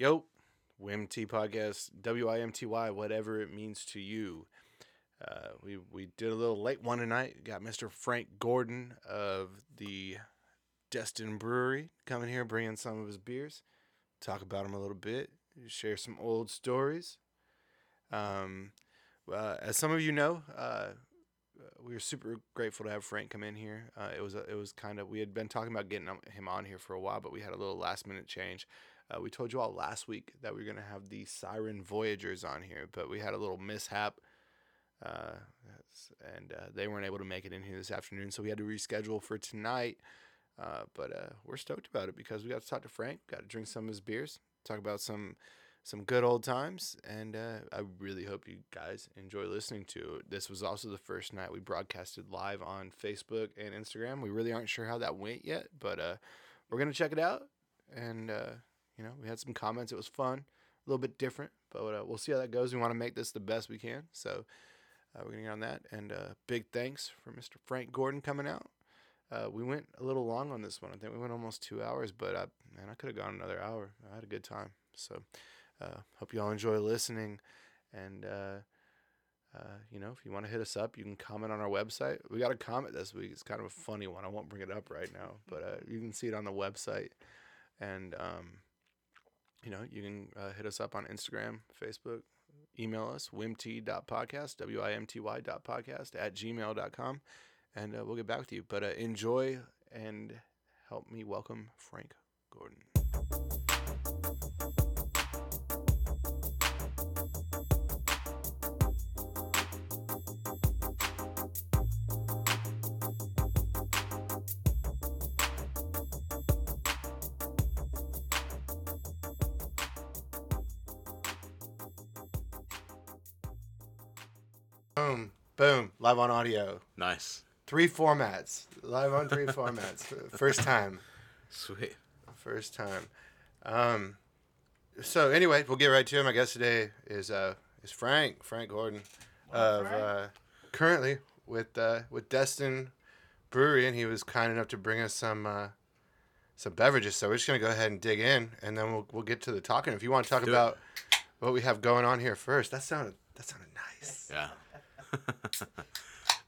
Yo, WIMTY podcast, W I M T Y, whatever it means to you. Uh, we we did a little late one tonight. Got Mr. Frank Gordon of the Destin Brewery coming here, bringing some of his beers. Talk about them a little bit, share some old stories. Um, uh, as some of you know, uh, we were super grateful to have Frank come in here. Uh, it was it was kind of we had been talking about getting him on here for a while, but we had a little last minute change. Uh, we told you all last week that we were going to have the Siren Voyagers on here, but we had a little mishap. Uh, and uh, they weren't able to make it in here this afternoon, so we had to reschedule for tonight. Uh, but uh, we're stoked about it because we got to talk to Frank, got to drink some of his beers, talk about some some good old times, and uh, I really hope you guys enjoy listening to it. This was also the first night we broadcasted live on Facebook and Instagram. We really aren't sure how that went yet, but uh, we're gonna check it out, and you know, we had some comments. It was fun, a little bit different, but uh, we'll see how that goes. We want to make this the best we can. So uh, we're going to get on that. And uh, big thanks for Mr. Frank Gordon coming out. Uh, we went a little long on this one. I think we went almost two hours, but I, man, I could have gone another hour. I had a good time. So uh, hope you all enjoy listening. And, uh, you know, if you want to hit us up, you can comment on our website. We got a comment this week. It's kind of a funny one. I won't bring it up right now, but you can see it on the website. And, um, you know, you can uh, hit us up on Instagram, Facebook, email us, wimty.podcast, W-I-M-T-Y podcast at gmail.com, and uh, we'll get back to you. But uh, enjoy and help me welcome Frank Gordon. Live on audio. Nice. Three formats, live on three formats. First time. Sweet. First time. Um, so anyway, we'll get right to him. I guess today is uh is Frank Frank Gordon of uh, currently with uh, with Destin Brewery, and he was kind enough to bring us some uh, some beverages. So we're just gonna go ahead and dig in, and then we'll we'll get to the talking. If you want to talk Do it. about what we have going on here first, that sounded that sounded nice. Yeah.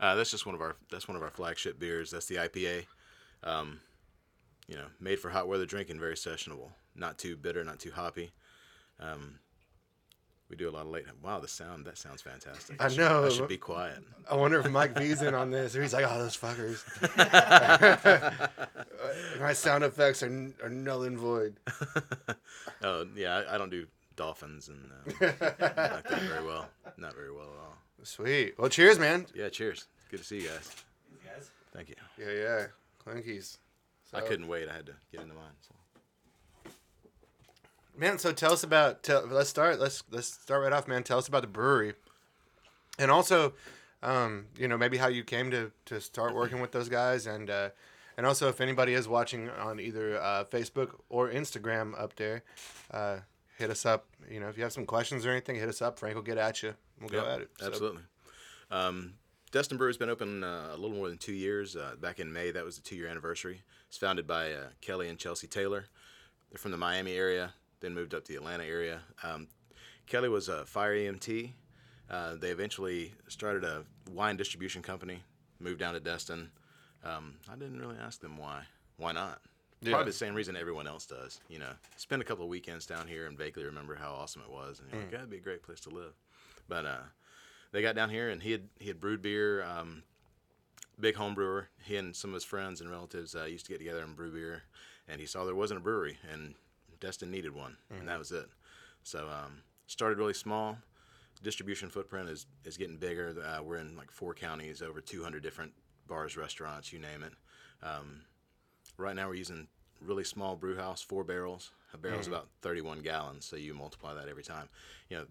uh, that's just one of our that's one of our flagship beers. That's the IPA. Um, you know, made for hot weather drinking, very sessionable. Not too bitter, not too hoppy. Um, we do a lot of late. Wow, the sound that sounds fantastic. I should- know. I should be quiet. I wonder if Mike V's in on this, or he's like, "Oh, those fuckers." My sound effects are, are null and void. Oh yeah, I, I don't do dolphins and uh, not that very well. Not very well at all. Sweet. Well, cheers, man. Yeah, cheers. Good to see you guys. Thank you. Yeah, yeah. Clinkies. I couldn't wait. I had to get into mine. So. Man, so tell us about. Tell, let's start. Let's let's start right off, man. Tell us about the brewery, and also, um, you know, maybe how you came to to start working with those guys, and uh, and also if anybody is watching on either uh, Facebook or Instagram up there, uh, hit us up. You know, if you have some questions or anything, hit us up. Frank will get at you. We'll go at it. So- Absolutely. Um, Destin Brewer's been open uh, a little more than two years. Uh, back in May, that was the two-year anniversary. It's founded by uh, Kelly and Chelsea Taylor. They're from the Miami area, then moved up to the Atlanta area. Um, Kelly was a fire EMT. Uh, they eventually started a wine distribution company, moved down to Destin. Um, I didn't really ask them why. Why not? Yeah. Probably the same reason everyone else does. You know, spend a couple of weekends down here and vaguely remember how awesome it was, and you're like, that'd be a great place to live. But uh, they got down here, and he had he had brewed beer. Um, big home brewer. He and some of his friends and relatives uh, used to get together and brew beer, and he saw there wasn't a brewery, and Destin needed one, and that was it. So um, started really small. Distribution footprint is is getting bigger. Uh, we're in like four counties, over 200 different bars, restaurants, you name it. Um, right now we're using really small brew house, four barrels. A barrel's about 31 gallons, so you multiply that every time. You know,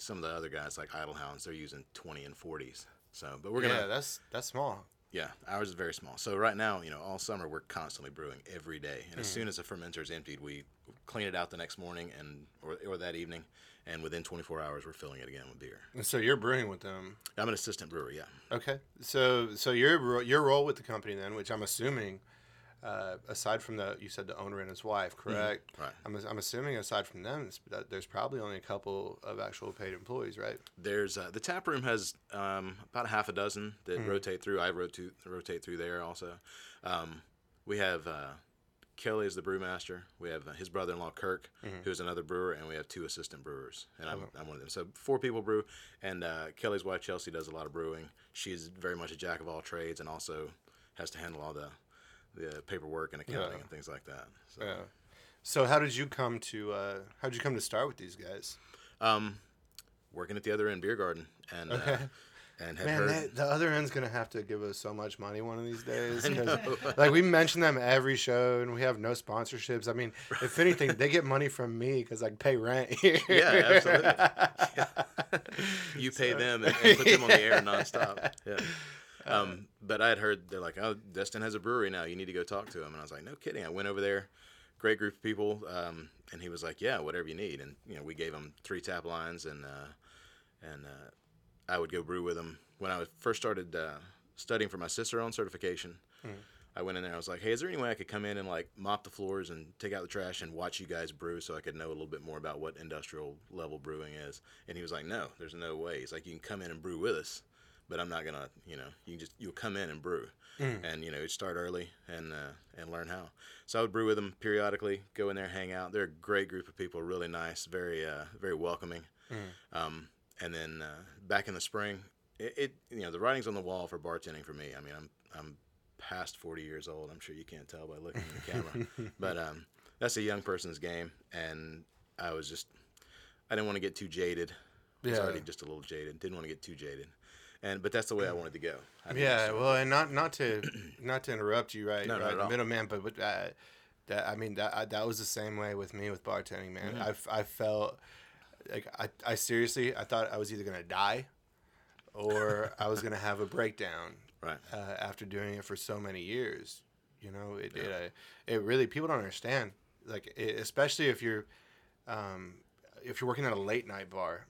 some of the other guys like Idyll Hounds, they're using 20 and 40s. So, but we're gonna yeah, that's that's small. yeah, ours is very small. So right now, you know, all summer we're constantly brewing every day, and as Hmm. soon as the fermenter is emptied, we clean it out the next morning and or, or that evening, and within 24 hours we're filling it again with beer. And so you're brewing with them. I'm an assistant brewer, yeah. Okay. So so your your role with the company then, which I'm assuming uh, aside from the you said the owner and his wife, correct? Right. I'm, I'm assuming aside from them, that there's probably only a couple of actual paid employees, right? There's uh, the tap room has um, about a half a dozen that rotate through. I rotate rotate through there also. Um, we have uh, Kelly is the brewmaster. We have uh, his brother-in-law Kirk, who's another brewer, and we have two assistant brewers, and I'm, I'm one of them. So four people brew, and uh, Kelly's wife Chelsea does a lot of brewing. She's very much a jack of all trades, and also has to handle all the the paperwork and accounting Yeah. and things like that. So, Yeah. So how did you come to uh, how did you come to start with these guys? um, working at the other end beer garden, and Okay. uh, and had Man, heard. that, the other end's gonna have to give us so much money one of these days. I 'cause, know. like we mention them every show, and we have no sponsorships. I mean, if anything, they get money from me because I pay rent here. Yeah, absolutely. you pay them and, and put them on the air nonstop. Yeah. Um, but I had heard they're like, oh, Destin has a brewery now. You need to go talk to him. And I was like, no kidding. I went over there, great group of people. Um, and he was like, yeah, whatever you need. And you know, we gave him three tap lines, and uh, and uh, I would go brew with him when I was- first started uh, studying for my Cicerone certification. I went in there. I was like, "Hey, is there any way I could come in and like mop the floors and take out the trash and watch you guys brew, so I could know a little bit more about what industrial level brewing is?" And he was like, "No, there's no way." He's like, "You can come in and brew with us, but I'm not gonna, you know, you can just you'll come in and brew, and you know, you'd start early and uh, and learn how." So I would brew with them periodically, go in there, hang out. They're a great group of people, really nice, very uh, very welcoming. Um, and then uh, back in the spring, it, it you know the writing's on the wall for bartending for me. I mean, I'm I'm past 40 years old. I'm sure you can't tell by looking at the camera, but um, that's a young person's game, and I was just I didn't want to get too jaded. I was Yeah. already just a little jaded. Didn't want to get too jaded, and but that's the way I wanted to go. I Yeah, start- well, and not not to not to interrupt you, right? No, not right, at all. middleman, but but uh, that I mean that I, that was the same way with me with bartending, man. Mm-hmm. I I felt like I I seriously I thought I was either gonna die, or I was gonna have a breakdown right. uh, after doing it for so many years. You know, it it, uh, it really people don't understand. Like it, especially if you're um, if you're working at a late night bar,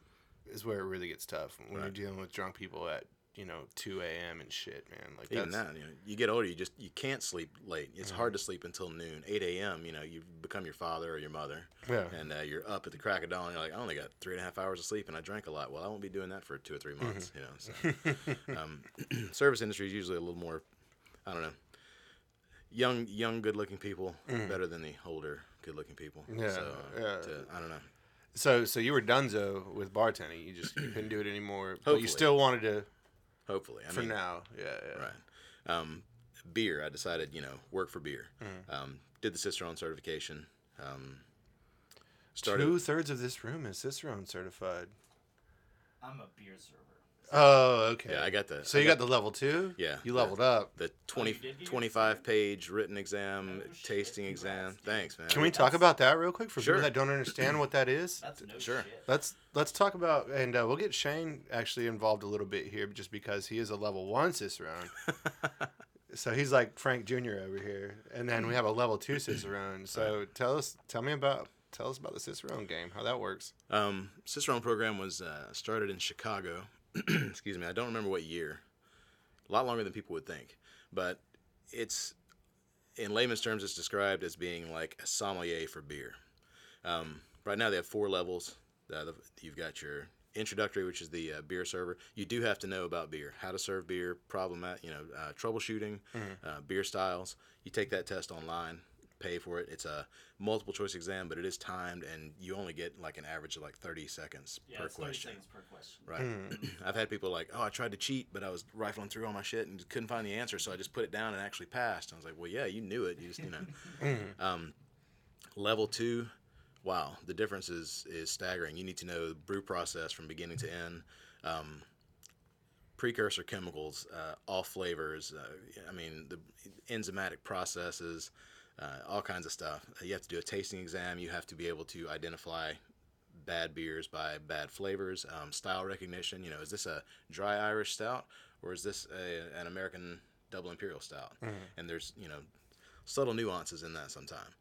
is where it really gets tough when you're dealing with drunk people at you know two a.m. and shit, man. Like Even that's, that, you know, you get older, you just you can't sleep late. It's hard to Mm-hmm. sleep until noon, 8 a.m. You know, you become your father or your mother, Yeah. and uh, you're up at the crack of dawn. You're like, I only got three and a half hours of sleep, and I drank a lot. Well, I won't be doing that for two or three months. You know, so um, service industry is usually a little more, I don't know, young, young, good-looking people better than the older, good-looking people. Mm-hmm. Yeah, so, uh, yeah. to- I don't know. So so you were donezo with bartending. You just you couldn't do it anymore, but Hopefully. you still wanted to Hopefully, I for mean, now. Yeah, yeah. Right. Um, beer. I decided, you know, work for beer. Mm-hmm. Um, did the Cicerone certification. Um, started. Two thirds of this room is Cicerone certified. I'm a beer server. Oh, okay. Yeah, I got the. So I you got the level two. Yeah, You the- leveled up. the 20, you did get your 25 page written exam, Oh, shit. tasting exam. Congrats. Thanks, man. Can we talk about that real quick for Sure. people that don't understand what that is? That's no Sure. shit. Let's let's talk about and uh, we'll get Shane actually involved a little bit here, just because he is a level one Cicerone. so he's like Frank Jr. over here, and then we have a level two Cicerone. So tell us, tell me about, tell us about the Cicerone game, how that works. Um, Cicerone program was uh, started in Chicago. Excuse me, I don't remember what year. A lot longer than people would think, but it's in layman's terms, it's described as being like a sommelier for beer. Um, right now, they have four levels. Uh, the, you've got your introductory, which is the uh, beer server. You do have to know about beer, how to serve beer, problem, you know, uh, troubleshooting, uh, beer styles. You take that test online, pay for it. It's a multiple choice exam, but it is timed, and you only get like an average of like 30 seconds Yeah, per it's 30 question. seconds per question. Right. I've had people like, oh, I tried to cheat, but I was rifling through all my shit and couldn't find the answer, so I just put it down and actually passed. I was like, well, yeah, you knew it. You just, you know. um, level two, wow, the difference is is staggering. You need to know the brew process from beginning to end. Um, precursor chemicals, uh, all flavors. Uh, I mean, the enzymatic processes, uh, all kinds of stuff. You have to do a tasting exam. You have to be able to identify bad beers by bad flavors. Um, style recognition. You know, is this a dry Irish stout or is this a, an American double imperial stout? And there's you know subtle nuances in that sometimes.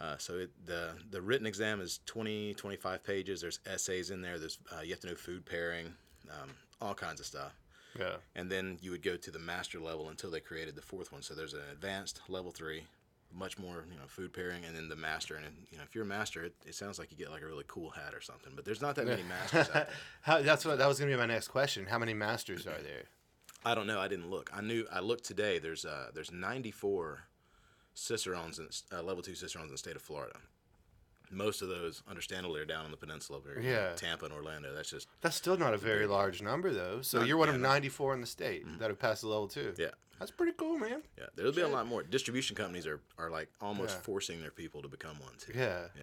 Uh, so it, the the written exam is 20, 25 pages. There's essays in there. There's uh, you have to know food pairing, um, all kinds of stuff. Yeah. and then you would go to the master level until they created the fourth one. So there's an advanced level three, much more you know food pairing, and then the master. And you know if you're a master, it, it sounds like you get like a really cool hat or something. But there's not that many masters out there. How, that's what that was gonna be my next question. How many masters are there? I don't know. I didn't look. I knew. I looked today. There's uh there's 94 cicerones in uh, level two cicerones in the state of Florida. Most of those, understandably, are down on the peninsula, know, Yeah. Tampa and Orlando. That's just That's still not a very large number though. So Not- you're one yeah, of no. 94 in the state that have passed the level two. yeah. That's pretty cool, man. Yeah, there'll be a lot more. Distribution companies are, are like almost Yeah. forcing their people to become one too. Yeah. Yeah,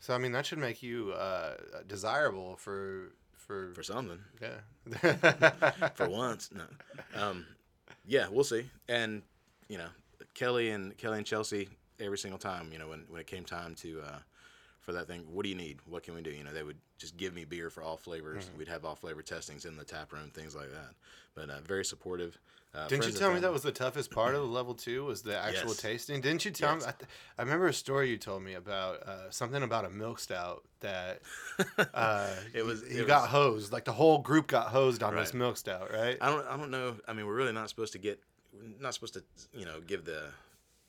So I mean, that should make you uh, desirable for for, for something. yeah. For once, no. Um, yeah, we'll see. And you know, Kelly and Kelly and Chelsea every single time. You know, when when it came time to uh, for that thing, what do you need? What can we do? You know, they would just give me beer for all flavors. Mm-hmm. We'd have all flavor testings in the tap room, things like that. But uh, very supportive. Uh, Didn't you tell me that was the toughest part of the level two? Was the actual Yes. tasting? Didn't you tell Yes. me? I, th- I remember a story you told me about uh, something about a milk stout that uh, It was- you got was- hosed. Like the whole group got hosed on this milk stout, right? I don't I don't know. I mean, we're really not supposed to get we're not supposed to you know give the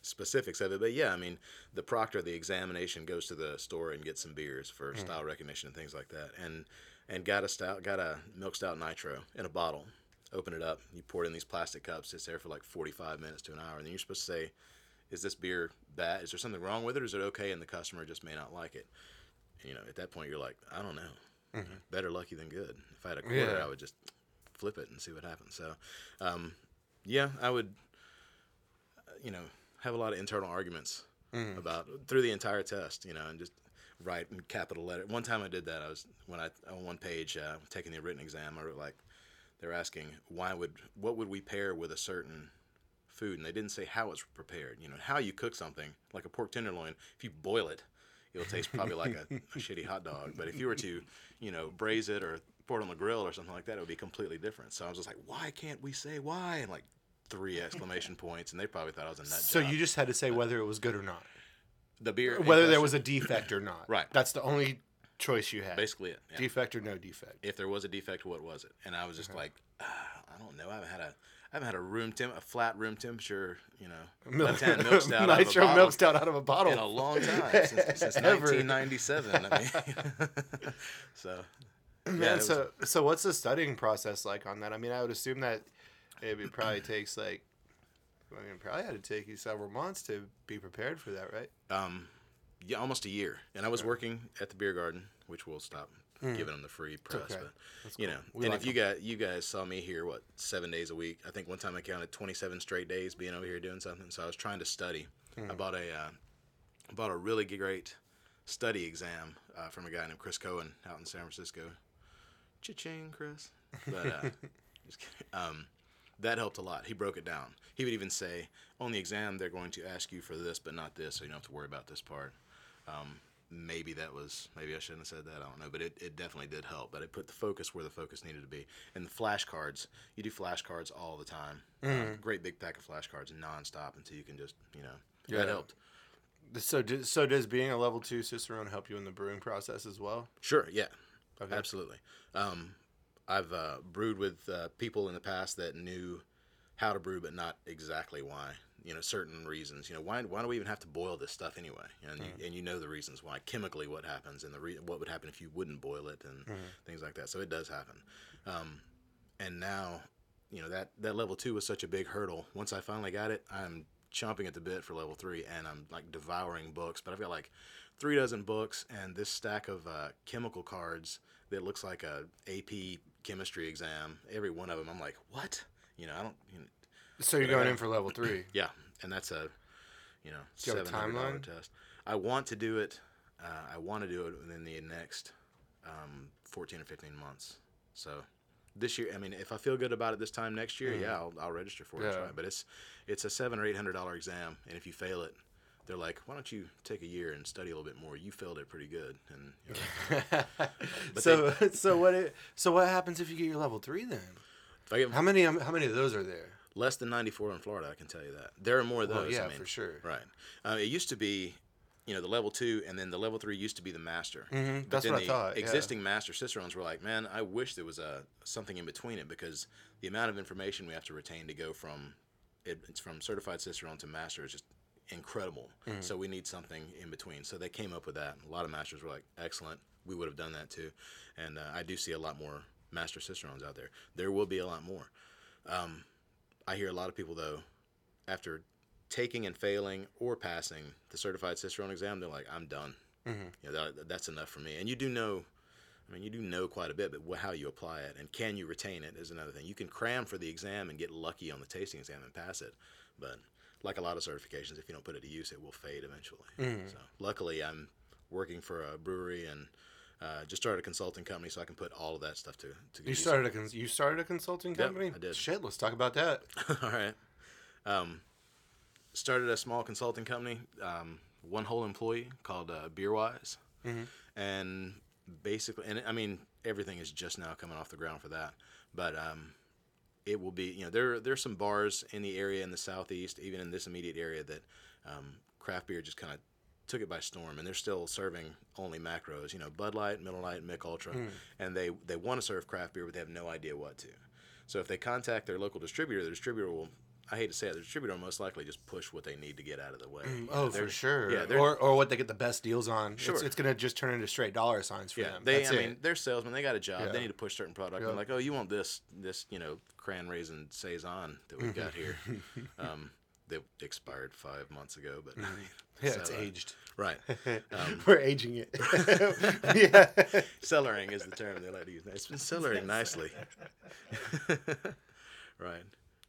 specifics of it, but yeah, I mean, the proctor the examination goes to the store and gets some beers for style recognition and things like that, and and got a stout, got a milk stout nitro in a bottle. Open it up, you pour it in these plastic cups. It's there for like 45 minutes to an hour, and then you're supposed to say, "Is this beer bad? Is there something wrong with it, or is it okay?" And the customer just may not like it. And, you know, at that point, you're like, "I don't know. Better lucky than good." If I had a quarter, Yeah. I would just flip it and see what happens. So, um, yeah, I would, uh, you know, have a lot of internal arguments about through the entire test, you know, and just write in capital letter. One time I did that. I was when I on one page uh, taking the written exam. I wrote like they're asking why would what would we pair with a certain food, and they didn't say how it's prepared. You know, how you cook something like a pork tenderloin. If you boil it, it'll taste probably like a, a shitty hot dog. But if you were to, you know, braise it or pour it on the grill or something like that, it would be completely different. So I was just like, why can't we say why? And like three exclamation points, and they probably thought I was a nut So job. you just had to say whether it was good or not, the beer, whether there was a defect or not. Right. That's the only choice you had. basically it. yeah. Defect or no defect. if there was a defect, what was it? And I was Uh-huh. just like, ah, I don't know. I haven't had a, I haven't had a room temp, a flat room temperature, you know, Milk, milk stout out of a nitro milk stout out of a bottle in a long time since, since Ever. 1997. I mean, so yeah, Man, was- so so what's the studying process like on that? I mean, I would assume that it probably takes like, I mean, probably had to take you several months to be prepared for that, right? um, yeah, almost a year. And I was working at the beer garden, which we'll stop giving them the free press. okay. But That's you cool. know, We and like if you guys you guys saw me here, what seven days a week? I think one time I counted 27 straight days being over here doing something. So I was trying to study. Hmm. I bought a uh, I bought a really great study exam uh, from a guy named Chris Cohen out in San Francisco. Cha-ching, Chris. But uh, just kidding. Um, that helped a lot. He broke it down. He would even say, on the exam, they're going to ask you for this, but not this, so you don't have to worry about this part. Um, maybe that was, maybe I shouldn't have said that. I don't know, but it, it definitely did help. But it put the focus where the focus needed to be. And the flashcards, you do flashcards all the time. Um, great big pack of flashcards nonstop until you can just, you know, Yeah. that helped. So do, so does being a level two cicerone help you in the brewing process as well? Sure, yeah, Okay. absolutely. Um, I've uh, brewed with uh, people in the past that knew how to brew, but not exactly why. You know, certain reasons. You know, why why do we even have to boil this stuff anyway? And you, and you know the reasons why. Chemically, what happens, and the re- what would happen if you wouldn't boil it, and things like that. So it does happen. Um, and now, you know that that level two was such a big hurdle. Once I finally got it, I'm chomping at the bit for level three, and I'm like devouring books. But I've got like three dozen books and this stack of uh, chemical cards that looks like a AP chemistry exam. Every one of them, I'm like, what? You know, I don't. You know, So you're going in for level three. yeah, and that's a, you know, you seven hundred dollar test. I want to do it. Uh, I want to do it within the next um, fourteen or fifteen months. So this year, I mean, if I feel good about it this time next year, yeah, I'll, I'll register for it. Mm. Yeah. right. But it's it's a seven or eight hundred dollar exam, and if you fail it, they're like, why don't you take a year and study a little bit more? You failed it pretty good, and you're like, so so what it, so what happens if you get your level three then? if I get How many how many of those are there? less than ninety four in Florida, I can tell you that there are more of those. Well, I yeah, mean, for sure. Right. Uh, it used to be you know the level two, and then the level three used to be the master. Mhm, But that's then what I thought, yeah. Existing master cicerones were like, man, I wish there was a something in between it because the amount of information we have to retain to go from it, it's from certified cicerone to master is just incredible. Mm-hmm. So we need something in between. So they came up with that. A lot of masters were like, excellent. We would have done that too. And uh, I do see a lot more master cicerones out there. There will be a lot more. Um, I hear a lot of people though, after taking and failing or passing the certified cicerone exam, they're like, I'm done. Mhm. You know, that, that's enough for me. And you do know, I mean, you do know quite a bit, but how you apply it and can you retain it is another thing. You can cram for the exam and get lucky on the tasting exam and pass it, but like a lot of certifications, if you don't put it to use, it will fade eventually. Mm-hmm. So luckily, I'm working for a brewery and uh, just started a consulting company, so I can put all of that stuff to. to You started a cons- you started a consulting Yep, company. I did. Shit, let's talk about that. All right. Um, started a small consulting company, um, one whole employee called uh, Beerwise, Mhm. and basically, and I mean everything is just now coming off the ground for that, but um, it will be you know there there's some bars in the area in the southeast, even in this immediate area that um, craft beer just kind of took it by storm, and they're still serving only macros, you know Bud Light, Miller Lite, Mich Ultra, and they they want to serve craft beer, but they have no idea what to. So if they contact their local distributor, the distributor will. I hate to say it, the distributor will most likely just push what they need to get out of the way. Know, Oh, they're- for sure. Yeah, or or what they get the best deals on. Sure. It's, it's gonna just turn into straight dollar signs for yeah. them. They, That's I it. mean, they're salesmen. They got a job. Yeah. They need to push certain product. Yeah. They're like, oh, you want this, this, you know, cran raisin saison that we've got here. um, they expired five months ago, but yeah, so, it's uh, aged. right. Um, We're aging it. yeah. cellaring is the term they like to use. It's been cellaring nicely. right.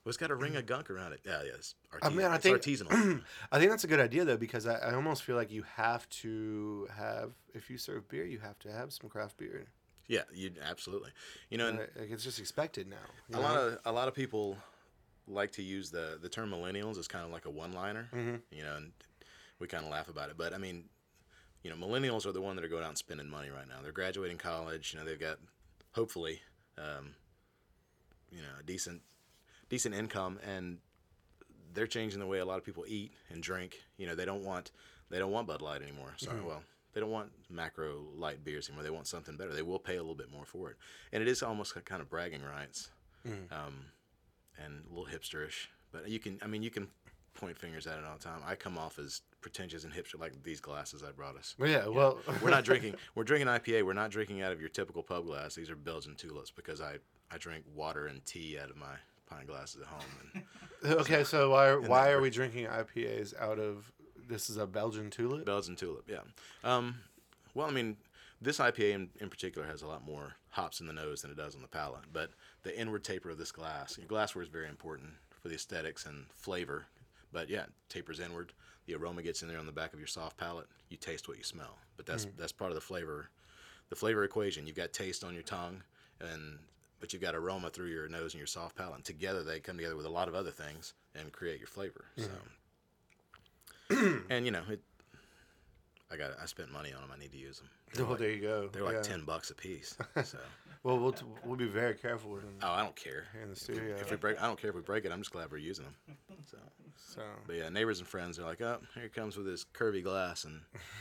Well, it's got a ring of gunk around it. Yeah, yes. I mean, I it's think artisanal. I think that's a good idea though because I, I almost feel like you have to have if you serve beer, you have to have some craft beer. yeah, you absolutely. You know, and Like, it's just expected now. a lot of a lot of people like to use the the term millennials as kind of like a one liner. Mhm. You know, and we kind of laugh about it, but I mean, you know, millennials are the one that are going out and spending money right now. They're graduating college. You know, they've got hopefully, um, you know, a decent decent income, and they're changing the way a lot of people eat and drink. You know, they don't want they don't want Bud Light anymore. Sorry, well, they don't want macro light beers anymore. They want something better. They will pay a little bit more for it, and it is almost kind of bragging rights, um, and a little hipsterish. But you can, I mean, you can point fingers at it all the time. I come off as pretentious and hipster, like these glasses I brought us. Well, yeah, well, We're not drinking. We're drinking IPA. We're not drinking out of your typical pub glass. These are Belgian tulips because I I drink water and tea out of my pint glasses at home. And okay. So why why are we drinking IPAs out of this is a Belgian tulip? Belgian tulip, yeah. Um, well, I mean, this IPA in, in particular has a lot more hops in the nose than it does on the palate. But the inward taper of this glass, your glassware is very important for the aesthetics and flavor. But yeah, tapers inward. The aroma gets in there on the back of your soft palate. You taste what you smell. But that's that's part of the flavor, the flavor equation. You've got taste on your tongue, and but you've got aroma through your nose and your soft palate. And together they come together with a lot of other things and create your flavor. So, and you know it. I got. I spent money on them. I need to use them. They're Oh, like, there you go. they're like Yeah. ten bucks a piece. So, Well, we'll t- we'll be very careful with them oh, I don't care. here in the studio. If we break, I don't care if we break it. I'm just glad we're using them. So, so but yeah, neighbors and friends are like, oh, here he comes with his curvy glass and,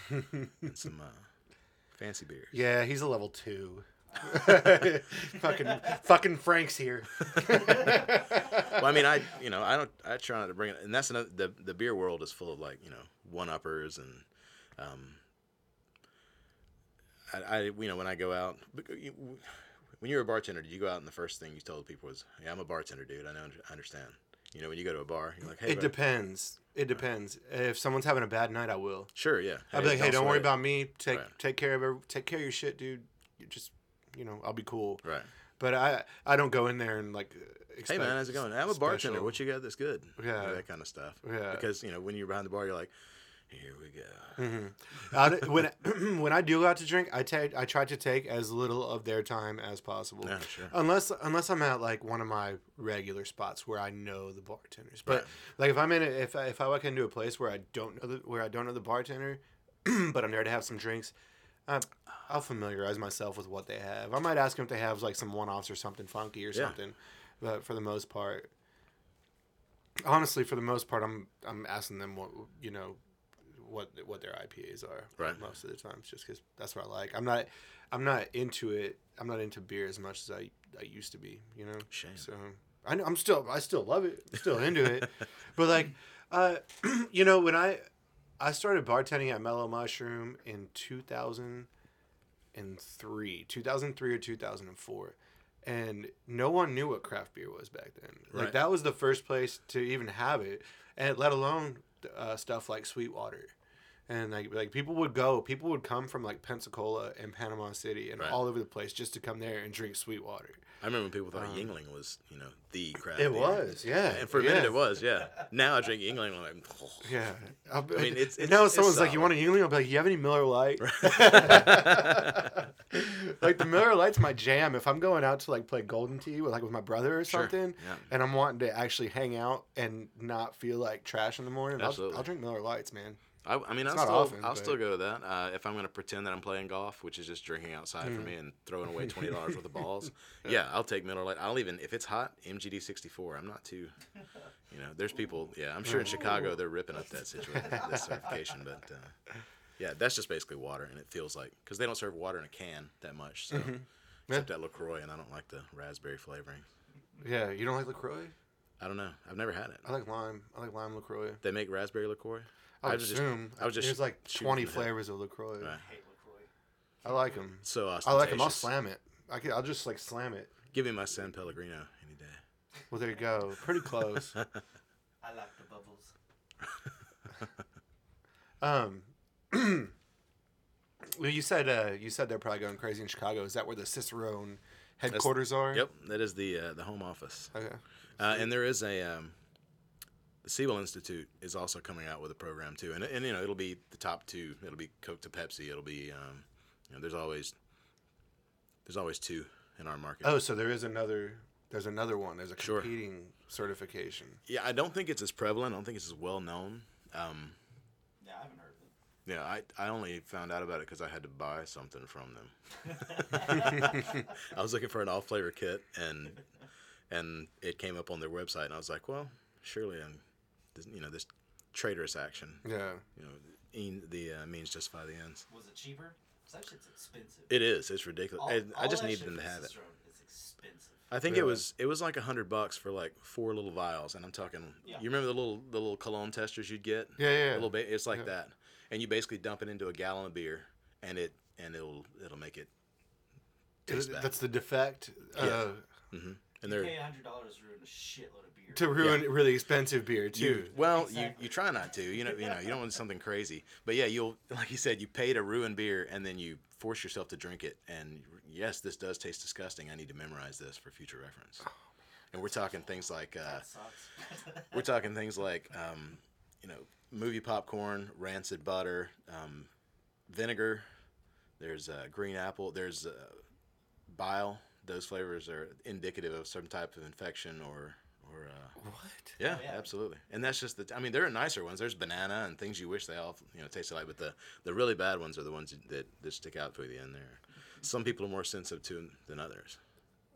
and some uh, fancy beers. yeah, he's a level two. fucking fucking Frank's here. Well, I mean, I you know I don't I try not to bring it, and that's another the the beer world is full of like you know one uppers and um. I, I you know when I go out when you're a bartender, did you go out and the first thing you told people was, "Yeah, I'm a bartender, dude. I know I understand." You know, when you go to a bar, you're like, "Hey, It bud." depends. It depends. If someone's having a bad night, I will. sure, yeah." I'll be like, hey, don't worry it." about me. Take Right. take care of every, take care of your shit, dude. You know, I'll be cool. Right. But I I don't go in there and like. Hey man, how's it going? I'm a bartender. special- What you got that's good? You know, Yeah. that kind of stuff. Yeah. Because you know when you're behind the bar, you're like, "Here we go." Mm-hmm. Out- when when I do go out to drink, I take I try to take as little of their time as possible. Yeah, sure. Unless unless I'm at like one of my regular spots where I know the bartenders. But Right. like if I'm in a, if I, if I walk into a place where I don't know the where I don't know the bartender, but I'm there to have some drinks, uh, I'll familiarize myself with what they have. I might ask them if they have like some one offs or something funky or Yeah. something. But for the most part, honestly, for the most part, I'm I'm asking them what you know what what their IPAs are. Right. Most of the times, just because that's what I like. I'm not I'm not into it. I'm not into beer as much as I I used to be. You know. Shame. So I know I'm still I still love it. Still into it. But like, uh, you know, when I I started bartending at Mellow Mushroom in 2003, 2003 or 2004, and no one knew what craft beer was back then. Like Right. that was the first place to even have it, and let alone uh, stuff like Sweetwater. And like like people would go, people would come from like Pensacola and Panama City and Right. all over the place just to come there and drink Sweetwater. I remember when people thought Um, Yuengling was, you know, the craft. It was, yeah. And for a yeah. minute it was, yeah. Now I drink Yuengling, I'm like, oh. Yeah, I mean, it's- it's- now someone's like, "You want a Yuengling?" I'll be like, "You have any Miller Lite?" like the Miller Lite's my jam. If I'm going out to like play Golden Tee with like with my brother or Sure, something, yeah. and I'm wanting to actually hang out and not feel like trash in the morning, I'll, I'll drink Miller Lites, man. I, I mean, I'll still, often, I'll but- still go to that. Uh, if I'm going to pretend that I'm playing golf, which is just drinking outside Mm. for me and throwing away twenty dollars worth of balls, yeah, I'll take Miller Lite. I'll even if it's hot, MGD 64. I'm not too, you know. There's people. Yeah, I'm sure in Chicago they're ripping up that situation, that certification. But uh, yeah, that's just basically water, and it feels like because they don't serve water in a can that much. So Mm-hmm. except at Lacroix, and I don't like the raspberry flavoring. Yeah, you don't like Lacroix? I don't know. I've never had it. I like lime. I like lime Lacroix. They make raspberry Lacroix. I would was just- assume. I was just There's like 20 from the hip. flavors of Lacroix. Right. hate LaCroix. I like them. So I like them. I'll slam it. I can, I'll just like slam it. Give me my San Pellegrino any day. Well, there you go. Pretty close. I like the bubbles. Um, well, you said uh, you said they're probably going crazy in Chicago. Is that where the Cicerone headquarters are? Yep, that is the uh, the home office. Okay. Uh, and there is a um, the Siebel Institute is also coming out with a program too, and and you know it'll be the top two. It'll be Coke to Pepsi. It'll be um, you know there's always there's always two in our market. Oh, so there is another. There's another one. There's a Sure. competing certification. Yeah, I don't think it's as prevalent. I don't think it's as well known. Um, Yeah, I haven't heard of it. yeah, I, I only found out about it because I had to buy something from them. I was looking for an off flavor kit and and it came up on their website and I was like, well, surely I'm, this, you know, this traitorous action, Yeah. you know, in, the uh, means justify the ends. Was it cheaper? 'Cause that shit's expensive. It is. It's ridiculous. All- and I all just that needed them to have it. Cicerone expensive. I think Yeah. it was it was like a hundred bucks for like four little vials, and I'm talking. Yeah. You remember the little the little cologne testers you'd get? Yeah, yeah. A little bit. It's like Yeah. that, and you basically dump it into a gallon of beer, and it and it'll it'll make it taste bad. That's the defect. Uh, hmm And they're pay hundred dollars to ruin a shitload of beer. To ruin really expensive beer too. you well you, Exactly. you try not to you know you know you don't want something crazy. But yeah you'll like you said you pay to ruin beer and then you force yourself to drink it. And yes this does taste disgusting. I need to memorize this for future reference. And we're talking things like uh, we're talking things like um, you know movie popcorn rancid butter um, vinegar. There's uh, green apple. There's uh, bile. Those flavors are indicative of some type of infection or or uh, what? yeah, Oh, yeah. absolutely. And that's just the. I mean, there are nicer ones. There's banana and things you wish they all you know tasted like, but the the really bad ones are the ones that that stick out for the end. there. Some people are more sensitive to than others.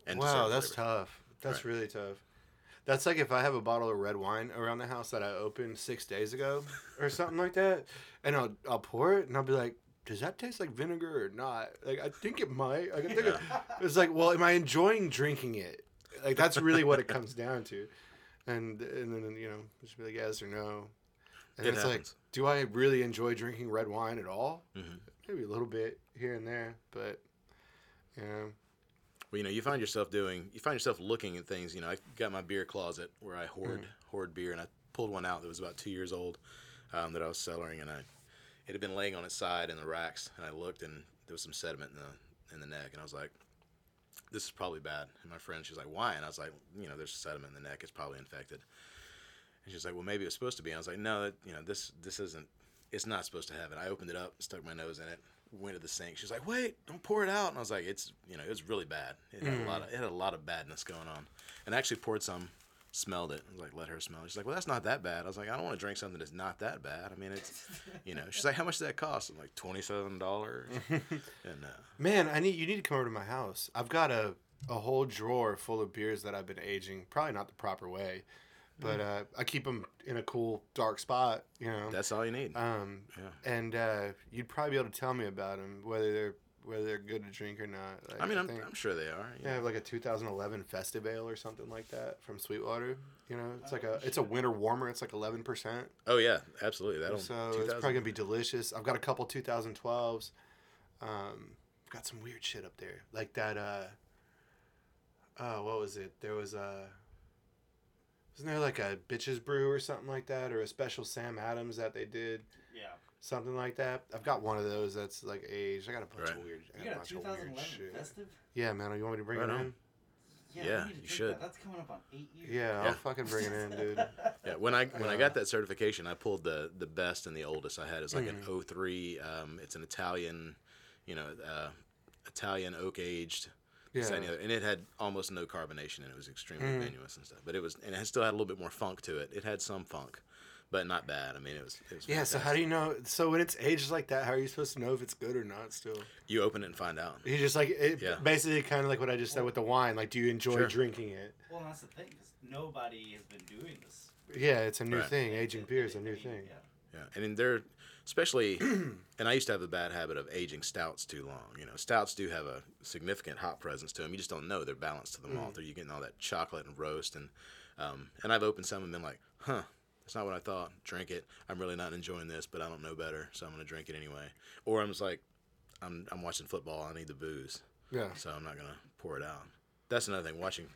And Wow, that's flavors. tough. That's Right. really tough. That's like if I have a bottle of red wine around the house that I opened six days ago or something like that, and I'll I'll pour it and I'll be like, does that taste like vinegar or not? Like I think it might. I can think it, it's like, well, am I enjoying drinking it? Like that's really what it comes down to, and and then you know just be like yes or no, and It it's like, do I really enjoy drinking red wine at all? Mhm. Maybe a little bit here and there, but you know, Well, you know, you find yourself doing, you find yourself looking at things. You know, I got my beer closet where I hoard hoard beer, and I pulled one out that was about two years old um, that I was cellaring, and I it had been laying on its side in the racks, and I looked, and there was some sediment in the in the neck, and I was like, this is probably bad. And my friend, she's like, why? And I was like, you know, there's sediment in the neck, it's probably infected. And she's like, well, maybe it's supposed to be. And I was like, no, that, you know, this this isn't. It's not supposed to have it. I opened it up, stuck my nose in it, went to the sink. She's like, "Wait, don't pour it out." And I was like, "It's you know, it was really bad. It had a hmm. lot of it had a lot of badness going on." And I actually poured some, smelled it. I was like, "Let her smell." it. She's like, "Well, that's not that bad." I was like, "I don't want to drink something that's not that bad. I mean, it's, you know." She's like, "How much does that cost?" I'm like, twenty seven dollars. and uh, Man, I need you need to come over to my house. I've got a a whole drawer full of beers that I've been aging, probably not the proper way, but uh, I keep them in a cool dark spot. You know. That's all you need. Um, Yeah. and uh, you'd probably be able to tell me about them, whether they're whether they're good to drink or not. Like, I mean, I'm, think I'm sure they are. they Yeah. have like a 2011 Festive Ale or something like that from Sweetwater. You know, it's like Oh, a it's a winter warmer. It's like 11 percent. Oh yeah, absolutely. That'll. So it's probably gonna be delicious. I've got a couple 2012s. Um, got some weird shit up there, like that. Uh, oh, what was it? There was a. Wasn't there like a bitches brew or something like that, or a special Sam Adams that they did, Yeah. Something like that? I've got one of those that's like aged. I got a bunch Right. of weird. I You got a a bunch of weird 2011 festive? Yeah, man. You want me to bring Right it on. in? Yeah, Yeah, need to you should. That. That's coming up on eight years. Yeah, I'll fucking bring it in, dude. Yeah, when I when I got that certification, I pulled the the best and the oldest I had. It's like Mhm. an 03. Um, it's an Italian, you know, uh, Italian oak aged. and, Yeah. and it had almost no carbonation, and it was extremely tenuous and stuff. But it was, and it still had a little bit more funk to it. It had some funk, but not bad. I mean, it was. It was Yeah. So how do you know? So when it's aged like that, how are you supposed to know if it's good or not? Still. you open it and find out? You just like it, Yeah. basically kind of like what I just said with the wine. Like, do you enjoy Sure. drinking it? Well, that's the thing. 'cause nobody has been doing this. Yeah, it's a new Right. thing. Aging they- beer is a new thing. Yeah. Yeah, and then they're especially, and I used to have the bad habit of aging stouts too long. You know, stouts do have a significant hop presence to them. You just don't know they're balanced to the malt, or you're getting all that chocolate and roast. And um, and I've opened some and been like, huh, that's not what I thought. Drink it. I'm really not enjoying this, but I don't know better, so I'm gonna drink it anyway. Or I'm just like, I'm I'm watching football. I need the booze, Yeah. so I'm not gonna pour it out. That's another thing. Watching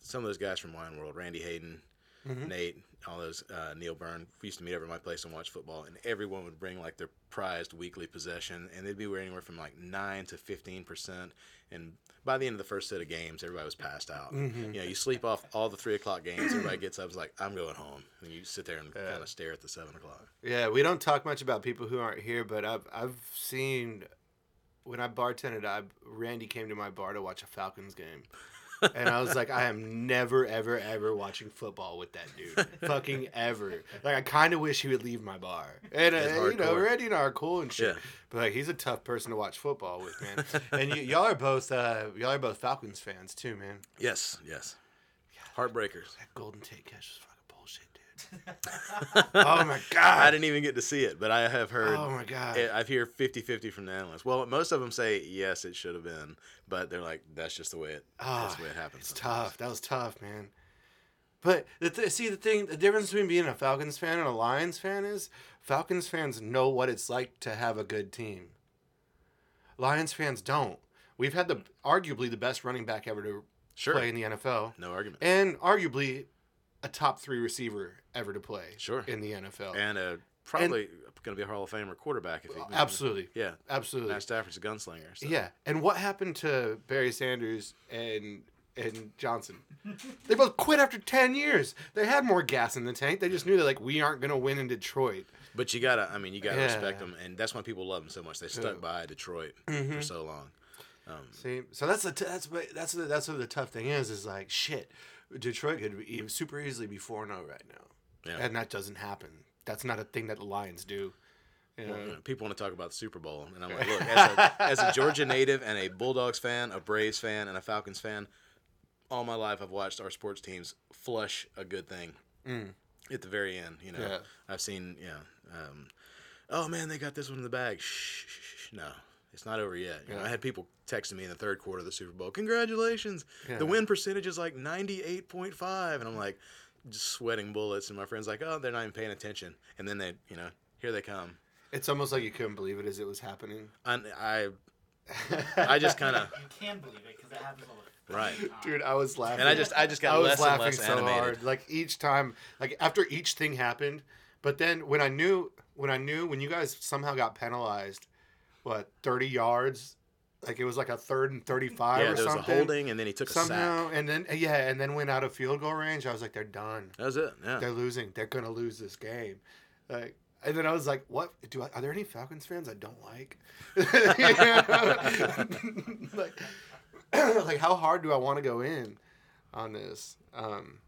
some of those guys from Wine World, Randy Hayden, Mhm. Nate, all those uh, Neil Byrne. We used to meet over at my place and watch football, and everyone would bring like their prized weekly possession, and they'd be anywhere from like nine to fifteen percent. And by the end of the first set of games, everybody was passed out. Mhm. You know, you sleep off all the three o'clock games. Everybody gets up, is like, "I'm going home," and you sit there and Yeah. kind of stare at the seven o'clock. Yeah, we don't talk much about people who aren't here, but I've I've seen when I bartended, I Randy came to my bar to watch a Falcons game. And I was like, I am never, ever, ever watching football with that dude. Fucking ever. Like, I kind of wish he would leave my bar. And, uh, you know, hardcore. Randy and I are cool and shit. Yeah. But, like, he's a tough person to watch football with, man. and y- y'all are both, uh, y'all are both Falcons fans, too, man. Yes, yes. Heartbreakers. That Golden Tate catch was dude. Oh, my God. I didn't even get to see it, but I have heard. Oh, my God. I've heard 50-50 from the analysts. Well, most of them say yes, it should have been, but they're like, that's just the way it. that's Oh, the ah, way it happens. It's sometimes. tough. That was tough, man. But the th- see the thing, the difference between being a Falcons fan and a Lions fan is Falcons fans know what it's like to have a good team. Lions fans don't. We've had the arguably the best running back ever to Sure. play in the NFL, No argument. and arguably a top three receiver ever to play Sure. in the NFL. And uh, probably going to be a Hall of Famer quarterback if he. absolutely, Yeah. absolutely. Matt Stafford's a gunslinger. So. Yeah, and what happened to Barry Sanders and and Johnson? They both quit after ten years. They had more gas in the tank. They just knew that like we aren't gonna win in Detroit. But you gotta, I mean, you gotta Yeah. respect them, and that's why people love them so much. They stuck Yeah. by Detroit Mhm. for so long. Um, See, so that's the t- that's that's the, that's what the tough thing is. Is like shit. Detroit could be super easily be four zero right now, yeah. and that doesn't happen. That's not a thing that the Lions do. You know? Know, people want to talk about the Super Bowl, and I'm like, look, as a, as a Georgia native and a Bulldogs fan, a Braves fan, and a Falcons fan, all my life I've watched our sports teams flush a good thing Mm. at the very end. You know, Yeah. I've seen, yeah. Um, oh man, they got this one in the bag. Shh, shh, shh, no, it's not over yet. You know, I had people texting me in the third quarter of the Super Bowl, congratulations, Yeah. the win percentage is like 98.5, and I'm like, just sweating bullets, and my friend's like, oh, they're not even paying attention, and then they, you know, here they come. It's almost like you couldn't believe it as it was happening. I, I I just kind of You can believe it because it happens all the Right. Dude, I was laughing. and I just I just got I was less and laughing less so animated. hard. Like each time, like after each thing happened, but then when I knew, when I knew, when you guys somehow got penalized, what thirty yards, like it was like a third and thirty-five Yeah, or there was something. a holding, and then he took a somehow, sack. and then yeah, and then went out of field goal range. I was like, they're done. That was it. Yeah. They're losing. They're gonna lose this game. Like, and then I was like, what? Do I, are there any Falcons fans I don't like? like, like how hard do I want to go in on this? Um,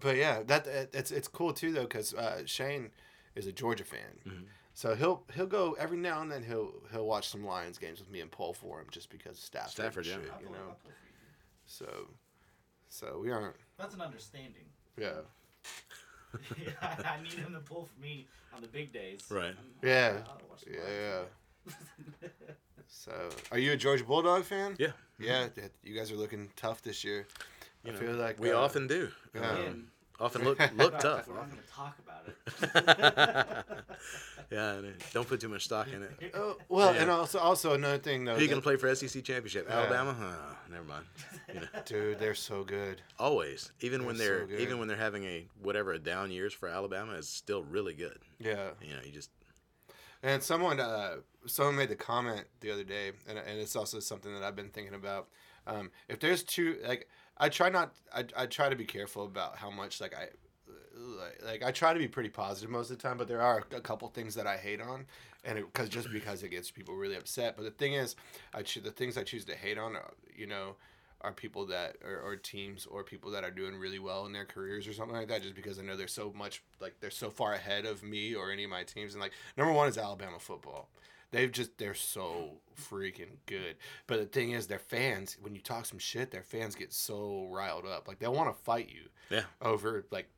but yeah, that it's it's cool too though because uh, Shane is a Georgia fan, Mhm. So he'll he'll go every now and then he'll he'll watch some Lions games with me and pull for him just because Stafford, and Stafford, yeah. shit, I'll you pull- know. I'll pull you. So, So we aren't. That's an understanding. Yeah. I need him to pull for me on the big days. Right. Yeah. I'll watch the Yeah. Yeah. So, are you a Georgia Bulldog fan? Yeah. Yeah. You guys are looking tough this year. You I know, feel like we uh, often do. Yeah. Um, often look look tough. we're not going to talk about it. yeah, don't put too much stock in it. Oh, well, Yeah. and also also another thing though. Who you gonna play for SEC championship? Yeah. Alabama? Oh, never mind. You know, Dude, they're so good. always, even when They're they're so even when they're having a whatever a down years for Alabama is still really good. Yeah. You know, you just And someone uh, someone made the comment the other day, and, and it's also something that I've been thinking about. Um, if there's two, like, I try not, I, I try to be careful about how much, like, I, like, like I try to be pretty positive most of the time, but there are a couple things that I hate on, and because just because it gets people really upset. But the thing is, I choo- the things I choose to hate on, are, you know, are people that or, or teams or people that are doing really well in their careers or something like that just because I know they're so much like they're so far ahead of me or any of my teams and like number one is Alabama football. They've just they're so freaking good. But the thing is their fans when you talk some shit their fans get so riled up. Like they want to fight you yeah. over like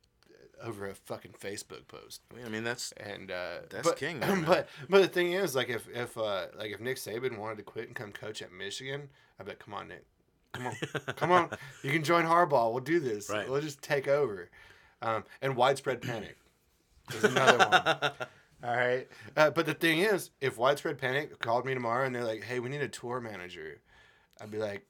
over a fucking Facebook post. I mean, that's And uh, That's but, king. But but the thing is, like if if uh, like if Nick Saban wanted to quit and come coach at Michigan, I bet, come on, Nick, come on, come on, you can join Harbaugh. We'll do this. Right. We'll just take over. Um, and widespread panic is another one. All right. Uh, but the thing is, if widespread panic called me tomorrow and they're like, hey, we need a tour manager, I'd be like.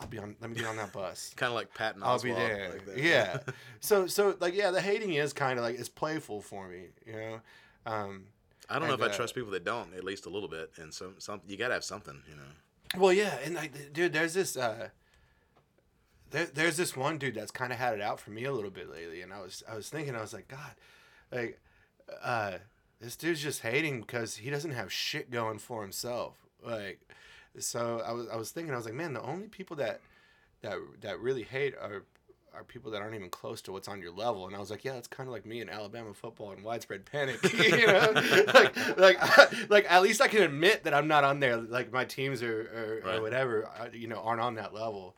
I'll be on. Let me get on that bus. kind of like Patton I'll be there. like that. yeah. So so like yeah, the hating is kind of like it's playful for me, you know. Um, I don't know if I uh, trust people that don't, at least a little bit. And some, some you gotta have something, you know. well, yeah, and like, dude, there's this. Uh, there, there's this one dude that's kind of had it out for me a little bit lately, and I was I was thinking I was like, God, like, uh, this dude's just hating because he doesn't have shit going for himself. Like, so I was I was thinking I was like, man, the only people that that that really hate are are people that aren't even close to what's on your level. And I was like, yeah, it's kind of like me in Alabama football and widespread panic. you know, like like like at least I can admit that I'm not on there. Like my teams are, or, Right. or whatever, uh, you know, aren't on that level.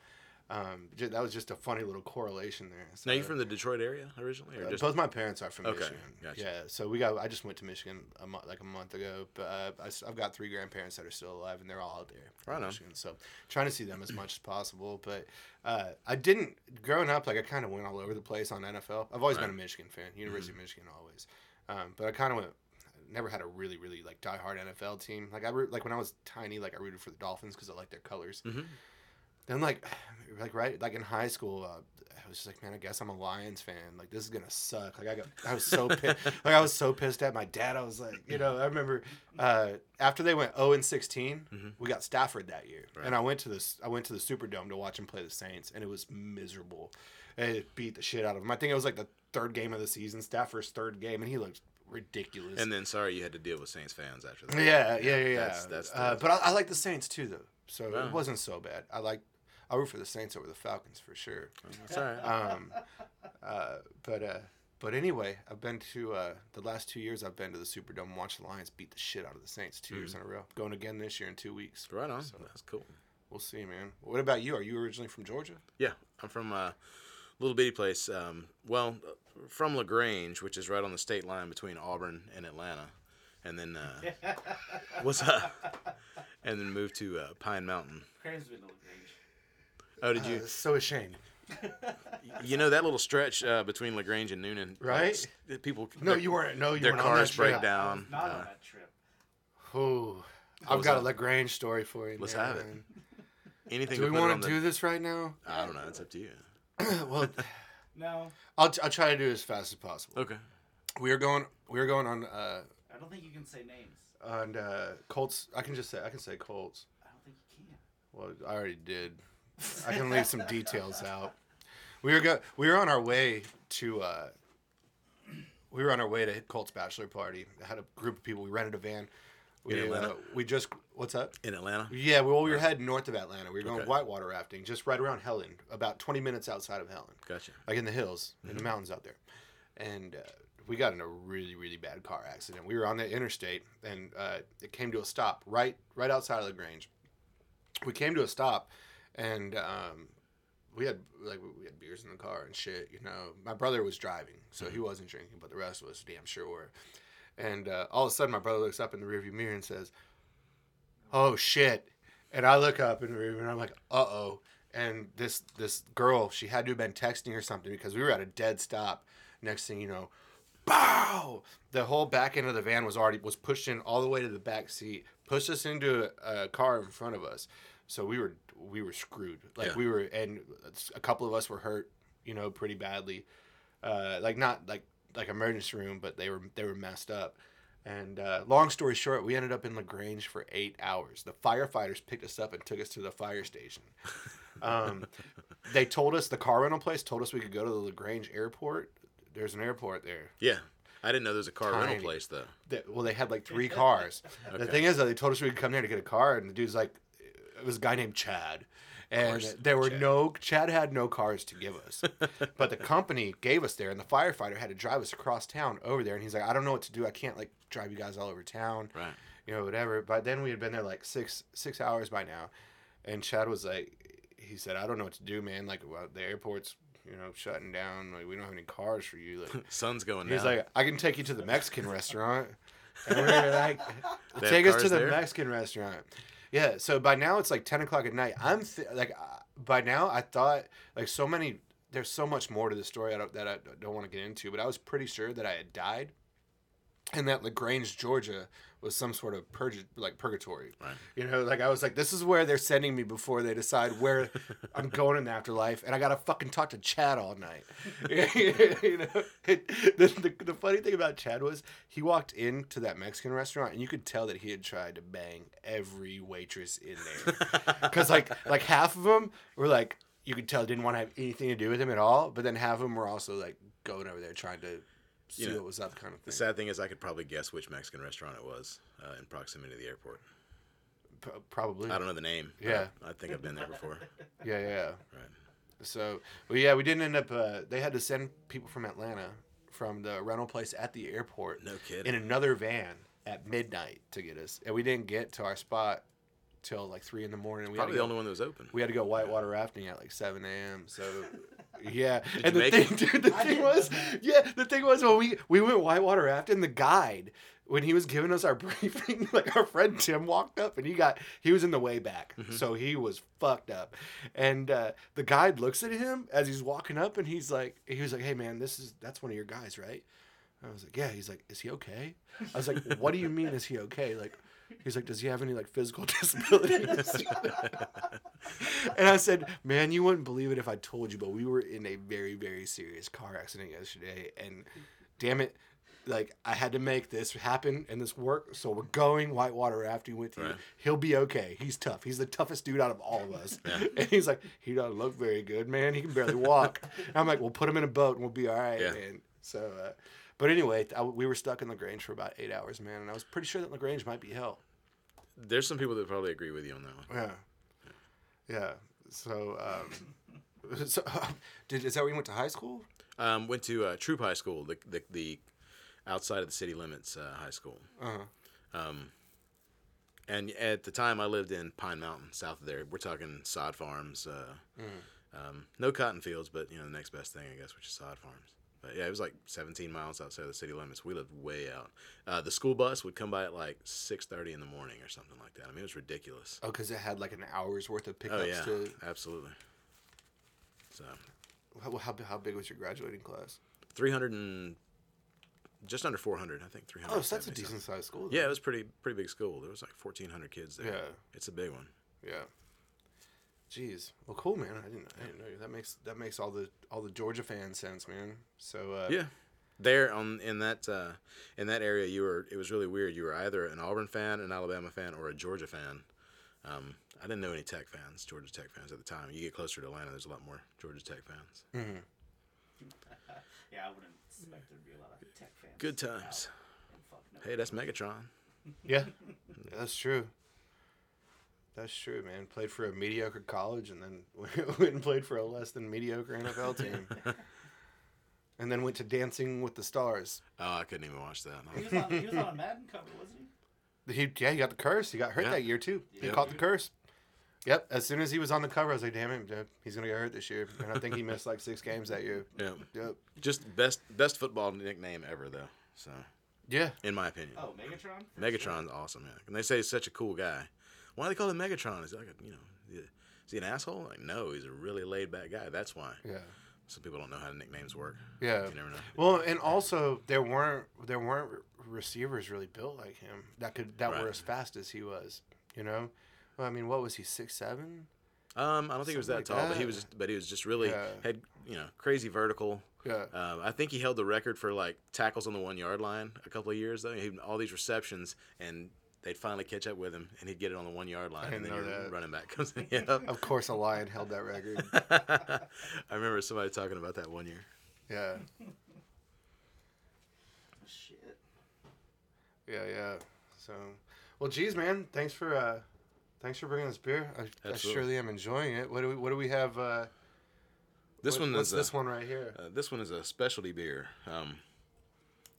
Um, that was just a funny little correlation there. Now you So- from the Detroit area originally, or uh, just both my parents are from Okay, Michigan. gotcha. Yeah, so we got. I just went to Michigan a like a month ago, but uh, I, have got three grandparents that are still alive, and they're all out there. in Right on. Michigan. So trying to see them as much as possible. But uh, I didn't growing up. Like I kind of went all over the place on NFL. I've always been a Mm-hmm. Michigan fan, University of Michigan always. Um, but I kind of went. Never had a really, really like diehard NFL team. Like I root, like when I was tiny, like I rooted for the Dolphins because I liked their colors. Mhm. Then like, like right, like in high school, uh, I was just like, man, I guess I'm a Lions fan. Like this is gonna suck. Like I got, I was so pissed. like I was so pissed at my dad. I was like, you know, I remember uh, after they went 0 and 16, Mhm. we got Stafford that year, Right. and I went to this, I went to the Superdome to watch him play the Saints, and it was miserable. It beat the shit out of him. I think it was like the third game of the season, Stafford's third game, and he looked ridiculous. And then sorry you had to deal with Saints fans after that. Yeah, yeah, yeah, yeah. That's- that's uh, but I, I like the Saints too, though. So Yeah. it wasn't so bad. I like. I root for the Saints over the Falcons for sure. That's all right. Um, uh, but uh, but anyway, I've been to uh, the last two years. I've been to the Superdome, and watched the Lions beat the shit out of the Saints 2 years in a row. Going again this year in two weeks. right on. So That's cool. we'll see, man. What about you? Are you originally from Georgia? Yeah, I'm from a little bitty place. Um, well, uh, from Lagrange, which is right on the state line between Auburn and Atlanta, and then uh, what's up? And then moved to uh, Pine Mountain. Crane's been to Lagrange. Oh, did you? Uh, so ashamed. You know that little stretch uh, between Lagrange and Newnan, Right? s- that People. No, their- you weren't. No, you Their weren't cars on that break trip. down. Not uh, on that trip. Ooh, I've was got a? Lagrange story for you. Let's have it. anything. Do we to put it on want to do this right now? I don't know. It's up to you. well, No, I'll, I'll try to do it as fast as possible. Okay. We are going. We are going on uh, I don't think you can say names. on uh, Colts. I can just say I can say Colts. I don't think you can. Well, I already did. I can leave some details out. We were go. We were on our way to. Uh, we were on our way to Colts bachelor party. I had a group of people. We rented a van. We, In Atlanta? uh, we just what's up? In Atlanta. Yeah, well, we were heading north of Atlanta. We were going Okay. whitewater rafting, just right around Helen, about twenty minutes outside of Helen, Gotcha. like in the hills, in Mm-hmm. the mountains out there. And uh, we got in a really, really bad car accident. We were on the interstate, and uh, it came to a stop right, right outside of the Grange. We came to a stop, and um, we had like we had beers in the car and shit. You know, my brother was driving, so he wasn't drinking, but the rest of us damn sure were. And uh, all of a sudden, my brother looks up in the rearview mirror and says, "Oh shit!" And I look up in the rearview and I'm like, "Uh oh!" And this this girl, she had to have been texting or something because we were at a dead stop. Next thing you know, bow! The whole back end of the van was already was pushed in all the way to the back seat, pushed us into a, a car in front of us. So we were we were screwed. Like Yeah. we were, and a couple of us were hurt, you know, pretty badly. Uh, like not like like emergency room, but they were they were messed up. And uh, long story short, we ended up in Lagrange for eight hours. The firefighters picked us up and took us to the fire station. Um, they told us the car rental place told us we could go to the Lagrange airport. There's an airport there. Yeah, I didn't know there was a car Tiny. rental place though. That, well, they had like three cars. The thing is, though, they told us we could come there to get a car, and the dude's like, it was a guy named Chad, and course, there were Chad. no Chad had no cars to give us, but the company gave us there, and the firefighter had to drive us across town over there, and he's like, I don't know what to do, I can't like drive you guys all over town, Right. you know, whatever. But then we had been there like six six hours by now, and Chad was like, he said, I don't know what to do, man. Like well, the airport's you know shutting down, like we don't have any cars for you, like. Sun's going down. He's down. like, I can take you to the Mexican restaurant. And we were like, take us to the there? Mexican restaurant. Yeah. So by now it's like ten o'clock at night. I'm th- like, uh, by now I thought like so many. There's so much more to the story I that I don't want to get into, but I was pretty sure that I had died, and that Lagrange, Georgia, was some sort of purg- like purgatory. Right. You know, like I was like, this is where they're sending me before they decide where I'm going in the afterlife, and I gotta fucking talk to Chad all night. you know, it, the, the the funny thing about Chad was he walked into that Mexican restaurant, and you could tell that he had tried to bang every waitress in there, because like like half of them were like you could tell didn't want to have anything to do with him at all, but then half of them were also like going over there trying to see You know, what was up, kind of thing. the sad thing is, I could probably guess which Mexican restaurant it was uh, in proximity to the airport. P- probably. I don't know the name. Yeah. I think I've been there before. Yeah, yeah. Right. So, well, yeah, we didn't end up. Uh, they had to send people from Atlanta from the rental place at the airport No kidding. in another van at midnight to get us, and we didn't get to our spot till like three in the morning. We Probably had the to only one that was open. we had to go whitewater rafting at like seven a.m. So. Yeah, Did and the thing, it? dude, the I thing was, yeah, the thing was when we we went whitewater rafting, the guide when he was giving us our briefing, like our friend Tim walked up and he got he was in the way back, Mm-hmm. so he was fucked up, and uh, the guide looks at him as he's walking up and he's like, he was like, hey man, this is that's one of your guys, right? I was like, yeah. He's like, is he okay? I was like, what do you mean, is he okay? Like, he's like, does he have any like physical disabilities? and I said, man, you wouldn't believe it if I told you, but we were in a very, very serious car accident yesterday, and damn it. Like I had to make this happen and this work, so we're going whitewater rafting with you. Right. He'll be okay. He's tough. He's the toughest dude out of all of us. And he's like, he doesn't look very good, man. He can barely walk. And I'm like, we'll put him in a boat and we'll be all right, Yeah. man. So, uh, but anyway, I, we were stuck in Lagrange for about eight hours, man, and I was pretty sure that Lagrange might be hell. There's some people that probably agree with you on that one. Yeah, yeah. So, um, so did is that where you went to high school? Um, went to uh, Troup High School, the, the the outside of the city limits uh, high school. Uh-huh. Um, and at the time, I lived in Pine Mountain, south of there. We're talking sod farms. Uh, Mm. um, no cotton fields, but you know the next best thing, I guess, which is sod farms. But yeah, it was like 17 miles outside of the city limits. We lived way out. Uh, the school bus would come by at like 6:30 in the morning or something like that. I mean, it was ridiculous. Oh, because it had like an hour's worth of pickups Oh yeah, to. absolutely. So How, how, how big was your graduating class? 300 and just under 400, I think 300. Oh, so that's a decent sized school. Yeah, it was pretty pretty big school. There was like 1,400 kids there. Yeah. it's a big one. Yeah. Jeez. Well, cool, man. I didn't. I didn't know you. that makes that makes all the all the Georgia fan sense, man. So uh, Yeah, there on in that uh, in that area, you were it was really weird. You were either an Auburn fan, an Alabama fan, or a Georgia fan. Um, I didn't know any Tech fans, Georgia Tech fans at the time. You get closer to Atlanta, there's a lot more Georgia Tech fans. mhm. Yeah, I wouldn't expect there to be a lot of tech fans. Good times. Hey, that's Megatron. Yeah, that's true. That's true, man. Played for a mediocre college and then went and played for a less than mediocre NFL team. and then went to Dancing with the Stars. Oh, I couldn't even watch that. He was, on, he was on a Madden cover, wasn't he? He, yeah, he got the curse. He got hurt Yeah. that year too. He Yeah. caught the curse. Yep. As soon as he was on the cover, I was like, "Damn it, dude, he's gonna get hurt this year." And I think he missed like six games that year. Yeah. Yep. Just best best football nickname ever though. So Yeah. in my opinion, Oh, Megatron. For Megatron's awesome. Yeah. And they say he's such a cool guy. Why do they call him Megatron? Is he like a, you know, is he an asshole? Like no, he's a really laid back guy. That's why. Yeah. Some people don't know how nicknames work. Yeah. You never know. Well, and also there weren't there weren't receivers really built like him that could that Right. were as fast as he was. You know. Well, I mean, what was he six seven? Um, I don't think he was that like tall, but he was just, but he was just really Yeah. had you know crazy vertical. Yeah. Um, I think he held the record for like tackles on the one yard line a couple of years though. He all these receptions, and they'd finally catch up with him, and he'd get it on the one yard line, and then know your that. running back comes in. Yeah. Of course, a lion held that record. I remember somebody talking about that one year. Yeah. Shit. Yeah. Yeah. So, well, geez, man, thanks for uh, thanks for bringing this beer. I, I surely am enjoying it. What do we What do we have? Uh, This what- one What's is a- this one right here? Uh, this one is a specialty beer. Um,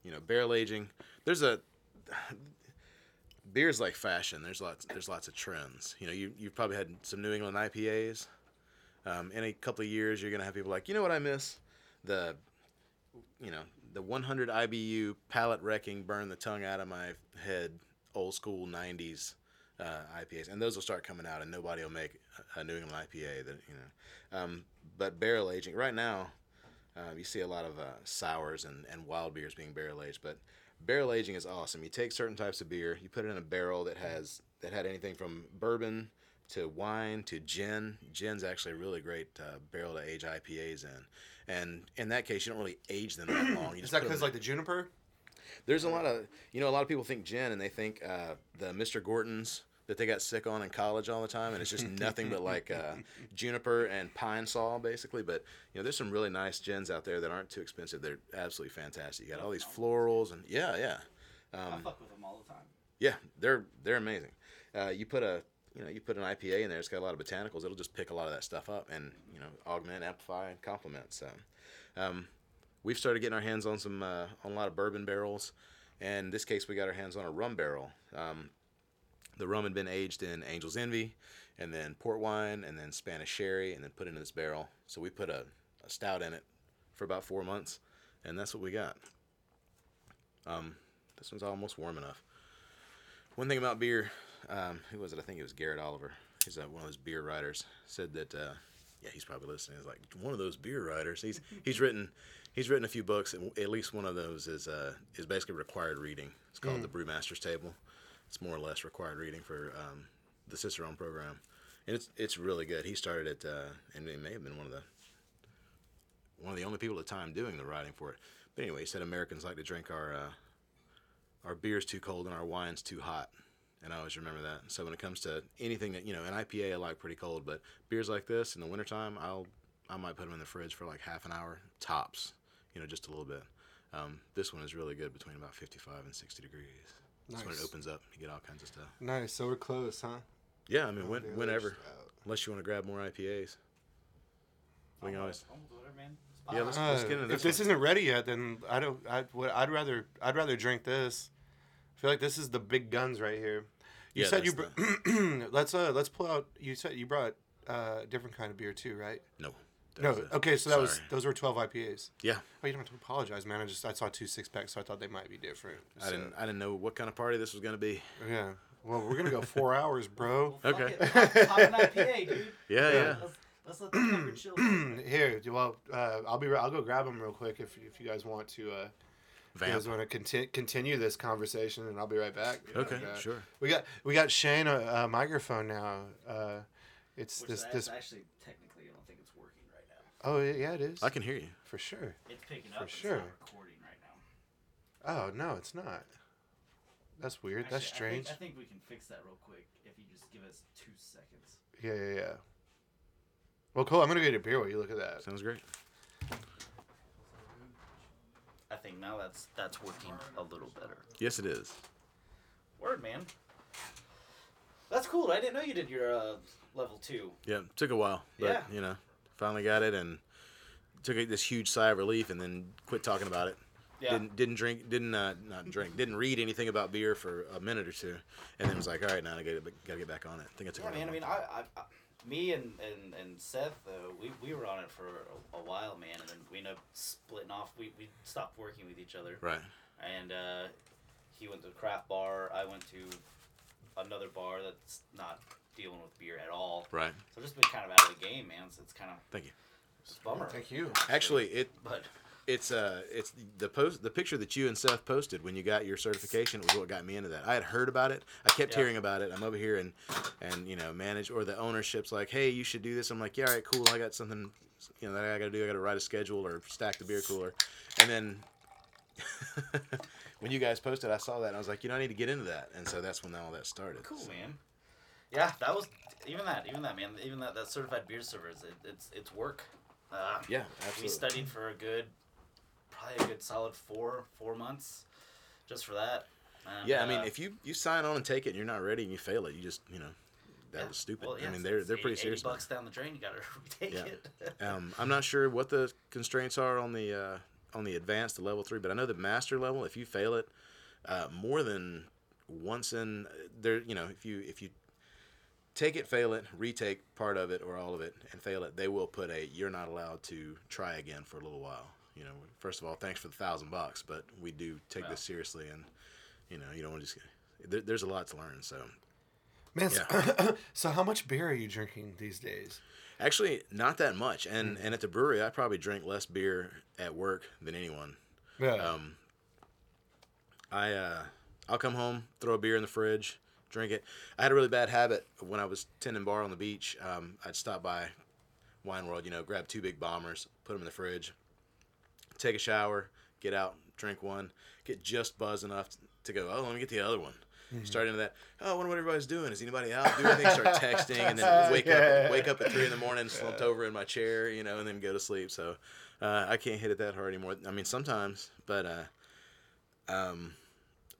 you know, barrel aging. There's a beer's like fashion. There's lots. There's lots of trends. You know, you you've probably had some New England IPAs. Um, in a couple of years, you're gonna have people like, you know what I miss, the, you know, the 100 IBU palate wrecking, burn the tongue out of my head, old school 90s uh, IPAs, and those will start coming out, and nobody will make a New England IPA that you know. Um, but barrel aging right now, uh, you see a lot of uh, sours and, and wild beers being barrel aged, but barrel aging is awesome. You take certain types of beer, you put it in a barrel that has that had anything from bourbon to wine to gin. Gin's actually a really great uh, barrel to age IPAs in, and in that case, you don't really age them that long. You Is that because like the juniper? there's a lot of you know a lot of people think gin and they think uh, the Mr. Gordon's that they got sick on in college all the time and it's just nothing but like uh, juniper and pine saw basically. But you know there's some really nice gins out there that aren't too expensive. They're absolutely fantastic. You got all these florals and yeah yeah I um, fuck with them all the time. yeah they're they're amazing. Uh, you put a you know you put an IPA in there. It's got a lot of botanicals. It'll just pick a lot of that stuff up and you know augment, amplify, and complement. So. Um, we've started getting our hands on some uh, on a lot of bourbon barrels, and in this case we got our hands on a rum barrel. Um, the rum had been aged in Angel's Envy, and then port wine, and then Spanish sherry, and then put into this barrel. So we put a, a stout in it for about four months, and that's what we got. Um, this one's almost warm enough. One thing about beer, um, who was it? I think it was Garrett Oliver. He's uh, one of those beer writers. Said that, uh, yeah, he's probably listening. He's like one of those beer writers. He's he's written he's written a few books, and at least one of those is uh, is basically required reading. It's called the Brewmaster's Table. It's more or less required reading for um, the Cicerone program, and it's it's really good. He started it, uh, and he may have been one of the one of the only people at the time doing the writing for it. But anyway, he said Americans like to drink our uh, our beer's too cold and our wine's too hot. And I always remember that. So when it comes to anything that, you know, an IPA I like pretty cold, but beers like this in the wintertime, I'll, I might put them in the fridge for like half an hour, tops, you know, just a little bit. Um, this one is really good between about 55 and 60 degrees. That's when it opens up. You get all kinds of stuff. Nice. So we're close, huh? Yeah, I mean, when, whenever. Unless you want to grab more IPAs. We can always. Almost whatever, man. Yeah, let's- Uh, get into if this this one. isn't ready yet, then I don't. I would. I'd rather. I'd rather drink this. I feel like this is the big guns right here. You Yeah, said you. that's Br- let's uh. Let's pull out. You said you brought uh different kind of beer too, right? No. That No. was it. Okay, so that was those were twelve IPAs. Yeah. Oh, you don't have to apologize, man. I just I saw two six packs, so I thought they might be different. I didn't, I didn't know what kind of party this was going to be. Yeah. Well, we're gonna go four hours, bro. Well, fuck Okay. it. Pop, pop an IPA, dude. Yeah, yeah. Let's, let's let the fucker chill. Here, well, uh, I'll be. right- I'll go grab them real quick if if you guys want to. Uh, you guys want to conti- continue this conversation, and I'll be right back. Okay, Uh, sure. We got we got Shane a, a microphone now. Uh, it's Which this that's this. actually technically, I don't think it's working right now. Oh yeah, it is. I can hear you. for sure. It's picking For up. For sure. It's not recording right now. Oh no, it's not. That's weird. That's strange. I think, I think we can fix that real quick if you just give us two seconds. Yeah, yeah, yeah. Well, cool. I'm gonna get a beer while you look at that. Sounds great. I think now that's that's working a little better. Yes, it is. Word, man. That's cool. I didn't know you did your uh, level two. Yeah, took a while, but Yeah. you know, finally got it and took a, this huge sigh of relief, and then quit talking about it. Yeah. Didn't didn't drink didn't uh, not drink didn't read anything about beer for a minute or two, and then was like, all right, now I gotta gotta get back on it. I think I took Yeah, man. I mean, I, I, I me and, and, and Seth, uh, we, we were on it for a, a while, man, and then we ended up splitting off. We, we stopped working with each other, right. and uh, he went to a craft bar. I went to another bar that's not dealing with beer at all. Right. So I've just been kind of out of the game, man. So it's kind of Thank you. it's a bummer. Thank you. Actually, it But it's uh it's the post the picture that you and Seth posted when you got your certification was what got me into that. I had heard about it. I kept Yeah. hearing about it. I'm over here and and you know manage or the ownership's like, hey, you should do this. I'm like, yeah, all right, cool. I got something you know that I got to do. I got to write a schedule or stack the beer cooler, and then. when you guys posted, I saw that and I was like, you know, I need to get into that, and so that's when all that started. cool, So, man. Yeah, that was even that, even that, man. Even that, that certified beer servers, it, it's it's work. Uh, Yeah, We studied for a good, probably a good solid four four months, just for that. And, Yeah, I mean, uh, if you you sign on and take it and you're not ready and you fail it, you just you know that yeah, was stupid. well, yeah, I mean, they're they're 80 pretty 80 serious. bucks down the drain, you gotta retake Yeah. it. Um, I'm not sure what the constraints are on the uh, on the advanced, the level three, but I know the master level. If you fail it uh, more than once in there, you know, if you if you take it, fail it, retake part of it or all of it, and fail it, they will put a you're not allowed to try again for a little while. You know, first of all, thanks for the thousand bucks, but we do take Wow. this seriously, and you know, you don't want to just. There, there's a lot to learn, so. Man, so, so how much beer are you drinking these days? Actually, not that much, and and at the brewery, I probably drink less beer at work than anyone. Yeah. Um, I uh, I'll come home, throw a beer in the fridge, drink it. I had a really bad habit when I was tending bar on the beach. Um, I'd stop by Wine World, you know, grab two big bombers, put them in the fridge, take a shower, get out, drink one, get just buzzed enough to go. Oh, let me get the other one. Start into that. Oh, I wonder what everybody's doing. Is anybody out? Do anything? Start texting, and then wake Yeah. up. Wake up at three in the morning, slumped over in my chair, you know, and then go to sleep. So uh, I can't hit it that hard anymore. I mean, sometimes, but uh, um,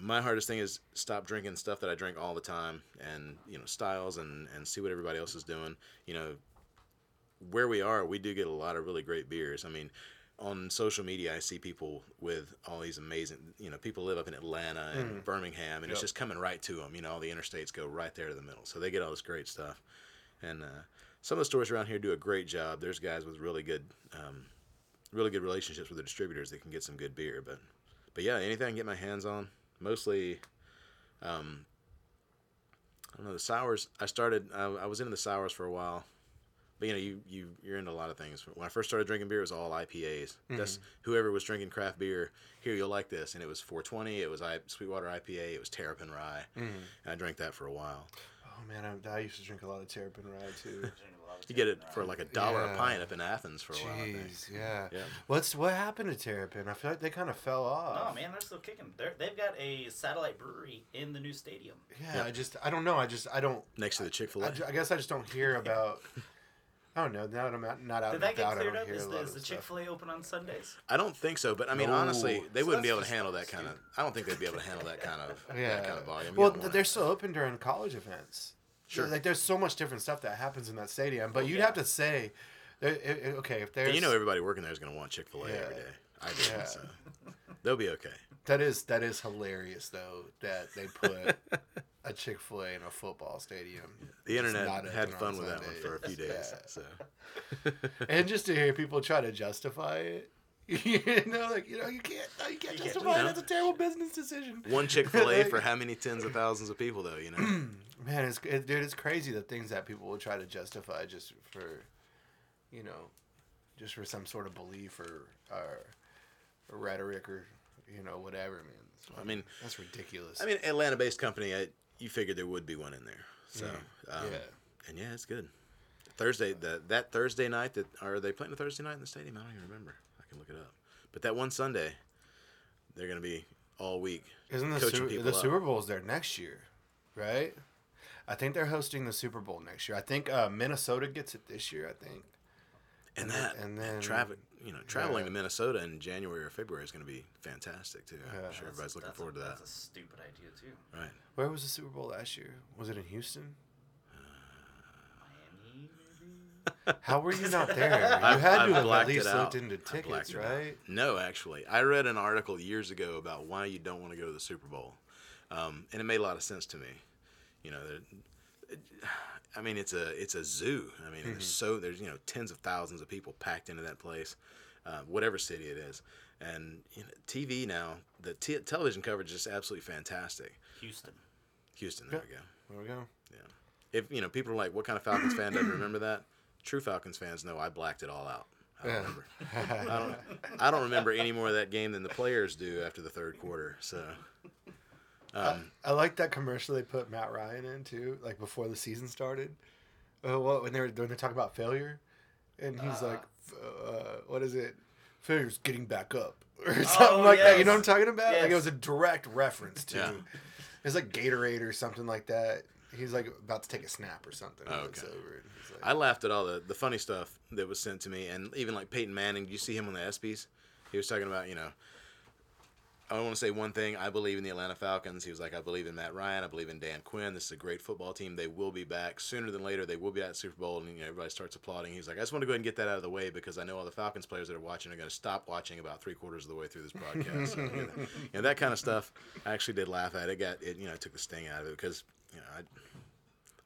my hardest thing is stop drinking stuff that I drink all the time, and you know, styles, and and see what everybody else is doing. You know, where we are, we do get a lot of really great beers. I mean, on social media, I see people with all these amazing, you know, people live up in Atlanta and Birmingham, and it's just coming right to them. You know, all the interstates go right there to the middle, so they get all this great stuff. And uh, some of the stores around here do a great job. There's guys with really good, um, really good relationships with the distributors that can get some good beer. But, but yeah, anything I can get my hands on, mostly. Um, I don't know the sours. I started. I, I was into the sours for a while, but you know, you you you're into a lot of things. When I first started drinking beer, it was all IPAs. That's whoever was drinking craft beer. Here, you'll like this, and it was 420. It was I, Sweetwater IPA. It was Terrapin Rye. And I drank that for a while. oh man, I, I used to drink a lot of Terrapin Rye too. You get it for like a dollar Yeah. a pint up in Athens for a while. Jeez, yeah. Yeah. What's what happened to Terrapin? I feel like they kind of fell off. No, man, they're still kicking. They're, they've got a satellite brewery in the new stadium. Yeah, Yeah. I just I don't know. I just I don't. Next to the Chick Fil I, A. ju- I guess I just don't hear about. I don't know. Now that I'm out, not out Did that get about, cleared don't up? Is the, is the. Chick Fil A open on Sundays? I don't think so, but I mean, No. honestly, they So wouldn't be able to handle that kind of. I don't think they'd be able to handle that kind of Yeah. that kind of volume. Well, don't wanna- they're still open during college events. Sure. Like there's so much different stuff that happens in that stadium, but Oh, you'd yeah. have to say, uh, it- it- okay, if there's And you know everybody working there is going to want Chick Fil A Yeah. every day. I do. Yeah. So they'll be okay. that is that is hilarious though that they put a Chick Fil A in a football stadium. The internet had fun with that one for a few days. So and just to hear people try to justify it, you know, like you know, you can't, you can't You can't justify that. That's a terrible business decision. one Chick Fil A for how many tens of thousands of people though? You know. Man, it's it, dude, it's crazy the things that people will try to justify just for, you know, just for some sort of belief or or, or rhetoric or you know whatever, man. So, I mean- that's ridiculous. I mean, Atlanta-based company. I, you figured there would be one in there. So um, yeah. and yeah, it's good. Thursday, the, that Thursday night that are they playing a Thursday night in the stadium? I don't even remember. I can look it up. But that one Sunday, they're going to be all week. Isn't the Super, people the up. Super Bowl's there next year, right? I think they're hosting the Super Bowl next year. I think uh, Minnesota gets it this year. I think. And And that then- and and then- traffic, you know, traveling yeah. to Minnesota in January or February is going to be fantastic too. Yeah. I'm sure everybody's looking forward a, to that. That's a stupid idea too. Right. Where was the Super Bowl last year? Was it in Houston? Miami, How were you not there? You had I to have at least it looked into tickets, it out. right? No, actually, I read an article years ago about why you don't want to go to the Super Bowl, um, and it made a lot of sense to me. You know, I mean, it's a it's a zoo. I mean, Mm-hmm. there's so there's you know tens of thousands of people packed into that place, uh, whatever city it is, and you know, TV now the t- television coverage is just absolutely fantastic. Houston. Houston, there we go. There we go. Yeah, if you know people are like, what kind of Falcons fan doesn't remember that? True Falcons fans know I blacked it all out. I don't remember. I don't, I don't remember any more of that game than the players do after the third quarter. So, um, I like that commercial they put Matt Ryan in too, like before the season started. Uh, what when they were when they talk about failure, and he's like, uh, "What is it? Failure's getting back up." Or something like that. You know what I'm talking about? Like it was a direct reference to. Yeah. It's like Gatorade or something like that. He's like about to take a snap or something. Oh, okay. Like, I laughed at all the, the funny stuff that was sent to me, and even like Peyton Manning. Do you see him on the ESPYS? He was talking about, you know, I want to say one thing. I believe in the Atlanta Falcons. He was like, I believe in Matt Ryan. I believe in Dan Quinn. This is a great football team. They will be back sooner than later. They will be at the Super Bowl, and you know, everybody starts applauding. He's like, I just want to go ahead and get that out of the way because I know all the Falcons players that are watching are going to stop watching about three quarters of the way through this broadcast. so, you, know, you know, that kind of stuff. I actually did laugh at it. Got it. You know, took the sting out of it because you know,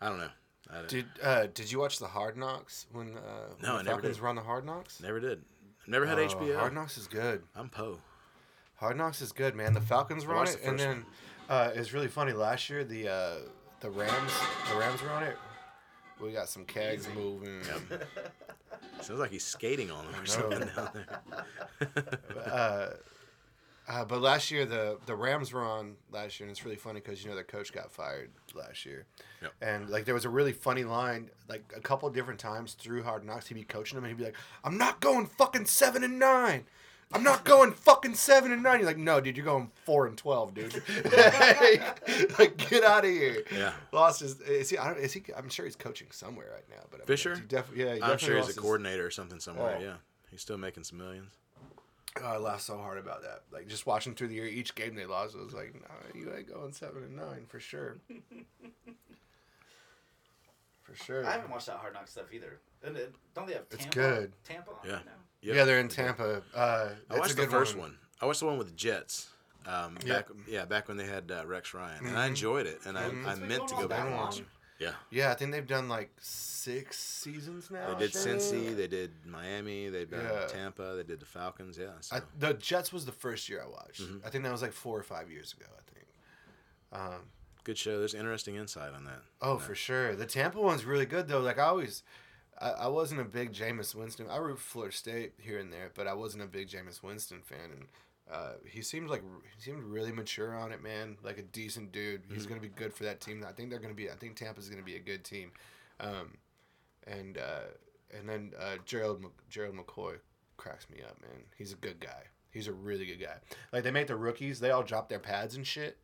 I, I don't know. I Did uh, Did you watch the Hard Knocks when, uh, when No, the I Falcons did. were on the Hard Knocks? never did. Never had Oh, HBO. Hard Knocks is good. I'm Poe. Hard Knocks is good, man. The Falcons were on it, the and then uh, it's really funny. Last year, the uh, the Rams the Rams were on it. We got some kegs moving. Sounds like he's skating on them or something down there. Uh, uh, but last year, the the Rams were on last year, and it's really funny because you know their coach got fired last year, Yep. and like there was a really funny line like a couple different times through Hard Knocks. He'd be coaching them, and he'd be like, "I'm not going fucking seven and nine. I'm not going fucking seven and nine. You're like, no, dude, you're going four and twelve, dude. like, get out of here. Yeah. Lost his. Is he? I don't, is he? I'm sure he's coaching somewhere right now. But I mean, Fisher? he definitely. Yeah, he I'm sure he's a his- coordinator or something somewhere. Oh. Yeah, he's still making some millions. Oh, I laughed so hard about that. Like just watching through the year, each game they lost, I was like, "No, you ain't going seven and nine for sure." for sure. I haven't watched that Hard Knock stuff either. And it, don't they have It's good. Tampa on Yeah. right now? Yep. Yeah, they're in Tampa. Uh, I it's watched a the first one. I watched the one with the Jets. Um, Yeah. back, yeah, back when they had uh, Rex Ryan, and I Mhm. enjoyed it, and I, Mhm. I It's meant to go back and watch long. it. Yeah, Yeah, I think they've done like six seasons now. they did. Cincy, they did Miami, they've done Yeah. Tampa, they did the Falcons. Yeah, so. I, the Jets was the first year I watched. Mhm. I think that was like four or five years ago. I think. Um, good show. There's interesting insight on that. Oh, Yeah. for sure. The Tampa one's really good though. Like I always, I, I wasn't a big Jameis Winston. I root for Florida State here and there, but I wasn't a big Jameis Winston fan. And uh, he seems like he seemed really mature on it, man. Like a decent dude. He's Mhm. gonna be good for that team. I think they're gonna be. I think Tampa's gonna be a good team. Um, and uh, and then uh, Gerald Gerald McCoy cracks me up, man. He's a good guy. He's a really good guy. Like they make the rookies, they all drop their pads and shit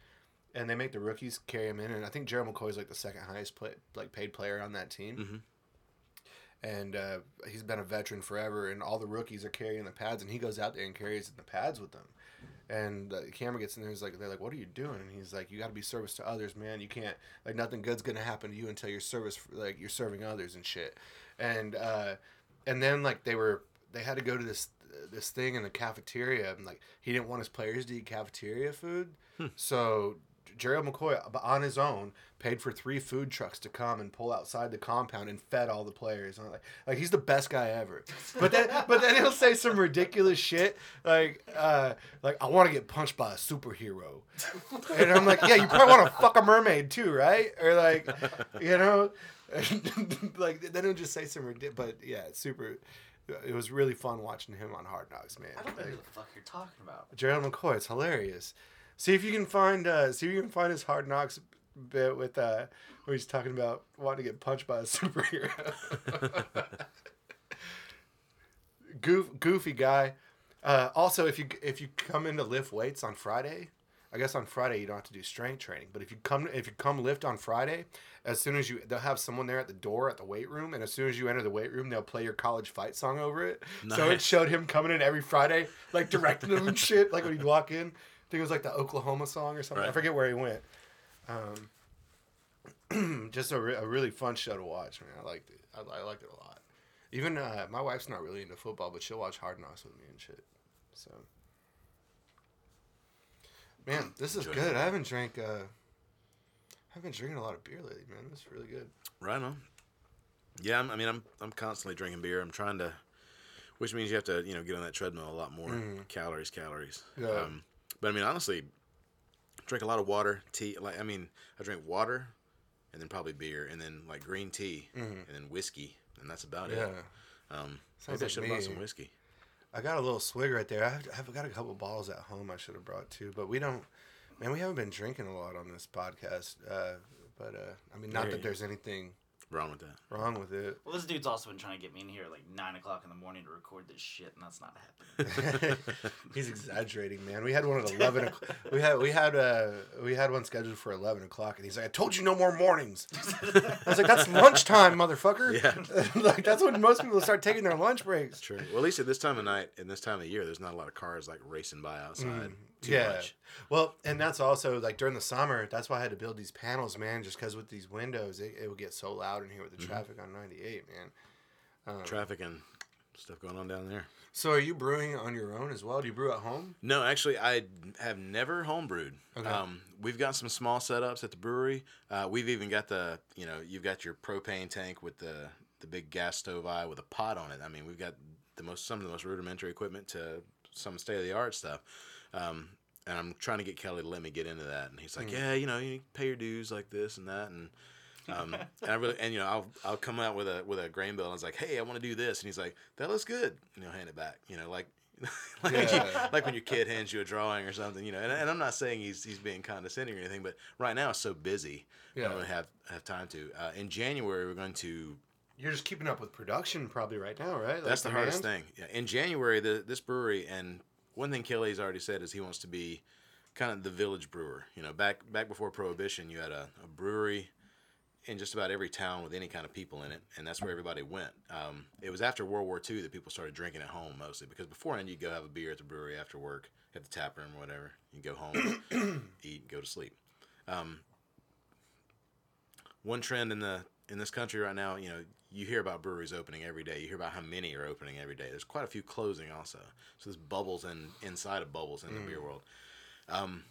and they make the rookies carry him in. And I think Gerald McCoy is like the second highest play, like paid player on that team. Mhm. And uh, he's been a veteran forever, and all the rookies are carrying the pads, and he goes out there and carries the pads with them. And the camera gets in there. He's like, they're like, "What are you doing?" And he's like, "You got to be service to others, man. You can't like nothing good's gonna happen to you until you're service like you're serving others and shit." And uh, and then like they were they had to go to this this thing in the cafeteria, and like he didn't want his players to eat cafeteria food, so Gerald McCoy on his own paid for three food trucks to come and pull outside the compound and fed all the players. And like, like he's the best guy ever. But then, but then he'll say some ridiculous shit like, uh, like I want to get punched by a superhero, and I'm like, yeah, you probably want to fuck a mermaid too, right? Or like, you know, like then he'll just say some ridiculous. But yeah, it's super. It was really fun watching him on Hard Knocks, man. I don't know Like, who the fuck you're talking about. Gerald McCoy. It's hilarious. See if you can find uh, see if you can find his Hard Knocks bit with uh, where he's talking about wanting to get punched by a superhero. Goof, goofy guy. Uh, also, if you if you come in to lift weights on Friday, I guess on Friday you don't have to do strength training. But if you come if you come lift on Friday, as soon as you they'll have someone there at the door at the weight room, and as soon as you enter the weight room, they'll play your college fight song over it. So it showed him coming in every Friday, like directing them and shit. Like when he'd walk in, I think it was like the Oklahoma song or something. I forget where he went. Um, just a, re- a really fun show to watch, man. I liked it. I, I liked it a lot. Even uh, my wife's not really into football, but she'll watch Hard Knocks with me and shit. So, man, this is Enjoy good. I haven't drank. Uh, I've been drinking a lot of beer lately, man. This is really good. Right on. Yeah, I'm, I mean, I'm I'm constantly drinking beer. I'm trying to, which means you have to, you know, get on that treadmill a lot more. Calories, calories. Yeah. Um, but I mean, honestly, drink a lot of water, tea. Like, I mean, I drink water, and then probably beer, and then like green tea, and then whiskey, and that's about Yeah. it. Um, Sounds maybe I should have bought some whiskey. I got a little swig right there. I've, I've got a couple bottles at home I should have brought too, but we don't. Man, we haven't been drinking a lot on this podcast. Uh, but uh, I mean, not that there's anything Wrong with that. wrong with it. Well, this dude's also been trying to get me in here at like nine o'clock in the morning to record this shit, and that's not happening. He's exaggerating, man. We had one at eleven. o'clock. We had we had uh we had one scheduled for eleven o'clock, and he's like, "I told you no more mornings." I was like, "That's lunchtime, motherfucker." Yeah. like that's when most people start taking their lunch breaks. True. Well, at least at this time of night and this time of year, there's not a lot of cars like racing by outside. Too yeah. much. Well, and that's also like during the summer. That's why I had to build these panels, man. Just because with these windows, it, it would get so loud in here with the Mm-hmm. traffic on ninety eight, man. Traffic and stuff going on down there. So, are you brewing on your own as well? Do you brew at home? No, actually, I have never homebrewed. Okay. Um, we've got some small setups at the brewery. Uh, we've even got the, you know, you've got your propane tank with the the big gas stove eye with a pot on it. I mean, we've got the most some of the most rudimentary equipment to some state of the art stuff. Um, and I'm trying to get Kelly to let me get into that, and he's like, "Yeah, you know, you pay your dues like this and that." And um, and I really, and you know, I'll I'll come out with a with a grain bill. And I was like, "Hey, I want to do this," and he's like, "That looks good," and he'll hand it back. You know, like. like, when you- like when your kid hands you a drawing or something, you know. And, and I'm not saying he's he's being condescending or anything, but right now it's so busy, yeah. I don't really have have time to. Uh, in January, we're going to. You're just keeping up with production, probably right now, right? Like That's the hardest thing. Yeah. In January, the this brewery and one thing Kelly's already said is he wants to be kind of the village brewer. You know, back back before Prohibition, you had a, a brewery in just about every town with any kind of people in it, and that's where everybody went. Um, it was after World War II that people started drinking at home mostly because beforehand you'd go have a beer at the brewery after work at the tap room or whatever. You go home, eat, go to sleep. Um, one trend in the in this country right now, you know, you hear about breweries opening every day. You hear about how many are opening every day. There's quite a few closing also. So there's bubbles in inside of bubbles in the beer world. Um,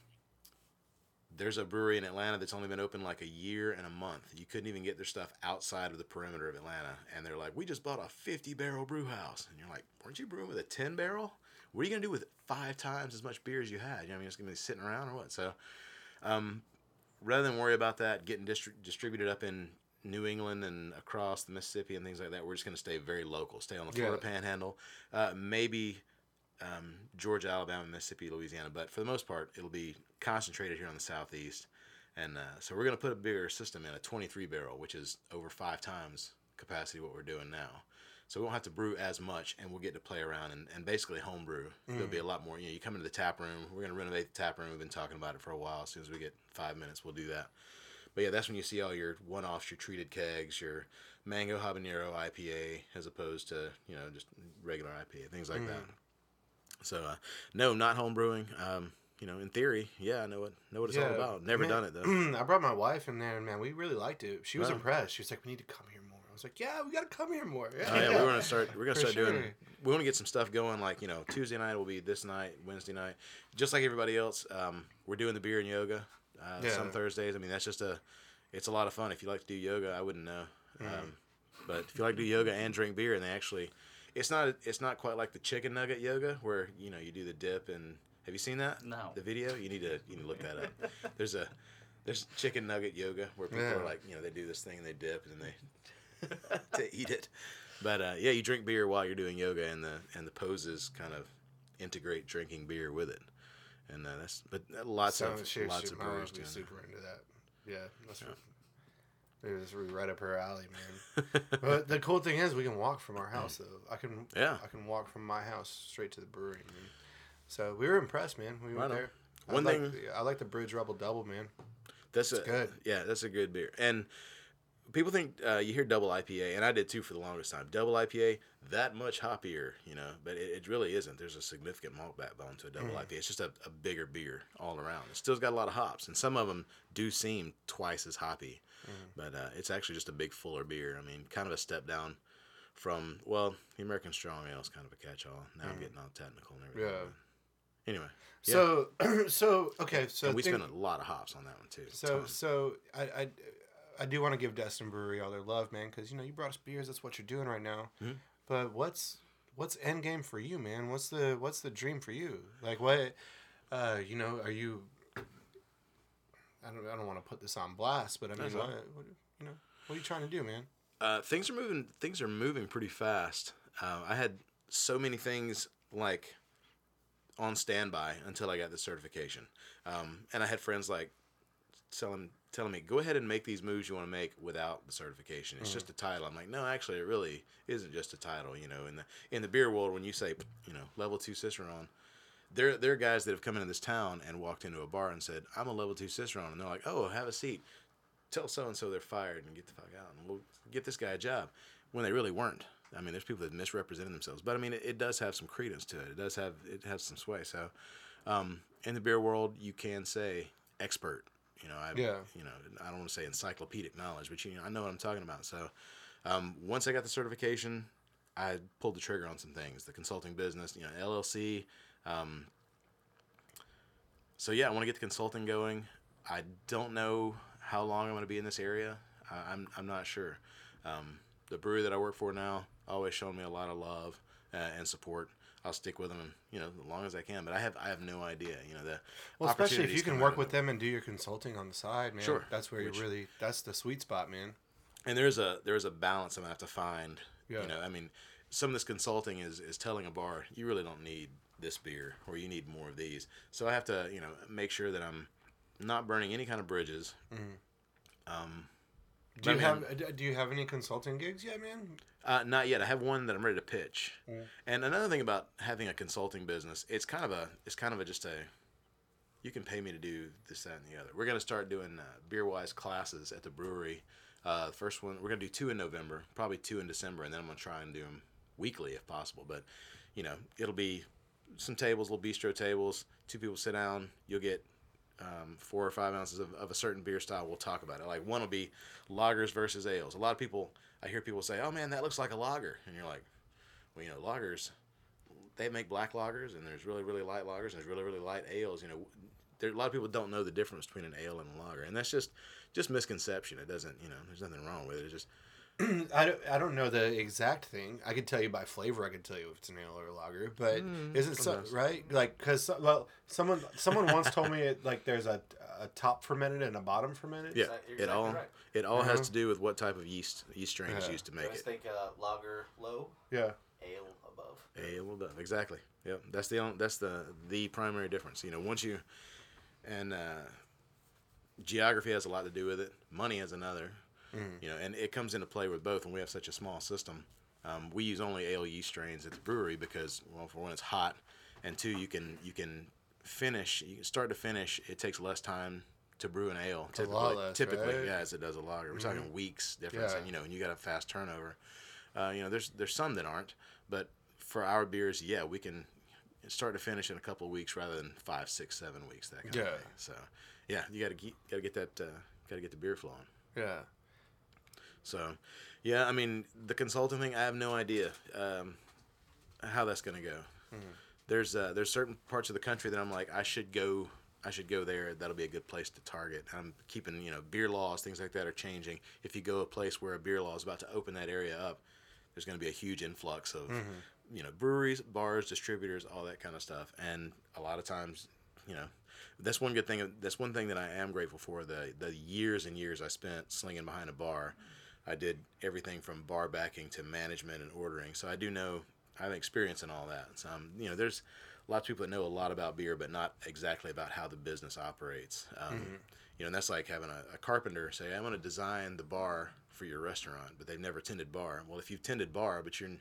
there's a brewery in Atlanta that's only been open like a year and a month. You couldn't even get their stuff outside of the perimeter of Atlanta, and they're like, "We just bought a 50 barrel brew house," and you're like, "Weren't you brewing with a 10 barrel? What are you gonna do with five times as much beer as you had? You know, what I mean, it's gonna be sitting around or what?" So, um, rather than worry about that getting distri- distributed up in New England and across the Mississippi and things like that, we're just gonna stay very local, stay on the Florida Yeah. Panhandle, uh, maybe um, Georgia, Alabama, Mississippi, Louisiana, but for the most part, it'll be concentrated here on the southeast. And uh, so we're going to put a bigger system in a 23 barrel, which is over five times capacity what we're doing now. So we won't have to brew as much, and we'll get to play around and, and basically home brew. There'll be a lot more. You know, you come into the tap room. We're going to renovate the tap room. We've been talking about it for a while. As soon as we get five minutes, we'll do that. But yeah, that's when you see all your one-offs, your treated kegs, your mango habanero IPA, as opposed to you know just regular IPA, things like that. So uh, no, not home brewing. Um, you know, in theory, yeah, I know what know what it's all about. Never man, done it though. I brought my wife in there, and man, we really liked it. She was Wow. impressed. She was like, "We need to come here more." I was like, "Yeah, we got to come here more." Yeah, Oh yeah, we're gonna start. We're gonna For start doing. sure. We want to get some stuff going. Like you know, Tuesday night will be this night. Wednesday night, just like everybody else. Um, we're doing the beer and yoga. Uh, Yeah. Some Thursdays. I mean, that's just a. It's a lot of fun. If you like to do yoga, I wouldn't know. Mm. Um, but if you like to do yoga and drink beer, and they actually, it's not. It's not quite like the chicken nugget yoga where you know you do the dip and. Have you seen that? No. The video? You need to. You need to look that up. There's a. There's chicken nugget yoga where people Yeah. are like, you know, they do this thing and they dip and then they to eat it. But uh, yeah, you drink beer while you're doing yoga, and the and the poses kind of integrate drinking beer with it, and uh, that's but lots So of she, lots she, of brewers wife doing was that. super into that. Yeah, that's was really right up her alley, man. but the cool thing is, we can walk from our house though. I can. Yeah. I can walk from my house straight to the brewery. Man. So we were impressed, man. We went there. One I thing- like the, I like the Bridge Rebel Double, man. That's a good. Yeah, that's a good beer. And people think uh, you hear double IPA, and I did too for the longest time. Double IPA, that much hoppier, you know, but it, it really isn't. There's a significant malt backbone to a double IPA. It's just a, a bigger beer all around. It still's got a lot of hops, and some of them do seem twice as hoppy, but uh, it's actually just a big fuller beer. I mean, kind of a step down from well, the American Strong Ale is kind of a catch-all. Now I'm getting all technical and everything. Mm. Yeah. but Anyway, yeah. So, so okay, so and we think- spent a lot of hops on that one too. So, so I, I, I do want to give Destin Brewery all their love, man, because you know you brought us beers. That's what you're doing right now. Mhm. But what's what's end game for you, man? What's the what's the dream for you? Like what, uh, you know, are you? I don't I don't want to put this on blast, but I mean, what, what you know, what are you trying to do, man? Uh, things are moving. Things are moving pretty fast. Uh, I had so many things like on standby until I got the certification, um, and I had friends like telling telling me, "Go ahead and make these moves you want to make without the certification. It's just a title." I'm like, "No, actually, it really isn't just a title." You know, in the in the beer world, when you say, you know, level two Cicerone, there there are guys that have come into this town and walked into a bar and said, "I'm a level two Cicerone," and they're like, "Oh, have a seat." tell so and so they're fired and get the fuck out and we'll get this guy a job when they really weren't. I mean, there's people that misrepresented themselves, but I mean, it, it does have some credence to it. It does have it has some sway. So, um, in the beer world, you can say expert. You know, I Yeah. you know I don't want to say encyclopedic knowledge, but you know I know what I'm talking about. So, um, once I got the certification, I pulled the trigger on some things. The consulting business, you know, LLC. Um, so yeah, I want to get the consulting going. I don't know how long I'm going to be in this area. I, I'm I'm not sure. Um, the brewery that I work for now always shown me a lot of love uh, and support. I'll stick with them, you know, as long as I can. But I have I have no idea, you know, the Well, especially if you can work with them and do your consulting on the side, man. Sure. That's where Which- you really that's the sweet spot, man. and there's a there's a balance I'm gonna have to find. Yeah. You know, I mean, some of this consulting is is telling a bar you really don't need this beer or you need more of these. So I have to you know make sure that I'm not burning any kind of bridges. Um, Do you I have uh, do you have any consulting gigs yet, man? Uh, not yet. I have one that I'm ready to pitch. Mm. And another thing about having a consulting business, it's kind of a, it's kind of a just a, you can pay me to do this, that, and the other. We're gonna start doing uh, beer wise classes at the brewery. Uh, first one we're gonna do two in November, probably two in December, and then I'm gonna try and do them weekly if possible. But you know, it'll be some tables, little bistro tables. Two people sit down. You'll get um, four or five ounces of, of a certain beer style. We'll talk about it. Like one will be lagers versus ales. A lot of people, I hear people say, "Oh man, that looks like a lager," and you're like, "Well, you know, lagers, they make black lagers, and there's really really light lagers, and there's really really light ales. You know, there a lot of people don't know the difference between an ale and a lager, and that's just just misconception. It doesn't, you know, there's nothing wrong with it. It's just I don't, I don't know the exact thing. I could tell you by flavor. I could tell you if it's an ale or a lager. But is it so, sometimes. right? Like, cause well, someone someone once told me it, like there's a, a top fermented and a bottom fermented. yeah, Exact- you're it all exactly right. it all has Uh-huh. to do with what type of yeast yeast strains is Yeah. used to make always it. think uh, lager low, Yeah. ale above. Ale above, exactly. Yep, that's the only, that's the the primary difference. You know, once you and uh, geography has a lot to do with it. Money has another. You know, and it comes into play with both. And we have such a small system. Um, we use only ale yeast strains at the brewery because, well, for one, it's hot, and two, you can you can finish. You can start to finish. It takes less time to brew an ale. A lot less, typically, right? yeah, as it does a lager. We're talking weeks difference, Yeah. and you know, and you got a fast turnover. Uh, you know, there's there's some that aren't, but for our beers, yeah, we can start to finish in a couple of weeks rather than five, six, seven weeks. That kind Yeah. of thing. So, yeah, you got to get got to get that uh, got to get the beer flowing. Yeah. So, yeah, I mean, the consulting thing, I have no idea um, how that's going to go. There's uh, there's certain parts of the country that I'm like, I should go. I should go there. That'll be a good place to target. I'm keeping, you know, beer laws, things like that are changing. If you go a place where a beer law is about to open that area up, there's going to be a huge influx of, you know, breweries, bars, distributors, all that kind of stuff. And a lot of times, you know, that's one good thing. That's one thing that I am grateful for. The the years and years I spent slinging behind a bar. I did everything from bar backing to management and ordering. So I do know I have experience in all that. So um, you know, there's lots of people that know a lot about beer, but not exactly about how the business operates. Um, You know, and that's like having a, a carpenter say, "I'm going to design the bar for your restaurant," but they've never tended bar. Well, if you've tended bar, but you're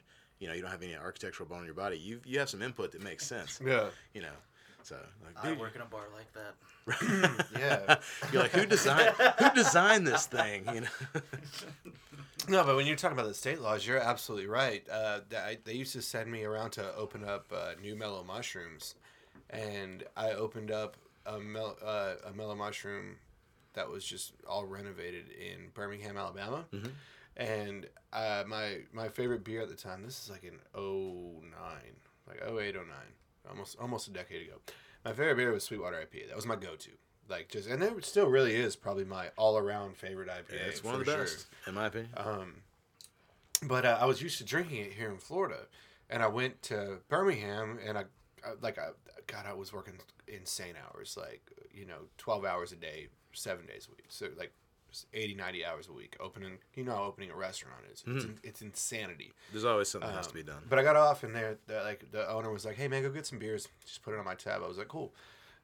you know you don't have any architectural bone in your body, you you have some input that makes sense. Yeah. You know, so like, I dude, work in a bar like that. Yeah. you're like, who designed who designed this thing? You know. No, but when you're talking about the state laws, you're absolutely right. Uh, th- I, they used to send me around to open up uh, new mellow mushrooms, and I opened up a, mel- uh, a mellow mushroom that was just all renovated in Birmingham, Alabama, And uh, my my favorite beer at the time. This is like an 09, like 08, 09, almost almost a decade ago. My favorite beer was Sweetwater IPA. That was my go to. Like just, and it still really is probably my all around favorite IPA. Yeah, it's one of the sure. best, in my opinion. Um, but uh, I was used to drinking it here in Florida, and I went to Birmingham, and I, I like I God, I was working insane hours, like you know, twelve hours a day, seven days a week, so like 80, 90 hours a week, opening you know, how opening a restaurant is it's, it's insanity. There's always something that has to Um, be done. But I got off, and there, the, like the owner was like, "Hey man, go get some beers. Just put it on my tab." I was like, "Cool."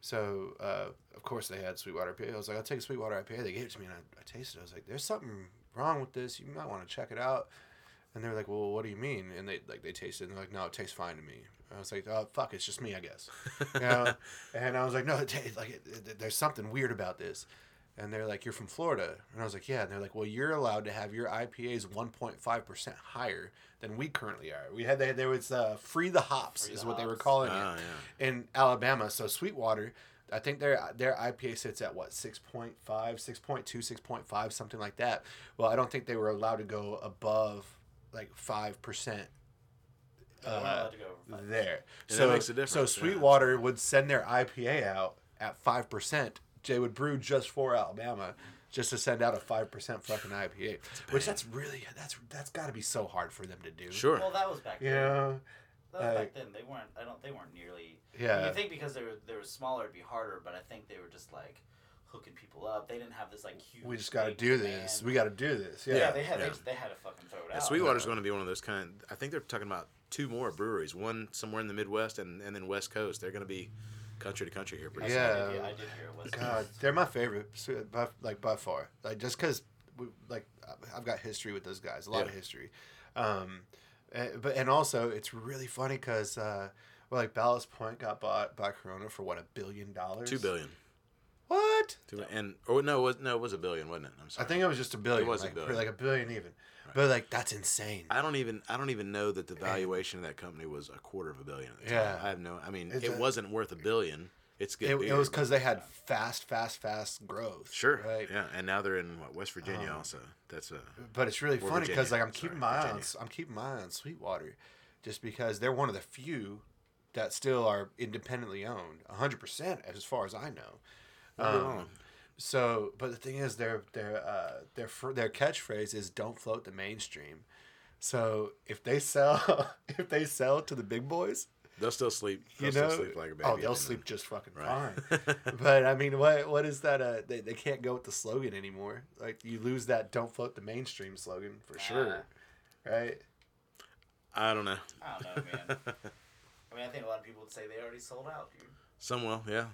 So uh, of course they had Sweetwater IPA. I was like, "I'll take a Sweetwater IPA." They gave it to me, and I, I tasted it. I was like, "There's something wrong with this. You might want to check it out." And they were like, "Well, what do you mean?" And they like they tasted, it, and they're like, "No, it tastes fine to me." I was like, "Oh fuck, it's just me, I guess." You know? and I was like, "No, it, like it, it, there's something weird about this." And they're like, "You're from Florida," and I was like, "Yeah." And they're like, "Well, you're allowed to have your IPAs 1.5 percent higher than we currently are. We had they, there was uh, free the hops Free is the what they were calling Ah, it yeah. in Alabama. So Sweetwater, I think their their IPA sits at what 6.5, 6.2, 6.5, something like that. Well, I don't think they were allowed to go above like five percent uh, allowed to go over there. so makes a difference, So yeah. Sweetwater would send their IPA out at five percent. They would brew just for Alabama, just to send out a five percent fucking IPA. Which that's really that's that's got to be so hard for them to do. Sure. Well, that was back You then. know. That like- back uh, then. They weren't. I don't. They weren't nearly. Yeah. You think because they were they were smaller, it'd be harder. But I think they were just like hooking people up. They didn't have this like huge. We just got to big do this. demand. We got to do this. Yeah, Yeah. they had yeah. They, they had to fucking throw it Yeah, out. Sweetwater's going to be one of those kind. I think they're talking about two more breweries. One somewhere in the Midwest and, and then West Coast. They're going to be country to country here pretty That's Yeah. what I did, I did hear it was. God, they're my favorite, by, like by far. Like just because, like I've got history with those guys, a lot of history. Um, and, but and also it's really funny because, uh, well, like Ballast Point got bought by Corona for what a billion dollars. Two billion. What? Two, and or no, it was no, it was a billion, wasn't it? I'm sorry. I think it was just a billion. It was a billion. like a billion even. But like that's insane. I don't even I don't even know that the valuation of that company was a quarter of a billion. At the time. Yeah. I have no. I mean, It's it a- wasn't worth a billion. It's good. It, beer, it was because they had fast, fast, fast growth. Sure. Right. Yeah, and now they're in what, West Virginia Um, also. That's a But it's really funny because like I'm keeping sorry, my eye on I'm keeping my eye on Sweetwater, just because they're one of the few that still are independently owned, hundred percent as far as I know. Not Um. So, but the thing is, their their uh, their fr- their catchphrase is "Don't float the mainstream." So if they sell if they sell to the big boys, They'll still sleep. They'll you still know, sleep like a baby. oh, they'll end sleep it. just fucking Right. fine. but I mean, what what is that? Uh, they, they can't go with the slogan anymore. Like you lose that "Don't float the mainstream" slogan for sure, right? I don't know. I don't know, man. I mean, I think a lot of people would say they already sold out, dude. Some will, yeah.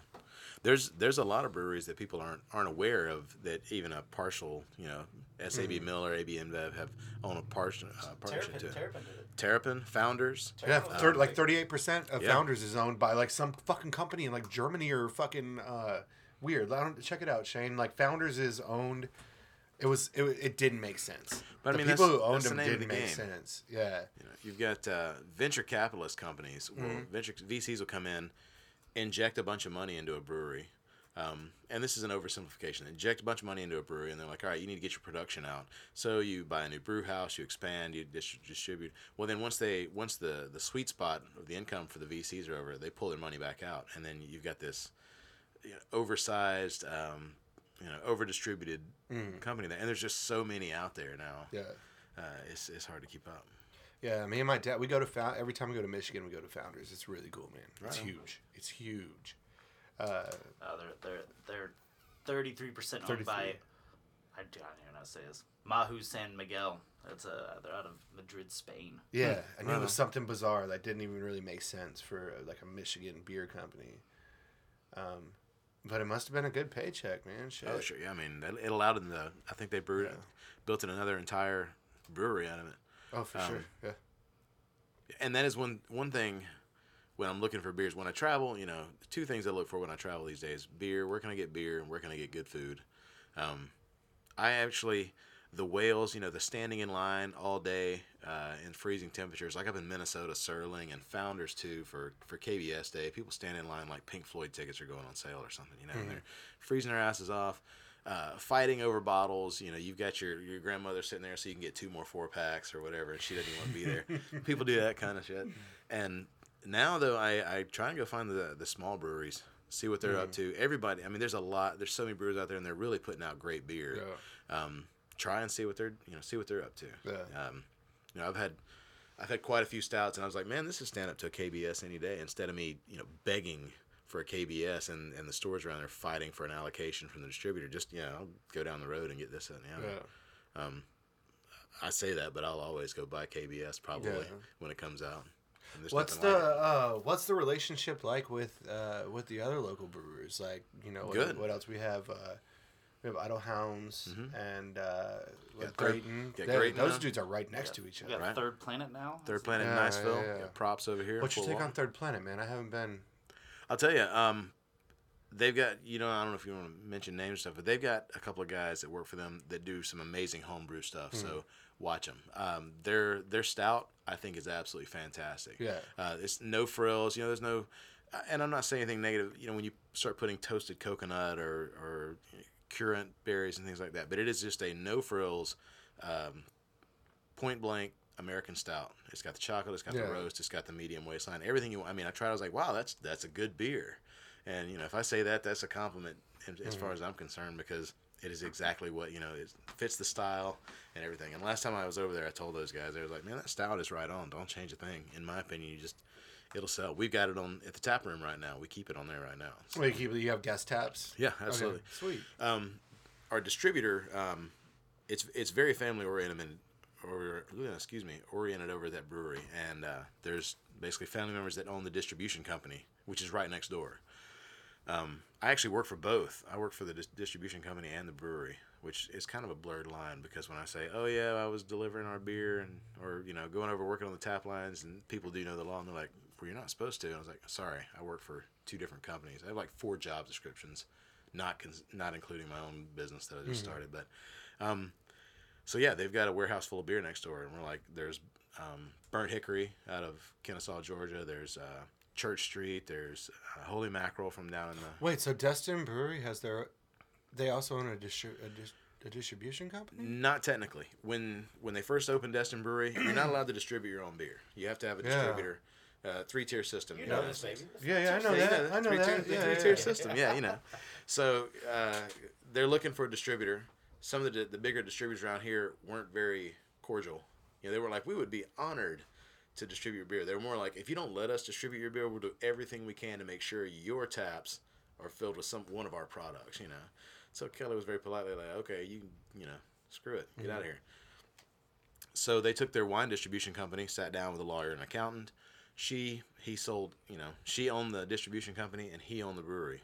There's there's a lot of breweries that people aren't aren't aware of that even a partial, you know, SAB Mm-hmm. Miller, AB InBev have own a partial uh, partnership Terrapin, to. Terrapin it. Terrapin, Founders. Yeah, Terrapin was thir- big. like thirty-eight percent of Yeah. Founders is owned by like some fucking company in like Germany or fucking uh, weird. I don't check it out, Shane. Like Founders is owned. It was it, it didn't make sense. But I the mean, people that's- who owned that's the them didn't the make sense. Yeah, You know, you've got uh, venture capitalist companies. Will, Mm-hmm. Venture VCs will come in, inject a bunch of money into a brewery, um, and this is an oversimplification. Inject a bunch of money into a brewery, and they're like, "All right, you need to get your production out." So you buy a new brew house, you expand, you dis- distribute. Well, then once they once the the sweet spot of the income for the VCs are over, they pull their money back out, and then you've got this you know, oversized, um, you know, over distributed company there, and there's just so many out there now. yeah, Uh, it's it's hard to keep up. Yeah. Me and my dad, we go to Found every time we go to Michigan, we go to Founders. It's really cool, man. It's Right huge. It's huge. Uh, Oh, they're they're they're thirty three percent owned 33. by. I don't even know how to say this. Mahou San Miguel. That's uh, they're out of Madrid, Spain. yeah, I knew Right it was something bizarre that didn't even really make sense for uh, like a Michigan beer company. Um, but it must have been a good paycheck, man. Shit. Oh sure, yeah. I mean, it allowed them to. I think they brewed, Yeah. built in another entire brewery out of it. Oh, for Um, sure. Yeah. And that is one one thing when I'm looking for beers. When I travel, you know, two things I look for when I travel these days: beer. Where can I get beer? And where can I get good food? Um, I actually the whales, you know, the standing in line all day uh, in freezing temperatures, like up in Minnesota, Serling and Founders too for for KBS Day. People stand in line like Pink Floyd tickets are going on sale or something, you know, and they're freezing their asses off. Uh, fighting over bottles. You know, you've got your, your grandmother sitting there so you can get two more four packs or whatever, and she doesn't want to be there. People do that kind of shit. And now though, I, I try and go find the the small breweries, see what they're up to. Everybody, I mean, there's a lot. There's so many brewers out there, and they're really putting out great beer. Um, try and see what they're you know see what they're up to. Yeah. Um, you know, I've had I've had quite a few stouts, and I was like, man, this is stand up to a KBS any day. Instead of me, you know, begging for a KBS, and, and the stores around there fighting for an allocation from the distributor. Just you know, I'll go down the road and get this and the other. Yeah. Um, I say that, but I'll always go buy KBS probably Yeah. when it comes out. What's the like uh, what's the relationship like with uh, with the other local brewers? Like you know, what, Good. what else we have? Uh, we have Idyll Hounds and uh, what, Got Third- Grayton. got those now. dudes are right next to each We other. got Right. Third Planet now. Third Planet in Yeah, Niceville? yeah, yeah. Got props over here. What's your take on. on Third Planet, man? I haven't been. I'll tell you. Um, they've got you know I don't know if you want to mention names and stuff, but they've got a couple of guys that work for them that do some amazing homebrew stuff. So watch them. Um, their their stout I think is absolutely fantastic. Yeah. Uh, it's no frills. You know, there's no. uh, And I'm not saying anything negative. You know, when you start putting toasted coconut or or currant berries and things like that, but it is just a no frills, um, point blank American stout. It's got the chocolate, it's got Yeah. the roast, it's got the medium waistline, everything you. want. I mean, I tried. I was like, wow, that's that's a good beer, and you know, if I say that, that's a compliment as, as far as I'm concerned because it is exactly what you know. It fits the style and everything. And last time I was over there, I told those guys, they was like, man, that stout is right on. Don't change a thing. In my opinion, you just it'll sell. We've got it on at the tap room right now. We keep it on there right now. So, Well, you keep you have guest taps. yeah, Okay, absolutely Sweet. um, our distributor, um, it's it's very family oriented, or excuse me, oriented over at that brewery, and uh, there's basically family members that own the distribution company, which is right next door. Um, I actually work for both. I work for the dis- distribution company and the brewery, which is kind of a blurred line because when I say, "Oh yeah, I was delivering our beer," and or you know going over working on the tap lines, and people do know the law, and they're like, "Well, you're not supposed to." And I was like, "Sorry, I work for two different companies. I have like four job descriptions, not cons- not including my own business that I just started." But um, so yeah, they've got a warehouse full of beer next door, and we're like, there's um, Burnt Hickory out of Kennesaw, Georgia. There's uh, Church Street. There's uh, Holy Mackerel from down in the Wait, so Destin Brewery has their? They also own a, distri- a, dis- a distribution company. Not technically. When when they first opened Destin Brewery, you're not allowed to distribute your own beer. You have to have a Yeah. distributor. Uh, three tier system. You in know the this, United baby. Yeah, yeah, I know Yeah, that. I know three-tier- that. the Yeah, three-tier yeah. system. Yeah, you know. So uh, they're looking for a distributor. Some of the the bigger distributors around here weren't very cordial. You know, they were like, we would be honored to distribute your beer. They were more like, if you don't let us distribute your beer, we'll do everything we can to make sure your taps are filled with some one of our products. You know. So Kelly was very politely like, okay, you you know, screw it, get out of mm-hmm. here. So they took their wine distribution company, sat down with a lawyer and accountant. She he sold, you know, she owned the distribution company and he owned the brewery.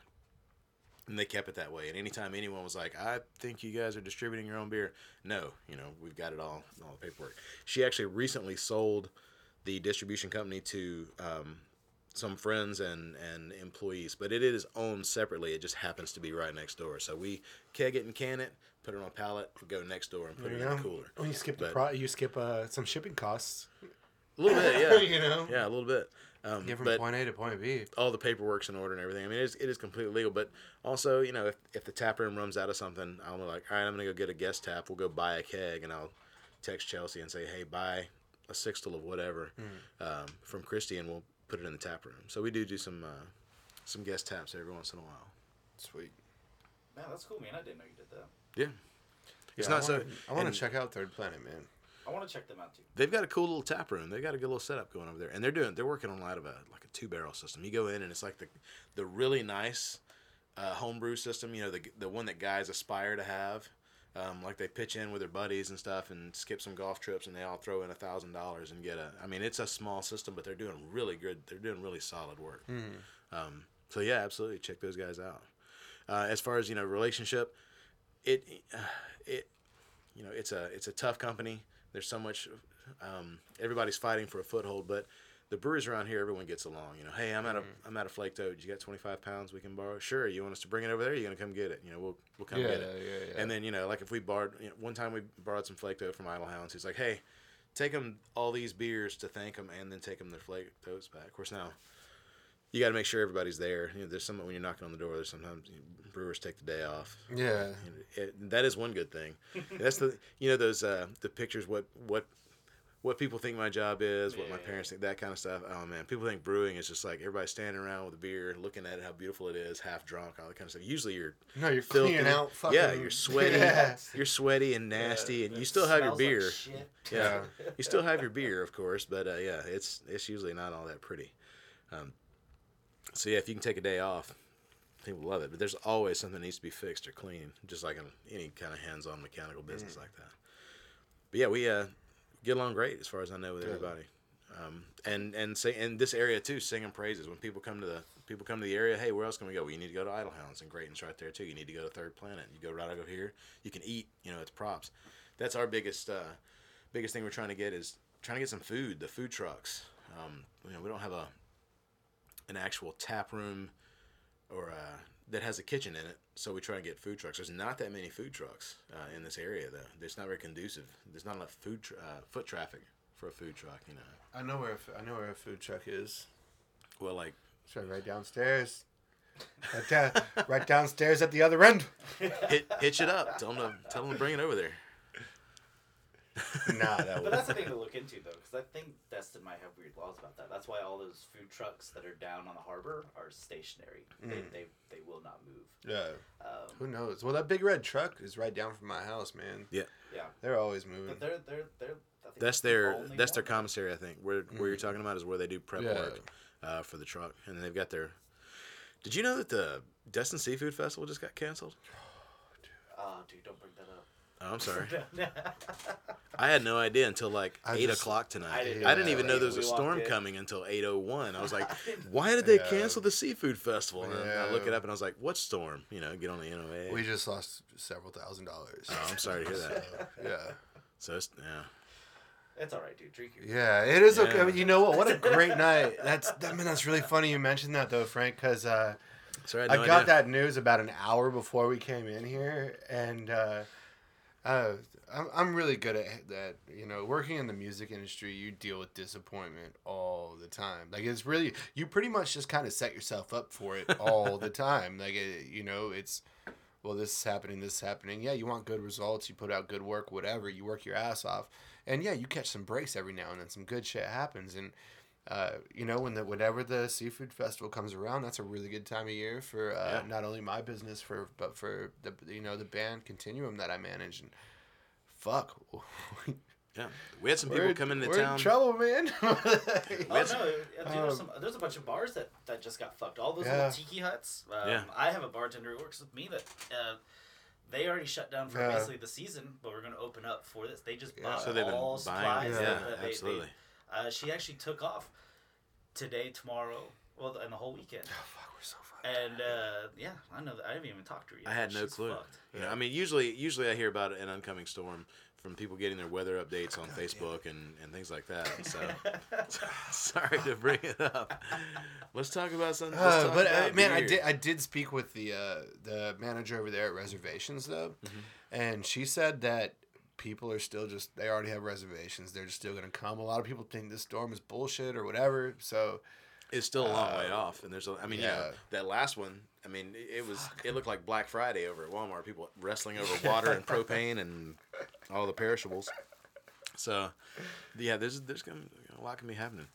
And they kept it that way. And anytime anyone was like, "I think you guys are distributing your own beer," no, you know, we've got it all, all the paperwork. She actually recently sold the distribution company to um, some friends and and employees, but it is owned separately. It just happens to be right next door. So we keg it and can it, put it on a pallet, go next door and put You it in know, the cooler. when you skip the But- pro- you skip uh, some shipping costs. A little bit, yeah. you know, Yeah, a little bit. Um, get from but point A to point B. all the paperwork's in order and everything. I mean, it is, it is completely legal. But also, you know, if, if the tap room runs out of something, I'm like, all right, I'm gonna go get a guest tap. We'll go buy a keg, and I'll text Chelsea and say, hey, buy a sixtel of whatever um, from Christie, and we'll put it in the tap room. So we do do some uh, some guest taps every once in a while. Sweet. Man, that's cool, man. I didn't know you did that. Yeah, it's Yeah, not I so. wanna, I want to check out Third Planet, man. I want to check them out too. They've got a cool little tap room. They've got a good little setup going over there, and they're doing they're working on a lot of a like a two barrel system. You go in and it's like the the really nice uh, homebrew system. You know the the one that guys aspire to have. Um, like they pitch in with their buddies and stuff, and skip some golf trips, and they all throw in a thousand dollars and get a. I mean, it's a small system, but they're doing really good. They're doing really solid work. Um, so yeah, absolutely, check those guys out. Uh, as far as you know, relationship, it uh, it you know it's a it's a tough company. There's so much. Um, everybody's fighting for a foothold, but the breweries around here, everyone gets along. You know, hey, I'm out of I'm out of flaked oat. You got 25 pounds we can borrow? Sure. You want us to bring it over there? You're gonna come get it. You know, we'll we'll come Yeah, get it. yeah, yeah. And then you know, like if we borrowed, you know, one time we borrowed some flaked oat from Idyll Hounds. He's like, hey, take them all these beers to thank them, and then take them their flaked oats back. Of course, now you got to make sure everybody's there. You know, there's some when you're knocking on the door. There's sometimes brewers take the day off. Yeah. You know, it, that is one good thing. That's the you know those uh, the pictures what what what people think my job is, what my parents think, that kind of stuff. Oh man, people think brewing is just like everybody standing around with a beer, looking at it, how beautiful it is, half drunk, all that kind of stuff. Usually you're No, you're filthy. cleaning out fucking. yeah, you're sweaty, Yeah. you're sweaty and nasty, and you still have your smells like beer. shit. Yeah, you still have your beer, of course, but uh, yeah, it's it's usually not all that pretty. Um, so yeah, if you can take a day off, people love it. But there's always something that needs to be fixed or cleaned, just like in any kind of hands-on mechanical business like that. But yeah, we uh, get along great as far as I know with Good. everybody. Um, and and say in this area too, singing praises when people come to the people come to the area. Hey, where else can we go? Well, you need to go to Idyll Hounds and Grayton's right there too. You need to go to Third Planet. You go right over here. You can eat. You know, it's props. That's our biggest uh, biggest thing we're trying to get is trying to get some food. The food trucks. Um, you know, we don't have a an actual tap room or uh, that has a kitchen in it. So we try and get food trucks. There's not that many food trucks uh, in this area though. It's not very conducive. There's not enough food tra- uh, foot traffic for a food truck. You know. I know where a f- I know where a food truck is. Well, like It's right, right downstairs. Right, down, right downstairs at the other end. hit, hitch it up. Tell them to tell them to bring it over there. Nah, that But that's the thing to look into though, because I think Destin might have weird laws about that. That's why all those food trucks that are down on the harbor are stationary. They, Mm. they they will not move. Yeah. Um, Who knows? Well, that big red truck is right down from my house, man. yeah, Yeah. They're always moving. but they're they're they're. I That's their only that's their commissary. I think where where you're talking about is where they do prep Yeah. work uh, for the truck, and they've got their. Did you know that the Destin Seafood Festival just got canceled? Oh, dude, don't bring that up. Oh, I'm sorry. I had no idea until like I eight just- o'clock tonight. I I didn't didn't, know even know there was a storm in. coming until eight oh one. I was like, why did they Yeah. cancel the seafood festival? And I look it up and I was like, what storm? You know, get on the NOAA. we just lost several thousand dollars. oh, I'm sorry to hear that. So, yeah. So it's, yeah, it's all right, dude. Drink your. Yeah, it is okay. I mean, you know what? What a great night. That's I mean, that's really funny you mentioned that though, Frank, because uh, sorry, I, I got idea. that news about an hour before we came in here, and uh, uh, I'm I'm really good at that. You know, working in the music industry, you deal with disappointment all the time. Like it's really you pretty much just kind of set yourself up for it all the time. Like it, you know, it's well, this is happening, this is happening. Yeah, you want good results, you put out good work, whatever. You work your ass off, and yeah, you catch some breaks every now and then. Some good shit happens, and uh, you know, when the whenever the seafood festival comes around, that's a really good time of year for uh, Yeah. not only my business for but for the you know the band Continuum that I manage and fuck. Yeah, we had some people we're, come into we're town. in trouble, man. Oh no, some- yeah, dude, um, there's, some, there's a bunch of bars that, that just got fucked. All those Yeah. little tiki huts. Um, Yeah. I have a bartender who works with me that uh, they already shut down for Yeah. basically the season, but we're gonna open up for this. They just Yeah. bought So they've been all buying. supplies. Yeah, Yeah, that they- they- absolutely. Uh, she actually took off today, tomorrow, well, and the whole weekend. oh, fuck, we're so fucked. And uh, yeah, I know that I haven't even talked to her yet. I had no she's clue. fucked. You know, I mean, usually, usually I hear about an oncoming storm from people getting their weather updates on Facebook and, and things like that. So, sorry to bring it up. Let's talk about something. let's Uh, talk but uh, about man, I beer. did I did speak with the uh, the manager over there at reservations though, Mm-hmm. and she said that people are still just they already have reservations. They're just still gonna come. A lot of people think this storm is bullshit or whatever. So It's still a long way Uh, off, and there's. A, I mean, yeah, yeah. that last one. I mean, it, was. It looked like Black Friday over at Walmart. People wrestling over water and propane and all the perishables. So, yeah, there's there's gonna a lot can be happening.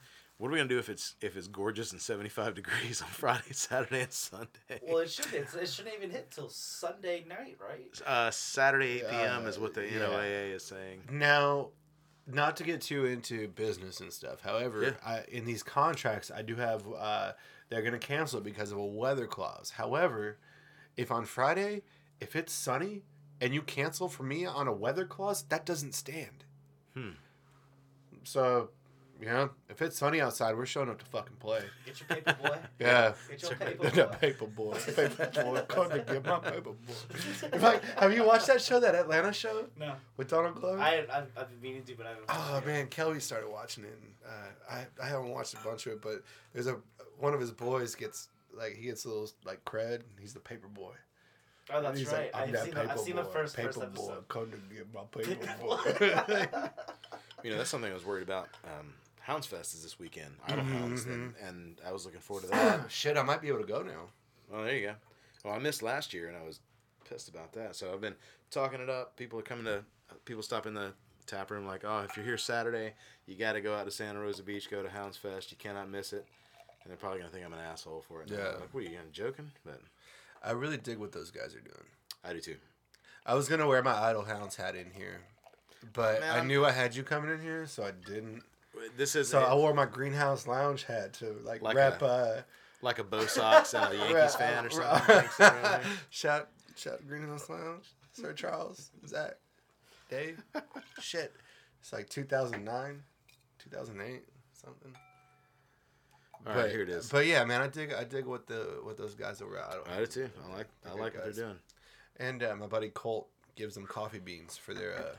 What are we gonna do if it's if it's gorgeous and 75 degrees on Friday, Saturday, and Sunday? Well, it should it's, it shouldn't even hit till Sunday night, right? Uh, Saturday 8 p.m. Uh, is what the yeah. NOAA is saying. now, not to get too into business and stuff. However, Yeah. I, in these contracts, I do have uh, they're gonna cancel it because of a weather clause. However, if on Friday if it's sunny and you cancel for me on a weather clause, that doesn't stand. Hmm. So, yeah, if it's sunny outside, we're showing up to fucking play. Get your paper boy. Yeah. Get your paper boy. That paper boy, paper boy, come to get my paper boy. In have you watched that show, that Atlanta show No, with Donald Glover? I I've, I've been meaning to, but I haven't. Oh watched it man, Kelly started watching it. And, uh, I I haven't watched a bunch of it, but there's a one of his boys gets like he gets a little like cred. and He's the paper boy. Oh, that's he's right. like, I'm I've that seen, the, I've paper seen the boy, first paper first boy, come to get my paper Paper boy. You know, that's something I was worried about. Um, Hounds Fest is this weekend. Idyll Hounds, and, and I was looking forward to that. Shit, I might be able to go now. well, there you go. Well, I missed last year, and I was pissed about that. So I've been talking it up. People are coming to. People stop in the tap room like, oh, if you're here Saturday, you got to go out to Santa Rosa Beach, go to Hounds Fest. You cannot miss it. And they're probably gonna think I'm an asshole for it. now. Yeah. Like, what are you gonna joking? But I really dig what those guys are doing. I do too. I was gonna wear my Idyll Hounds hat in here, but Man, I I'm- knew I had you coming in here, so I didn't. This is So a- I wore my Greenhouse Lounge hat to like, Like rep. a- uh, like a Bo Sox and a Yankees fan or uh, something. Thanks, everybody. shout shout Greenhouse Lounge, Sir Charles, Zach, Dave. Shit, it's like 2009, 2008, something. All but, right, here it is. But yeah, man, I dig I dig what the what those guys that were out. I do too. I like I Good like what guys. they're doing. And uh, my buddy Colt gives them coffee beans for their. Uh, for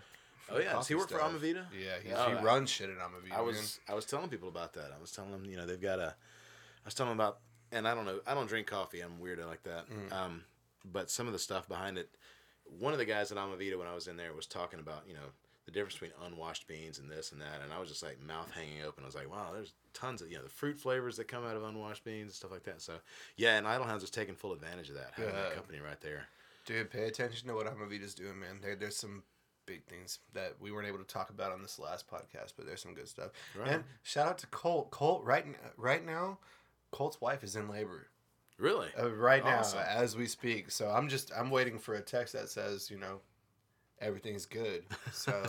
Oh yeah, does he coffee work for stuff. Amavida? Yeah, he's, Oh, he I- runs shit at Amavida. I was man. I was telling people about that. I was telling them, you know, they've got a. I was telling them about, and I don't know, I don't drink coffee. I'm weirdo like that. Mm. Um, but some of the stuff behind it. One of the guys at Amavida when I was in there was talking about, you know, the difference between unwashed beans and this and that, and I was just like mouth hanging open. I was like, wow, there's tons of you know the fruit flavors that come out of unwashed beans and stuff like that. So yeah, and Idyll Hounds is taking full advantage of that. Having that company right there. Dude, pay attention to what Amavida's doing, man. There, there's some big things that we weren't able to talk about on this last podcast, but there's some good stuff. Right. And shout out to Colt. Colt, right, n- right now, Colt's wife is in labor. Really? Uh, right now, as we speak. So I'm just, I'm waiting for a text that says, you know, everything's good. So,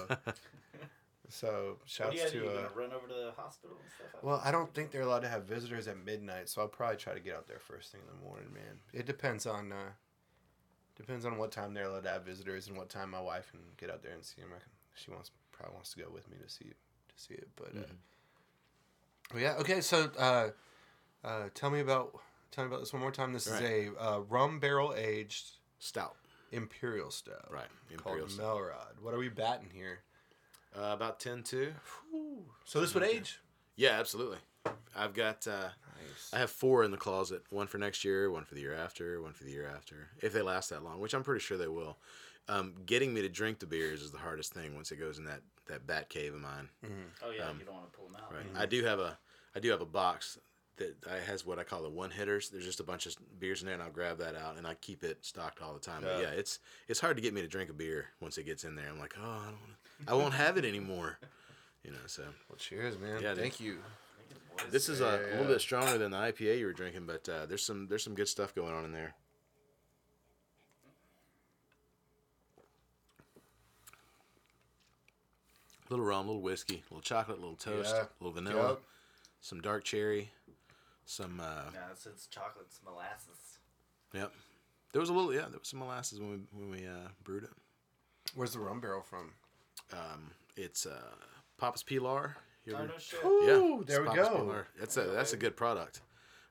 so What shouts do you, do? to. Uh, run over to the hospital and stuff? after? well, I don't think they're allowed to have visitors at midnight, so I'll probably try to get out there first thing in the morning, man. It depends on uh, depends on what time they're allowed to have visitors and what time my wife can get out there and see them. I can, she wants probably wants to go with me to see to see it, but uh, Mhm. but yeah. Okay, so uh, uh, tell me about tell me about this one more time. This Right. is a uh, rum barrel aged Stout. imperial stout, Right. Called Imperial. Stout. Melrod. What are we batting here? Uh, about 10-2. So this would age. Yeah, absolutely. I've got uh, Nice. I have four in the closet. One for next year, one for the year after, one for the year after. If they last that long, which I'm pretty sure they will. Um, getting me to drink the beers is the hardest thing once it goes in that, that bat cave of mine. oh yeah, um, you don't want to pull them out. Right. Mm-hmm. I do have a I do have a box that has what I call the one hitters. There's just a bunch of beers in there, and I'll grab that out and I keep it stocked all the time. But Yeah. yeah, it's it's hard to get me to drink a beer once it gets in there. I'm like, oh, I don't, wanna, I won't have it anymore. You know, so Well, cheers, man. Yeah, dude. Thank you. This is a, yeah, a little bit stronger than the IPA you were drinking, but uh, there's some there's some good stuff going on in there. little rum, little whiskey, little chocolate, little toast, Yeah. little vanilla, Yup. some dark cherry, some. Uh, it's, it's chocolate, it's molasses. Yep. There was a little yeah. There was some molasses when we when we uh, brewed it. Where's the rum barrel from? Um, it's uh, Papa's Pilar. You Oh no shit. yeah, Ooh, it's there we go. Pilar. That's a that's a good product.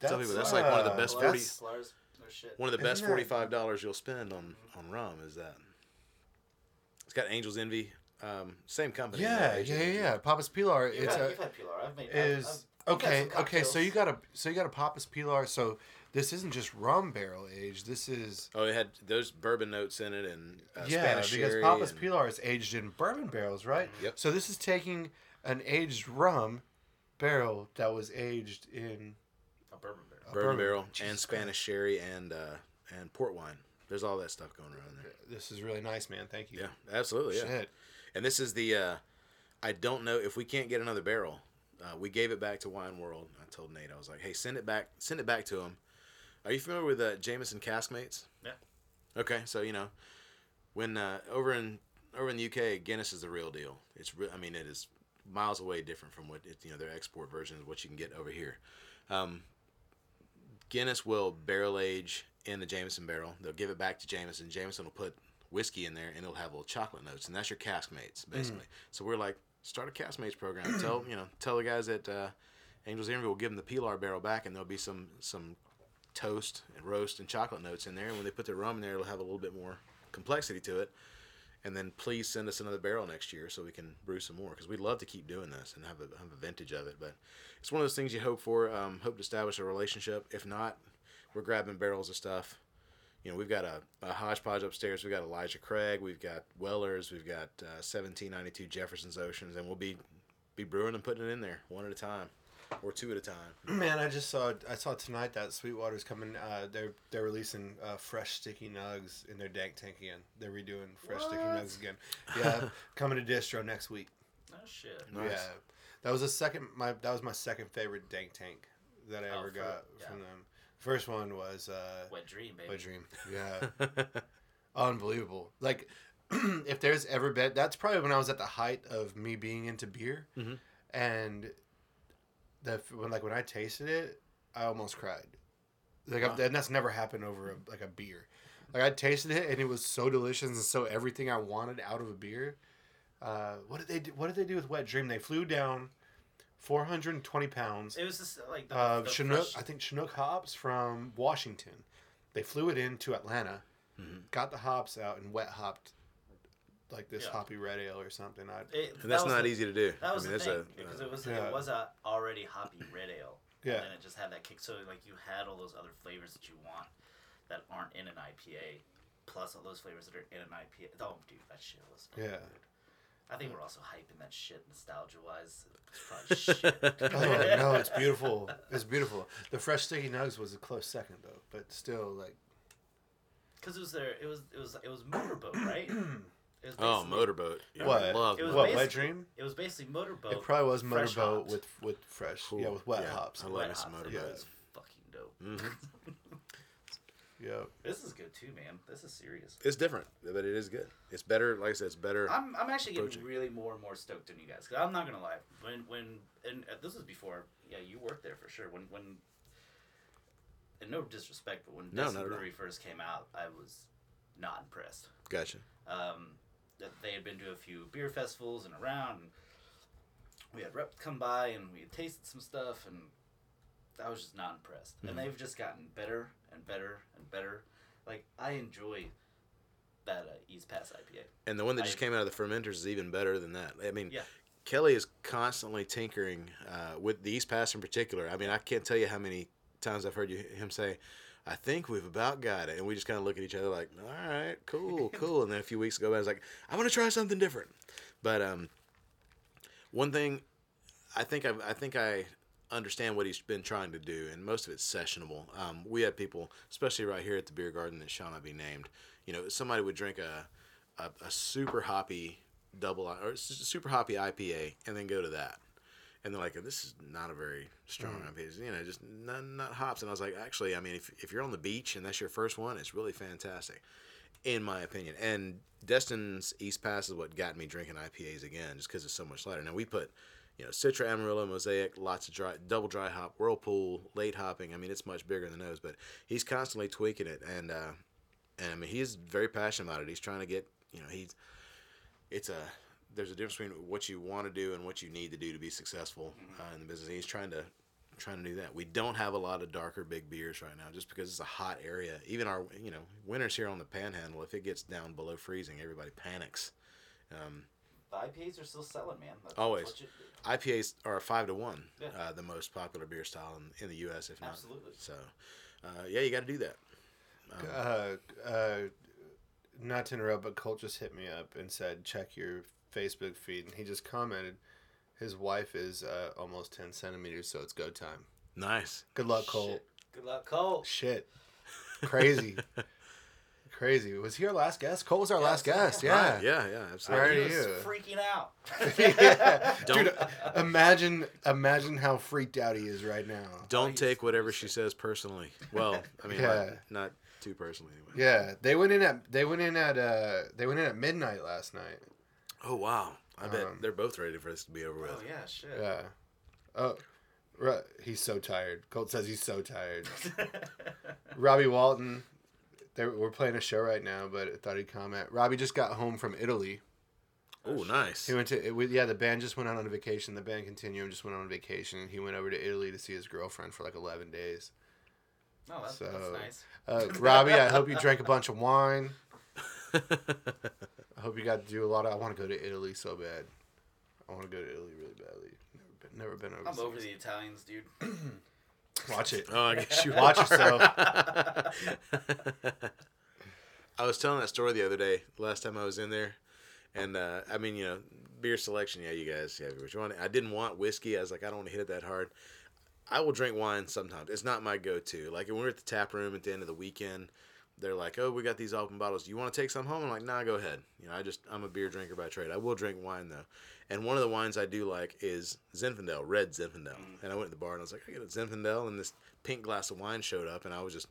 That's, Tell people that's like one of the uh, best that's- 40 Slars, no shit. One of the best forty five dollars you'll spend on on rum is that. It's got Angel's Envy, um, same company. Yeah, Angel yeah, yeah, Envy. yeah. Papa's Pilar. You've, It's had, a you've had Pilar. I've made. is I've, I've, okay. Okay, so you got a so you got a Papa's Pilar. So this isn't just rum barrel aged. This is Oh, it had those bourbon notes in it and uh, yeah, Spanish because sherry Papa's and- Pilar is aged in bourbon barrels, right? Yep. So this is taking an aged rum barrel that was aged in a bourbon barrel. a bourbon, barrel Jesus and Spanish sherry and uh, and port wine. There's all that stuff going around there. This is really nice, man. Thank you. Yeah, absolutely. Yeah. And this is the, uh, I don't know if we can't get another barrel. Uh, we gave it back to Wine World. I told Nate, I was like, hey, send it back, send it back to him. Are you familiar with uh, Jameson Caskmates? Yeah. Okay, so you know, when uh, over in over in the UK, Guinness is the real deal. It's, re- I mean, it is miles away different from what it, you know their export version of what you can get over here. Um, Guinness will barrel age in the Jameson barrel. They'll give it back to Jameson. Jameson will put whiskey in there, and it'll have little chocolate notes, and that's your cask mates basically. So we're like, start a cask mates program. tell you know, tell the guys at uh, Angels Envy will give them the Pilar barrel back, and there'll be some some toast and roast and chocolate notes in there. And when they put their rum in there, it'll have a little bit more complexity to it. And then please send us another barrel next year so we can brew some more because we'd love to keep doing this and have a, have a vintage of it. But it's one of those things you hope for. Um, hope to establish a relationship. If not, we're grabbing barrels of stuff. You know, we've got a, a hodgepodge upstairs. We've got Elijah Craig. We've got Wellers. We've got uh, 1792 Jefferson's Oceans, and we'll be be brewing and putting it in there one at a time, or two at a time. Man, I just saw I saw tonight that Sweetwater's coming. Uh, they're they're releasing uh, fresh sticky nugs in their dank tank again. They're redoing fresh sticky nugs again. Yeah, coming to distro next week. Oh shit. Nice. Yeah, that was the second. My that was my second favorite dank tank that I Oh, ever for- got yeah. from them. First one was uh, Wet dream, baby. Wet Dream. Yeah, unbelievable. Like, if there's ever been, that's probably when I was at the height of me being into beer, Mhm. and the when like when I tasted it, I almost cried. Like. I've, and that's never happened over a, like a beer. Like I tasted it and it was so delicious and so everything I wanted out of a beer. Uh, what did they do? What did they do with Wet Dream? They flew down, four hundred and twenty pounds It was just like the, of the Chinook. fresh- I think Chinook hops from Washington. They flew it into Atlanta, Mhm. got the hops out, and wet hopped like this Yeah. hoppy red ale or something. I, It, And that's that was not the- easy to do. That was I mean, the thing a, because uh, it was Yeah. it was a already hoppy red ale. Yeah. And then it just had that kick. So like you had all those other flavors that you want that aren't in an IPA, plus all those flavors that are in an IPA. Oh, dude, that shit was. Yeah. good. I think we're also hyping that shit nostalgia wise. It's shit. oh no, it's beautiful. It's beautiful. The fresh sticky nugs was a close second though, but still like Because it was there. It was it was it was motorboat, right? It was oh, motorboat. Yeah, What? I love It was what motorboat. wet basically- dream. It was basically motorboat. It probably was motorboat hops. with with fresh, Cool. yeah, with wet Yeah, hops. I love wet me some hops. It motorboat. was fucking dope. Mhm. Yeah, This is good too, man. This is serious. It's different, but it is good. It's better. Like I said, it's better. I'm, I'm actually getting Approaching. really more and more stoked on you guys. Cause I'm not gonna lie. When when and uh, this was before. Yeah, you worked there for sure. When when. And no disrespect, but when No, Destin not at all. Brewery first came out, I was not impressed. Gotcha. Um, that they had been to a few beer festivals and around, and we had rep come by and we had tasted some stuff, and I was just not impressed. Mhm. And they've just gotten better and better and better. Like I enjoy that uh, East Pass IPA. And the one that I- just came out of the fermenters is even better than that. I mean, Yeah. Kelly is constantly tinkering uh, with the East Pass in particular. I mean, I can't tell you how many times I've heard you, him say, "I think we've about got it," and we just kind of look at each other like, "All right, cool, cool." and then a few weeks ago, I was like, "I want to try something different." But um, one thing, I think I, I think I understand what he's been trying to do, and most of it's sessionable. Um, we had people, especially right here at the beer garden that shall not be named. You know, somebody would drink a a, a super hoppy double I- or super hoppy IPA and then go to that. And they're like, this is not a very strong IPA. It's, You know, just not, not hops. And I was like, actually, I mean, if, if you're on the beach and that's your first one, it's really fantastic, in my opinion. And Destin's East Pass is what got me drinking IPAs again, just because it's so much lighter. Now, we put, you know, Citra, Amarillo, Mosaic, lots of dry, double dry hop, Whirlpool, late hopping. I mean, it's much bigger than those, but he's constantly tweaking it. And, uh, and I mean, he's very passionate about it. He's trying to get, you know, he's, it's a, there's a difference between what you want to do and what you need to do to be successful uh, in the business. And he's trying to, trying to do that. We don't have a lot of darker big beers right now, just because it's a hot area. Even our, you know, winters here on the Panhandle, if it gets down below freezing, everybody panics. Um, The IPAs are still selling, man. That's, Always. You, IPAs are five to one, Yeah. uh, the most popular beer style in, in the U.S. If not, Absolutely. So, uh, yeah, you got to do that. Um, uh, uh, not to interrupt, but Colt just hit me up and said, check your Facebook feed. And he just commented, his wife is uh, almost 10 centimeters, so it's go time. nice. Good luck, Colt. Shit. Good luck, Cole. Shit. Crazy. Crazy. Was he our last guest? Colt was our Yeah, last so- guest. Right, Yeah. yeah, yeah, I absolutely. Alrighty, was you. freaking out. yeah. Don't- Dude, imagine imagine how freaked out he is right now. Don't he's- take whatever she says personally. Well, I mean, Yeah. like, not too personally anyway. Yeah, they went in at they went in at uh they went in at midnight last night. Oh wow! I bet Um, they're both ready for this to be over with. oh yeah, shit. Yeah. Oh, right. He's so tired. Colt says he's so tired. Robbie Walton, we're playing a show right now, but I thought he'd comment. Robbie just got home from Italy. Oh, nice. He went to it, we- yeah. The band just went out on a vacation. The band Continuum just went on vacation, he went over to Italy to see his girlfriend for like eleven days. Oh, that's, So- that's nice. Uh, Robbie, I hope you drank a bunch of wine. I hope you got to do a lot of. I want to go to Italy so bad. I want to go to Italy really badly. Never been, never been overseas. I'm over the Italians, dude. Watch it. oh, I guess you Watch are. yourself. I was telling that story the other day. Last time I was in there, And uh, I mean, you know, beer selection. Yeah, you guys have what you want. I didn't want whiskey. I was like, I don't want to hit it that hard. I will drink wine sometimes. It's not my go-to. Like when we're at the tap room at the end of the weekend, they're like, "Oh, we got these open bottles. Do you want to take some home?" I'm like, "Nah, go ahead." You know, I just I'm a beer drinker by trade. I will drink wine though, and one of the wines I do like is Zinfandel, red Zinfandel. Mm. And I went to the bar and I was like, "I get a Zinfandel," and this pink glass of wine showed up, and I was just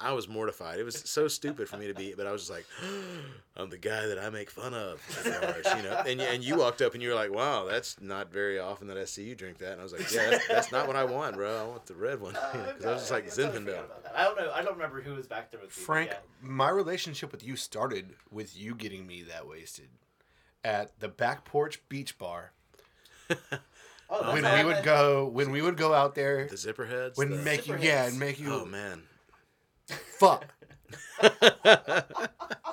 I was mortified. It was so stupid for me to be, but I was just like, I'm the guy that I make fun of, at you know. And and you walked up and you were like, Wow, that's not very often that I see you drink that. And I was like, Yeah, that's, that's not what I want, bro. I want the red one because I was just like Zinfandel. forgot about that. I don't know. I don't remember who was back there with you. Frank, yeah. my relationship with you started with you getting me that wasted at the back porch beach bar Oh, when we would go when we would go out there The zipper heads. when the- make you Zipper yeah and make you oh man. Fuck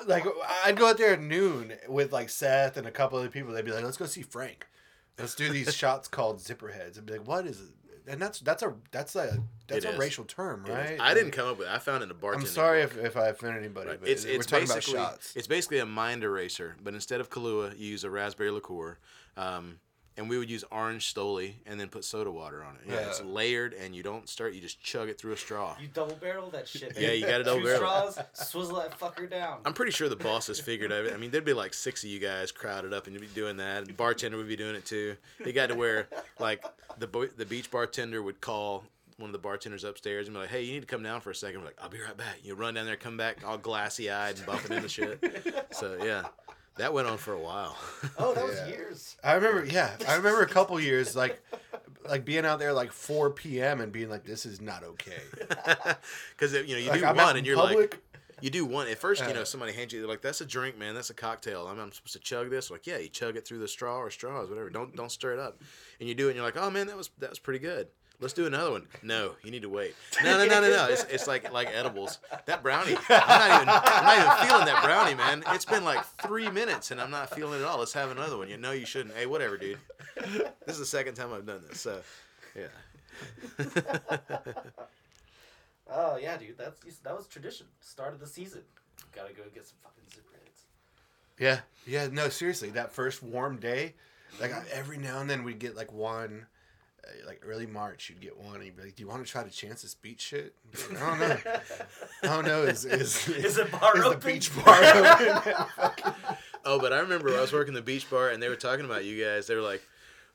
like I'd go out there at noon with like Seth and a couple other people. They'd be like, "Let's go see Frank. Let's do these shots called zipper heads." I'd be like, "What is it?" And that's that's a that's a that's It a is. racial term, It is. right? I didn't come up with it. I found it in a bartending I'm sorry if, if I offend anybody, Right. but It's we're it's talking about basically shots. it's basically a mind eraser, but instead of Kahlua, you use a raspberry liqueur, um, and we would use orange Stoli and then put soda water on it. Yeah, it's layered, and you don't start; you just chug it through a straw. You double barrel that shit. Man. Yeah, you gotta double Two barrel. straws, swizzle that fucker down. I'm pretty sure the bosses figured out. I mean, there'd be like six of you guys crowded up, and you'd be doing that. The bartender would be doing it too. It got to where like the bo- the beach bartender would call one of the bartenders upstairs and be like, "Hey, you need to come down for a second. I'm like, "I'll be right back." You run down there, come back, all glassy eyed and bumping into shit. So yeah, that went on for a while. Oh, that was years. I remember, yeah, I remember a couple years like like being out there like 4 p.m. and being like, "This is not okay." Because you know you Like, do I'm one and you're like. You do one at first. You know, uh. somebody hands you they're like, "That's a drink, man. That's a cocktail. I'm, I'm supposed to chug this." Like, yeah, you chug it through the straw or straws, whatever. Don't don't stir it up. And you do it, and you're like, "Oh man, that was that was pretty good. Let's do another one." No, you need to wait. No, no, no, no, no. It's, it's like like edibles. That brownie. I'm not even I'm not even feeling that brownie, man. It's been like three minutes, and I'm not feeling it at all. Let's have another one. You know, you shouldn't. Hey, whatever, dude. This is the second time I've done this, so yeah. Oh yeah, dude. That's that was tradition. Start of the season. Gotta go get some fucking zipper heads. yeah, yeah, no, seriously, that first warm day, like I, every now and then we'd get like one. Uh, Like early March, you'd get one, and you'd be like, "Do you want to try to chance this beach shit?" I'd like, I don't know. I don't know. Is is Is the bar is open? the beach bar open? Oh, but I remember I was working the beach bar and they were talking about you guys. They were like,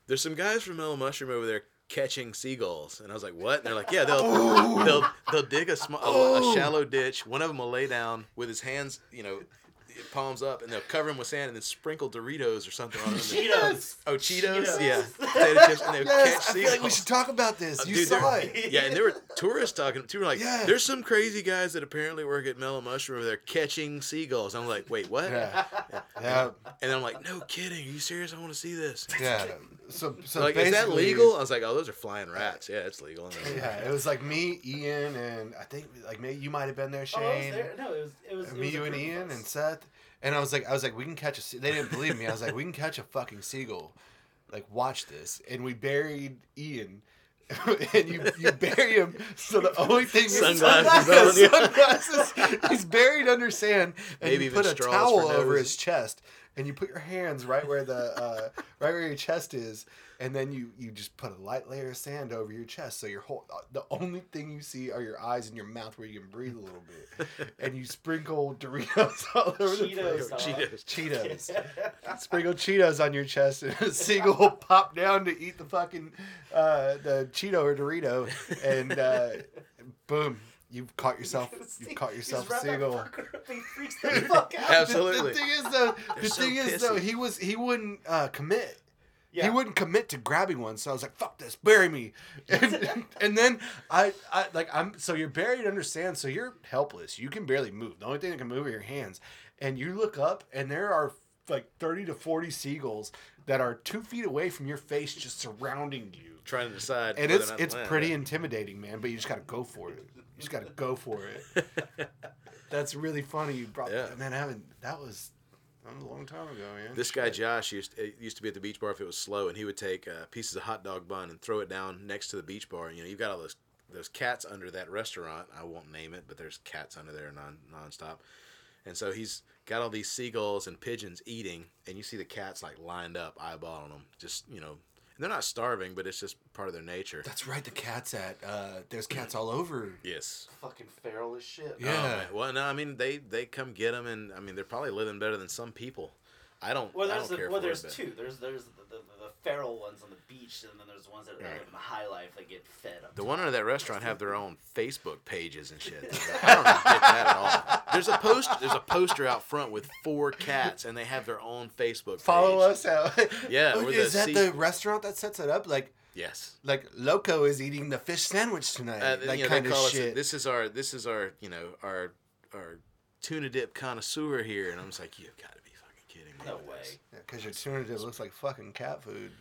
"There's some guys from Mellow Mushroom over there catching seagulls," and I was like, "What?" And they're like, "Yeah, they'll they'll they'll dig a, sm- a, a shallow ditch. One of them will lay down with his hands, you know, palms up, and they'll cover him with sand and then sprinkle Doritos or something on him. Cheetos. Oh, Cheetos, Cheetos. yeah, potato chips, and they'll yes, catch I feel like we should talk about this. Uh, You dude, saw it. Yeah, and there were tourists talking too. Were like, Yeah. "There's some crazy guys that apparently work at Mellow Mushroom over there catching seagulls." I'm like, "Wait, what?" Yeah, yeah, And I'm like, "No kidding. Are you serious? I want to see this." yeah. So, so like, is that legal? I was like, oh, those are flying rats. Yeah, it's legal. Yeah, it was like me, Ian, and I think like maybe you might have been there, Oh, I was Shane. there. No, it was it was. it me, was you, and Ian, and Seth. And I was like, I was like, we can catch a. se-" They didn't believe me. I was like, we can catch a fucking seagull. Like, watch this. And we buried Ian. and you, you bury him, so the only thing is Sunglasses on, yeah. sunglasses. He's buried under sand, and Maybe you even put a towel over nose. his chest, and you put your hands right where the uh, right where your chest is, and then you you just put a light layer of sand over your chest, so your whole the only thing you see are your eyes and your mouth where you can breathe a little bit, and you sprinkle Doritos all over the Cheetos, place. dog. Cheetos. Cheetos. Sprinkle Cheetos on your chest, and a seagull will pop down to eat the fucking uh, the Cheeto or Dorito, and uh, boom, you've caught yourself. You've caught yourself a He's that seagull. fucker up, He freaks the fuck out. Absolutely. The, the thing is though, the so thing is though, he was he wouldn't uh, commit. Yeah. He wouldn't commit to grabbing one, so I was like, "Fuck this, bury me." And, and then I, I like I'm so you're buried under sand, so you're helpless. You can barely move. The only thing that can move are your hands. And you look up, and there are like thirty to forty seagulls that are two feet away from your face, just surrounding you. Trying to decide. And it's or not to it's land. pretty intimidating, man. But you just gotta go for it. You just gotta go for it. That's really funny. You brought Yeah. that. Man, I haven't. That was, that was a long time ago, man. This guy Josh used uh, used to be at the beach bar if it was slow, and he would take uh, pieces of hot dog bun and throw it down next to the beach bar. You know, you've got all those those cats under that restaurant. I won't name it, but there's cats under there non nonstop. And so he's got all these seagulls and pigeons eating, and you see the cats like lined up, eyeballing them. Just you know, and they're not starving, but it's just part of their nature. That's right. The cats at uh, there's cats all over. Yes. Fucking feral as shit. Yeah. Oh, well, no, I mean they they come get them, and I mean they're probably living better than some people. I don't. Well, I there's don't the, care well, for there's it, two. There's there's the, the, the feral ones on the beach, and then there's the ones that are Right. living the high life that get fed up. The top. one under that restaurant have their own Facebook pages and shit. I don't even get that at all. There's a post. There's a poster out front with four cats, and they have their own Facebook. Follow page. us out. Yeah, Look, we're is the that sea- the restaurant that sets it up? Like, Yes. like Loco is eating the fish sandwich tonight. Uh, like you know, kind of shit. us. This is our. This is our. You know our our tuna dip connoisseur here, and I'm just like, you've got to be fucking kidding me. No way. this." Because your tuna dip looks like fucking cat food.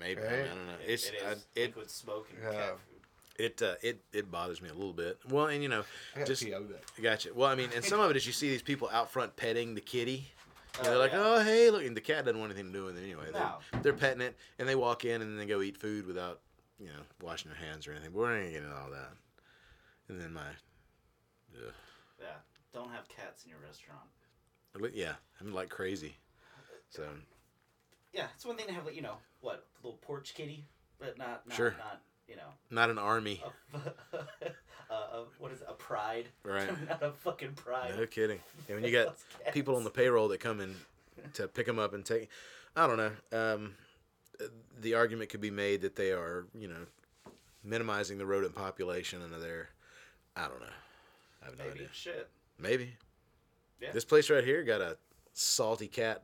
Maybe Right? I, don't know. It's it I- is it liquid smoke and Yeah. cat food. it uh, it it bothers me a little bit. Well, and you know, I just. I'll be back. Gotcha. Well, I mean, and some of it is you see these people out front petting the kitty. You know, Oh, they're like, yeah. oh, hey, look. And the cat doesn't want anything to do with it anyway. No. They're, they're petting it, and they walk in and then they go eat food without, you know, washing their hands or anything. But we're not going to get into all that. And then my, ugh. Yeah. Don't have cats in your restaurant. I look- yeah, I'm like crazy. So, Yeah, it's one thing to have like you know what a little porch kitty, but not not Sure. not you know not an army. a, a, a what is it, a pride Right. not a fucking pride. No kidding. And when you got people on the payroll that come in to pick them up and take, I don't know. Um, the argument could be made that they are, you know, minimizing the rodent population and they're, I don't know. I have no maybe idea. shit. Maybe. Yeah. This place right here got a salty cat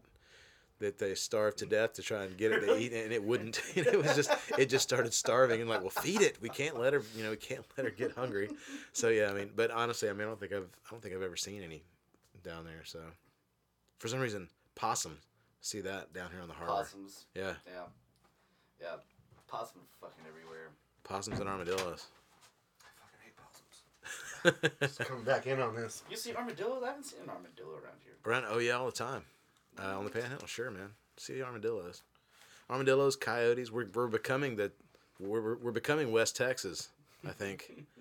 that they starved to death to try and get it to eat, and it wouldn't. it was just, it just started starving, and like, well, feed it. We can't let her, you know, we can't let her get hungry. So yeah, I mean, but honestly, I mean, I don't think I've, I don't think I've ever seen any down there. So for some reason, possum, see that down here on the harbor. Possums. Yeah, Yeah. Yeah. Possums fucking everywhere. possums and armadillos. I fucking hate possums. Coming back in on this. You see armadillos? I haven't seen an armadillo around here. Around, oh yeah, all the time. Uh, on the panhandle, sure, man. See the armadillos, armadillos, coyotes. We're, we're becoming the, we're, we're- we're becoming West Texas. I think.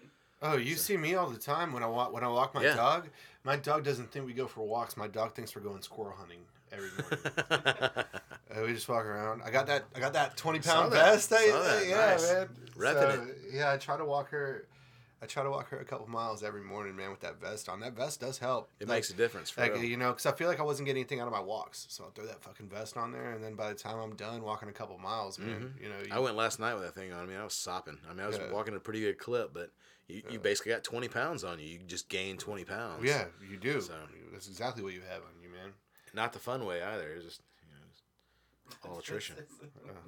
Oh, you see me all the time when I walk when I walk my Yeah. dog. My dog doesn't think we go for walks. My dog thinks we're going squirrel hunting every morning. Uh, we just walk around. I got that. I got that twenty pound pound that. vest. I, that. Yeah, Nice. man. Repping So, Yeah, I try to walk her. I try to walk her a couple miles every morning, man, with that vest on. That vest does help. it Like- makes a difference for Like real. you know, because I feel like I wasn't getting anything out of my walks, so I'll throw that fucking vest on there, and then by the time I'm done walking a couple miles, man, you know, you, Mm-hmm. I went last night with that thing on. I mean, I was sopping. I mean, I was Yeah. walking a pretty good clip, but you, you basically got 20 pounds on you. You just gained 20 pounds. yeah, you do. So- That's exactly what you have on you, man. Not the fun way either. It's just, you know, just all attrition.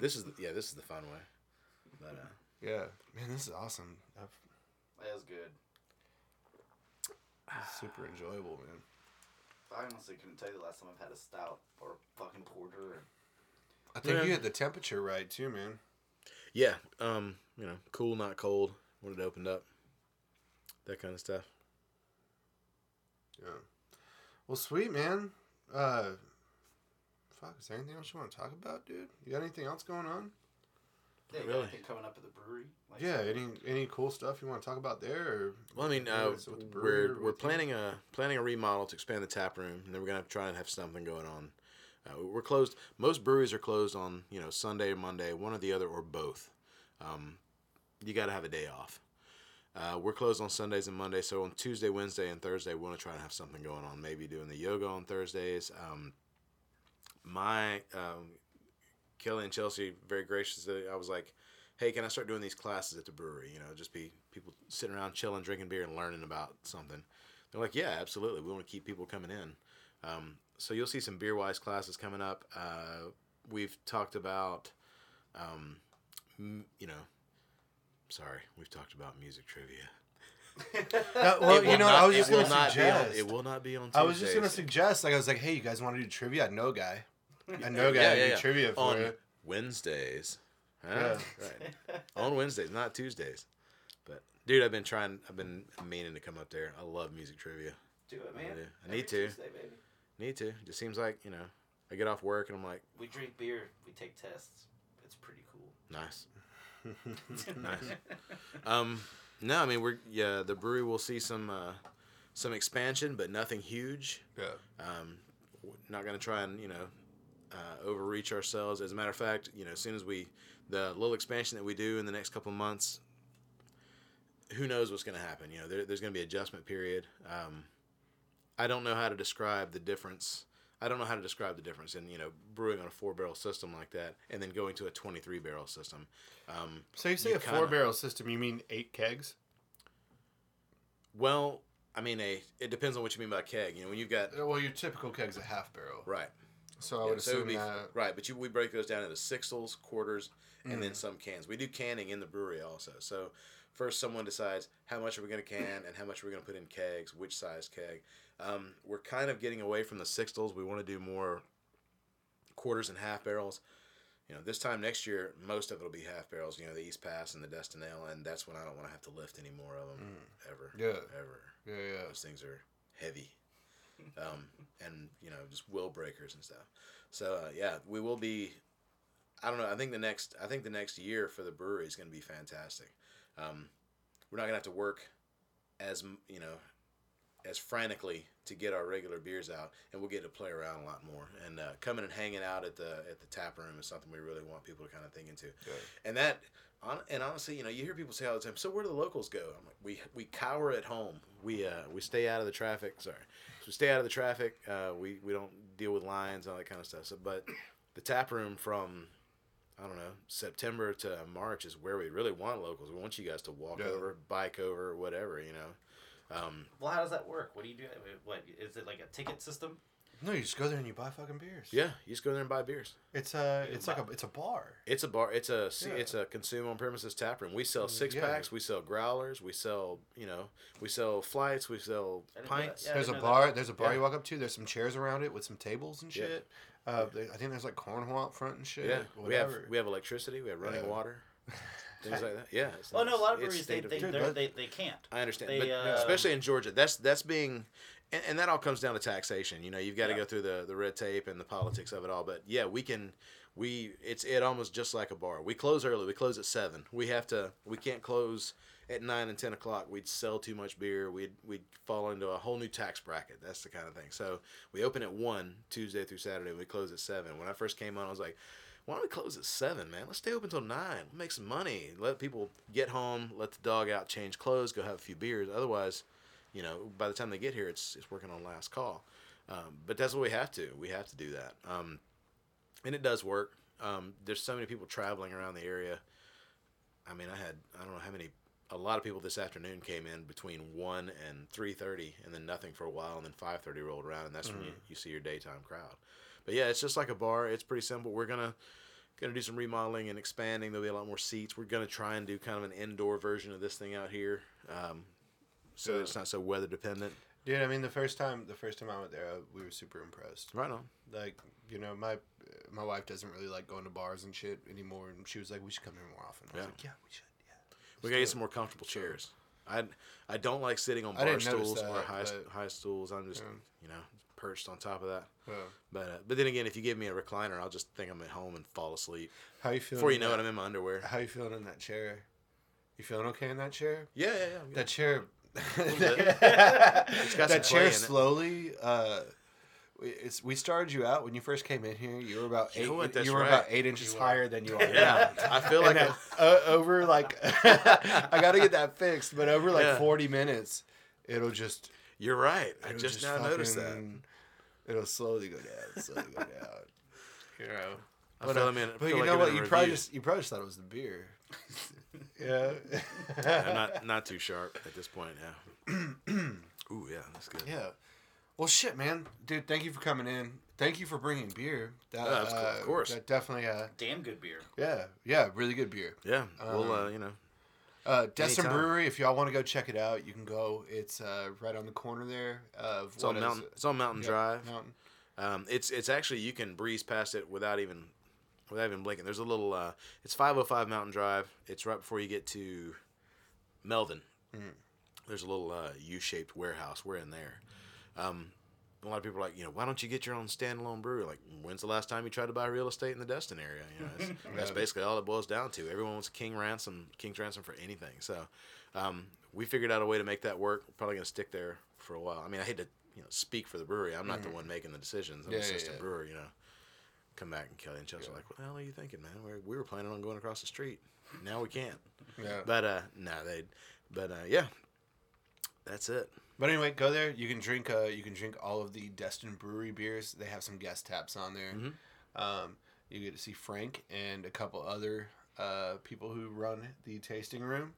This is, the, yeah, this is the fun way. But, uh, Yeah, man, this is awesome. I've, That was good. it's super enjoyable, man. I honestly couldn't tell you the last time I've had a stout or a fucking porter. I think Yeah. you hit the temperature right too, man. yeah, um, you know, cool, not cold when it opened up. That kind of stuff. Yeah. Well, sweet, man. Uh, fuck, is there anything else you want to talk about, dude? You got anything else going on? Yeah, you Really? anything coming up at the brewery? Like, Yeah, any any cool stuff you want to talk about there? Or Well, I mean, uh, with the brewery we're we're with you? planning a planning a remodel to expand the tap room, and then we're gonna try and have something going on. Uh, we're closed. Most breweries are closed on you know Sunday or Monday, one or the other, or both. Um, you got to have a day off. Uh, we're closed on Sundays and Mondays, so on Tuesday, Wednesday, and Thursday, we want to try and have something going on. Maybe doing the yoga on Thursdays. Um, my um, Kelly and Chelsea very graciously, I was like, "Hey, can I start doing these classes at the brewery? You know, just be people sitting around chilling, drinking beer, and learning about something." They're like, "Yeah, absolutely. We want to keep people coming in." Um, so you'll see some beer wise classes coming up. Uh, we've talked about, um, m- you know, sorry, we've talked about music trivia. Uh, well, It you know, I was it just will gonna not be on- suggest. it will not be on. I was just gonna suggest, like, I was like, hey, you guys want to do trivia? I know a guy. I know a guy Yeah, yeah, do yeah. trivia for on you. Wednesdays. Huh? Yeah. Right. on Wednesdays, not Tuesdays. But dude, I've been trying. I've been meaning to come up there. I love music trivia. Do it, man. I do. I need to. Tuesday. Need to. Just seems like you know. I get off work and I'm like, We drink beer. We take tests. It's pretty cool. nice, nice. Um, no, I mean we're yeah. The brewery will see some uh, some expansion, but nothing huge. Yeah. Um, not going to try and you know uh, overreach ourselves. As a matter of fact, you know, as soon as we the little expansion that we do in the next couple of months, who knows what's going to happen? You know, there, there's going to be adjustment period. Um, I don't know how to describe the difference. I don't know how to describe the difference in you know brewing on a four barrel system like that and then going to a 23 barrel system. Um, So you say You a kinda- four barrel system? You mean eight kegs? well, I mean, a it depends on what you mean by keg. You know, when you've got Well, your typical keg's a half barrel. right, So I Yeah, would so assume be- that. right, but you, we break those down into sixtels, quarters, and Mm. then some cans. We do canning in the brewery also. So first, someone decides how much are we going to can and how much are we going to put in kegs, which size keg. Um, we're kind of getting away from the sixtels. We want to do more quarters and half barrels. You know, this time next year, most of it will be half barrels. You know, the East Pass and the Destinale, and that's when I don't want to have to lift any more of them ever. Mm. Yeah. ever. Yeah, yeah. Those things are heavy, um, and you know just will breakers and stuff. So uh, yeah, we will be. I don't know. I think the next. I think the next year for the brewery is going to be fantastic. Um, we're not going to have to work as you know as frantically to get our regular beers out, and we'll get to play around a lot more. And uh, coming and hanging out at the at the tap room is something we really want people to kind of think into. And that, on, and honestly, you know, you hear people say all the time, "So where do the locals go?" I'm like, we we cower at home. We uh, we stay out of the traffic. Sorry, so stay out of the traffic. Uh, we we don't deal with lines and all that kind of stuff. So, but the tap room from I don't know September to March is where we really want locals. We want you guys to walk Yeah. over, bike over, whatever. You know. Um, Well, how does that work? What do you do? What is it like a ticket system? No, you just go there and you buy fucking beers. yeah, you just go there and buy beers. It's a, it's like a, it's a bar. It's a bar. It's a Yeah. it's a consume on premises tap room. We sell six Yeah. packs. We sell growlers. We sell you know we sell flights. We sell I didn't know that. pints. Yeah. There's a didn't know bar. There's a bar Yeah. you walk up to. There's some chairs around it with some tables and Yeah. shit. Uh, there- I think there's like cornhole out front and shit. Yeah, we have we have electricity. We have running Yeah. water, things like that. Yeah. It's, Well, no, a lot of it's breweries they they, they're- they they can't. I understand, they, but uh, especially in Georgia, that's that's being, and, and that all comes down to taxation. You know, you've got to Yeah. go through the the red tape and the politics of it all. But yeah, we can. We it's it almost just like a bar. We close early. We close at seven. We have to. We can't close at nine and ten o'clock. We'd sell too much beer. We'd we'd fall into a whole new tax bracket. That's the kind of thing. So we open at one Tuesday through Saturday. and We close at seven. When I first came on, I was like. Why don't we close at seven, man? Let's stay open till nine. Make some money. Let people get home. Let the dog out, change clothes, go have a few beers. Otherwise, you know, by the time they get here, it's it's working on last call. Um, but that's what we have to. We have to do that, um, and it does work. Um, there's so many people traveling around the area. I mean, I had I don't know how many. A lot of people this afternoon came in between one and three thirty, and then nothing for a while, and then five thirty rolled around, and that's when you, you see your daytime crowd. But yeah, it's just like a bar. It's pretty simple. We're gonna gonna do some remodeling and expanding. There'll be a lot more seats. We're gonna try and do kind of an indoor version of this thing out here, um, so it's not so weather dependent. Dude, I mean, the first time the first time I went there, we were super impressed. Right on. Like, you know, my my wife doesn't really like going to bars and shit anymore, and she was like, "We should come here more often." I was Yeah. like, "Yeah, we should." Yeah. We gotta get some more comfortable chairs. I I don't like sitting on bar stools or high but- high stools. I'm just Yeah. you know perched on top of that. Yeah. But uh, but then again, if you give me a recliner, I'll just think I'm at home and fall asleep How you feeling? before you know that, it. I'm in my underwear. How you feeling in that chair? You feeling okay in that chair? Yeah, yeah, yeah. That chair. that chair slowly. Uh, we- it's we started you out when you first came in here. You were about You eight. know what? You were right. about eight inches higher than you are Yeah, now. I feel like then, uh, over like I got to get that fixed, but over like Yeah. forty minutes, it'll just. you're right. I it'll just now noticed that. It'll slowly go down. Slowly go down. You know. I But, feel uh, in. But you know what? You probably just you probably just thought it was the beer. Yeah. I'm not not too sharp at this point. Yeah. Ooh, yeah, that's good. Yeah. Well, shit, man, dude. Thank you for coming in. Thank you for bringing beer. That, Yeah, of cour- of uh, course. That definitely. Uh, Damn good beer. yeah, yeah, really good beer. Yeah, we'll uh, Um, you know. Uh, Destin Anytime. Brewery. If y'all want to go check it out, you can go. It's uh, right on the corner there of It's on what is Mountain. it? It's on Mountain Yeah, Drive. Mountain. Um, it's it's actually you can breeze past it without even without even blinking. There's a little. Uh, it's 505 Mountain Drive. It's right before you get to Melvin. Mm. There's a little uh, U-shaped warehouse. We're in there. Um, a lot of people are like, you know, why don't you get your own standalone brewery? Like, when's the last time you tried to buy real estate in the Destin area? You know, that's Yeah. basically all it boils down to. Everyone wants King ransom, King's ransom for anything. So, um, we figured out a way to make that work. We're probably gonna stick there for a while. I mean, I hate to you know speak for the brewery. I'm not the one making the decisions. I'm Yeah, an yeah, assistant yeah. brewer. You know, come back and Kelly and Chelsea are like, "What the hell are you thinking, man? We're, we were planning on going across the street. Now we can't." Yeah. But uh, no, they. But uh, yeah, that's it. But anyway, go there. You can drink. Uh, you can drink all of the Destin Brewery beers. They have some guest taps on there. Mhm. Um, you get to see Frank and a couple other uh, people who run the tasting room.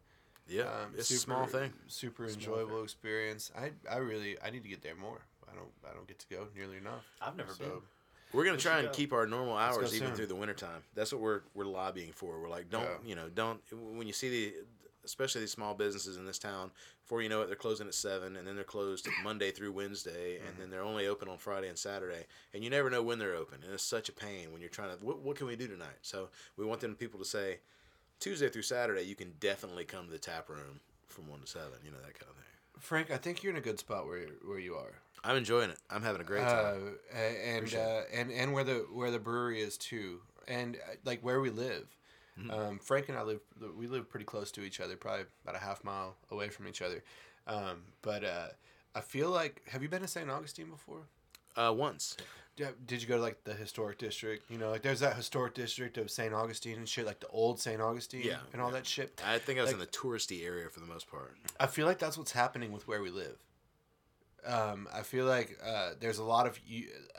Yeah, Um, it's a small thing. Super Small enjoyable experience. I I really I need to get there more. I don't I don't get to go nearly enough. I've never been. So We're gonna We try and go. keep our normal hours even soon. through the wintertime. That's what we're we're lobbying for. We're like, don't Yeah. you know, don't when you see the especially these small businesses in this town, before you know it, they're closing at seven, and then they're closed Monday through Wednesday, and mm-hmm. then they're only open on Friday and Saturday, and you never know when they're open, and it's such a pain when you're trying to. What, what can we do tonight? So we want them people to say, Tuesday through Saturday, you can definitely come to the tap room from one to seven. You know that kind of thing. Frank, I think you're in a good spot where where you are. I'm enjoying it. I'm having a great time. Uh, and uh, and and where the where the brewery is too, and uh, like where we live. Mm-hmm. Um, Frank and I live we live pretty close to each other, probably about a half mile away from each other. Um, but uh, I feel like have you been to St. Augustine before? Uh, once. Yeah, Did you go to like the historic district? You know, like there's that historic district of St. Augustine and shit, like the old St. Augustine Yeah, and all yeah. that shit. I think I was Like- in the touristy area for the most part. I feel like that's what's happening with where we live. Um, I feel like uh, there's a lot of.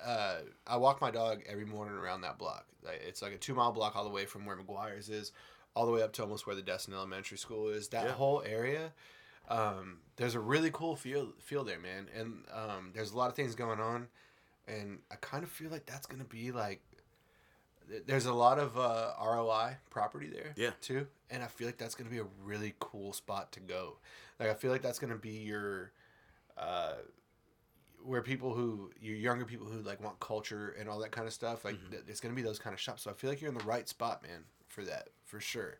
Uh, I walk my dog every morning around that block. It's like a two mile block all the way from where McGuire's is, all the way up to almost where the Destin Elementary School is. That Yeah. whole area, um, there's a really cool feel feel there, man. And um, there's a lot of things going on, and I kind of feel like that's gonna be like. There's a lot of uh, ROI property there, Yeah. too, and I feel like that's gonna be a really cool spot to go. Like I feel like that's gonna be your, uh, where people who your younger people who like want culture and all that kind of stuff. Like Mm-hmm. th- it's gonna be those kind of shops. So I feel like you're in the right spot, man, for that for sure.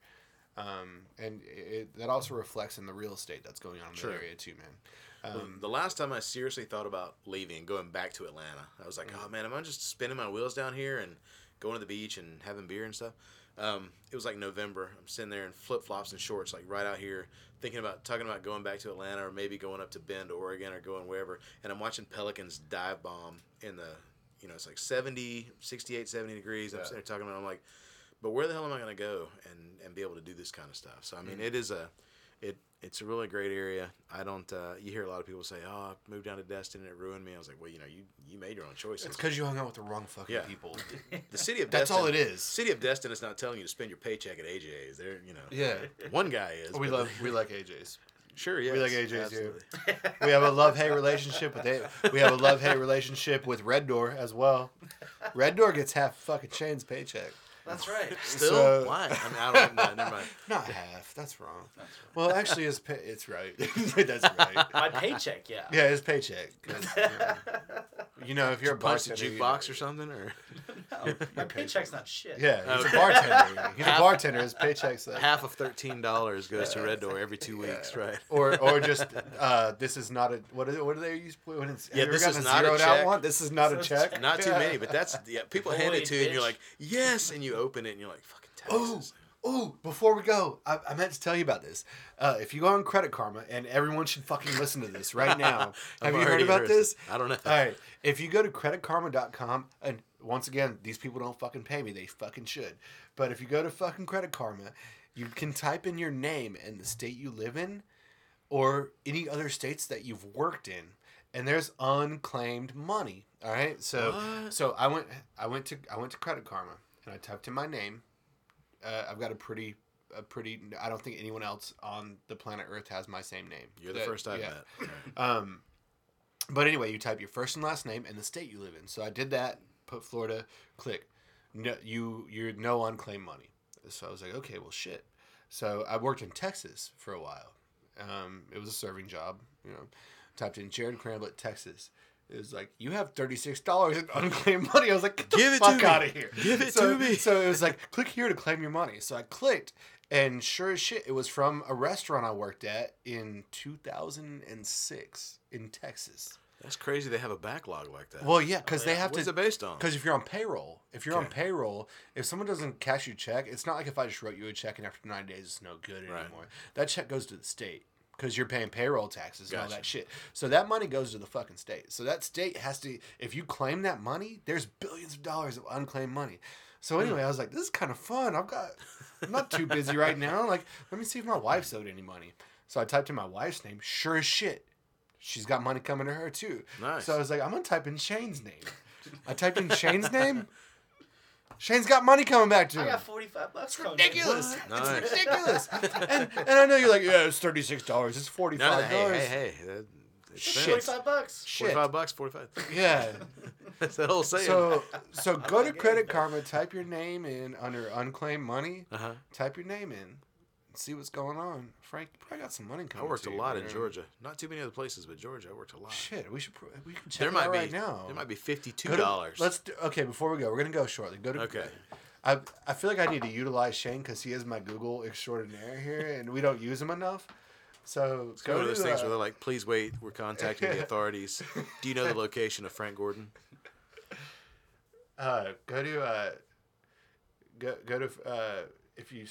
Um, and it, that also reflects in the real estate that's going on in Sure. the area too, man. Well, Um, the last time I seriously thought about leaving, and going back to Atlanta, I was like, Mm. oh man, am I just spinning my wheels down here and going to the beach and having beer and stuff? Um, it was like November. I'm sitting there in flip flops and shorts, like right out here, thinking about talking about going back to Atlanta or maybe going up to Bend, Oregon, or going wherever. And I'm watching Pelicans dive bomb in the, you know, it's like 70, 68, 70 degrees. I'm sitting there talking about, I'm like, but where the hell am I going to go and, and be able to do this kind of stuff? So I mean, Mm. it is a, it it's a really great area. I don't. Uh, you hear a lot of people say, "Oh, I moved down to Destin and it ruined me." I was like, "Well, you know, you you made your own choices." it's because you hung out with the wrong fucking Yeah. people. the city of Destin. That's Destin, all it is. City of Destin is not telling you to spend your paycheck at AJ's. They're you know, Yeah, one guy is. we love we like AJ's. Sure, yeah. we like AJ's absolutely. We have a love hate relationship with it. We have a love hate relationship with Red Door as well. Red Door gets half fucking Shane's paycheck. That's right. Still, So- why? I mean, I don't. No, never mind. Not half. That's wrong. That's Well, actually, his pay, it's right. That's right. My paycheck, yeah. Yeah, his paycheck. you, know, you know, if you're a Punch bartender, you- jukebox or something, or No, my paycheck's not shit. Yeah, he's Okay. a bartender. He's a bartender. His paycheck's like, half of thirteen dollars goes to Red Door every two weeks, right? or or just uh, this is not a what is? What do they use when it's Yeah, this is not a check. one? This is not a This check. Not too many, but that's yeah. People hand it to you, and you're like, yes, and you open it, and you're like, fucking Oh, taxes. oh! Before we go, I, I meant to tell you about this. Uh, if you go on Credit Karma, and everyone should fucking listen to this right now. I've you heard about this? I don't know. All right. If you go to creditkarma.com, and once again, these people don't fucking pay me. They fucking should. But if you go to fucking Credit Karma, you can type in your name and the state you live in, or any other states that you've worked in, and there's unclaimed money. All right. So What? so I went I went to I went to Credit Karma and I typed in my name. Uh, I've got a pretty a pretty. I don't think anyone else on the planet Earth has my same name. You're the That- first I've yeah. met. Um, but anyway, you type your first and last name and the state you live in. So I did that. Put Florida. Click. No, you you're no unclaimed money. So I was like, okay, well, shit. So I worked in Texas for a while. Um, it was a serving job. You know, typed in Jared Cramblett, Texas. It was like you have thirty six dollars in unclaimed money. I was like, get the Give it to fuck me. out of here. Give it so, to me. So it was like, click here to claim your money. So I clicked, and sure as shit, it was from a restaurant I worked at in two thousand and six in Texas. That's crazy. They have a backlog like that. Well, yeah, because they yeah. have What's to. it based on? Because if you're on payroll, if you're on payroll, if someone doesn't cash you a check, it's not like if I just wrote you a check and after nine days it's no good Right. anymore. That check goes to the state because you're paying payroll taxes and all that shit. So that money goes to the fucking state. So that state has to. If you claim that money, there's billions of dollars of unclaimed money. So hmm. anyway, I was like, this is kind of fun. I've got. I'm not too busy right now. Like, let me see if my wife's owed any money. So I typed in my wife's name. Sure as shit, she's got money coming to her too. Nice. So I was like, I'm gonna type in Shane's name. I typed in Shane's name. Shane's got money coming back to I him. got forty five bucks. It's ridiculous. Nice. It's ridiculous. and, and I know you're like, yeah, it's thirty six dollars. It's forty No, no, five hey, dollars. hey, hey. That, it's Shit. Forty five bucks. Shit. 45 bucks, 45. Yeah. That's the whole saying. So so go to Credit Karma, type your name in under unclaimed money. uh-huh. Type your name in. See what's going on. Frank, you probably got some money coming. I worked a you, lot in man. Georgia. Not too many other places, but Georgia, I worked a lot. Shit, we should we can check There might out be right now. there might be fifty-two dollars. Let's do, okay. Before we go, we're gonna go shortly. Go to Okay. I I feel like I need to utilize Shane because he is my Google extraordinaire here, and we don't use him enough. So It's of one of those to, things uh, where they're like, "Please wait, we're contacting the authorities. Do you know the location of Frank Gordon?" uh, go to uh, go go to uh, if you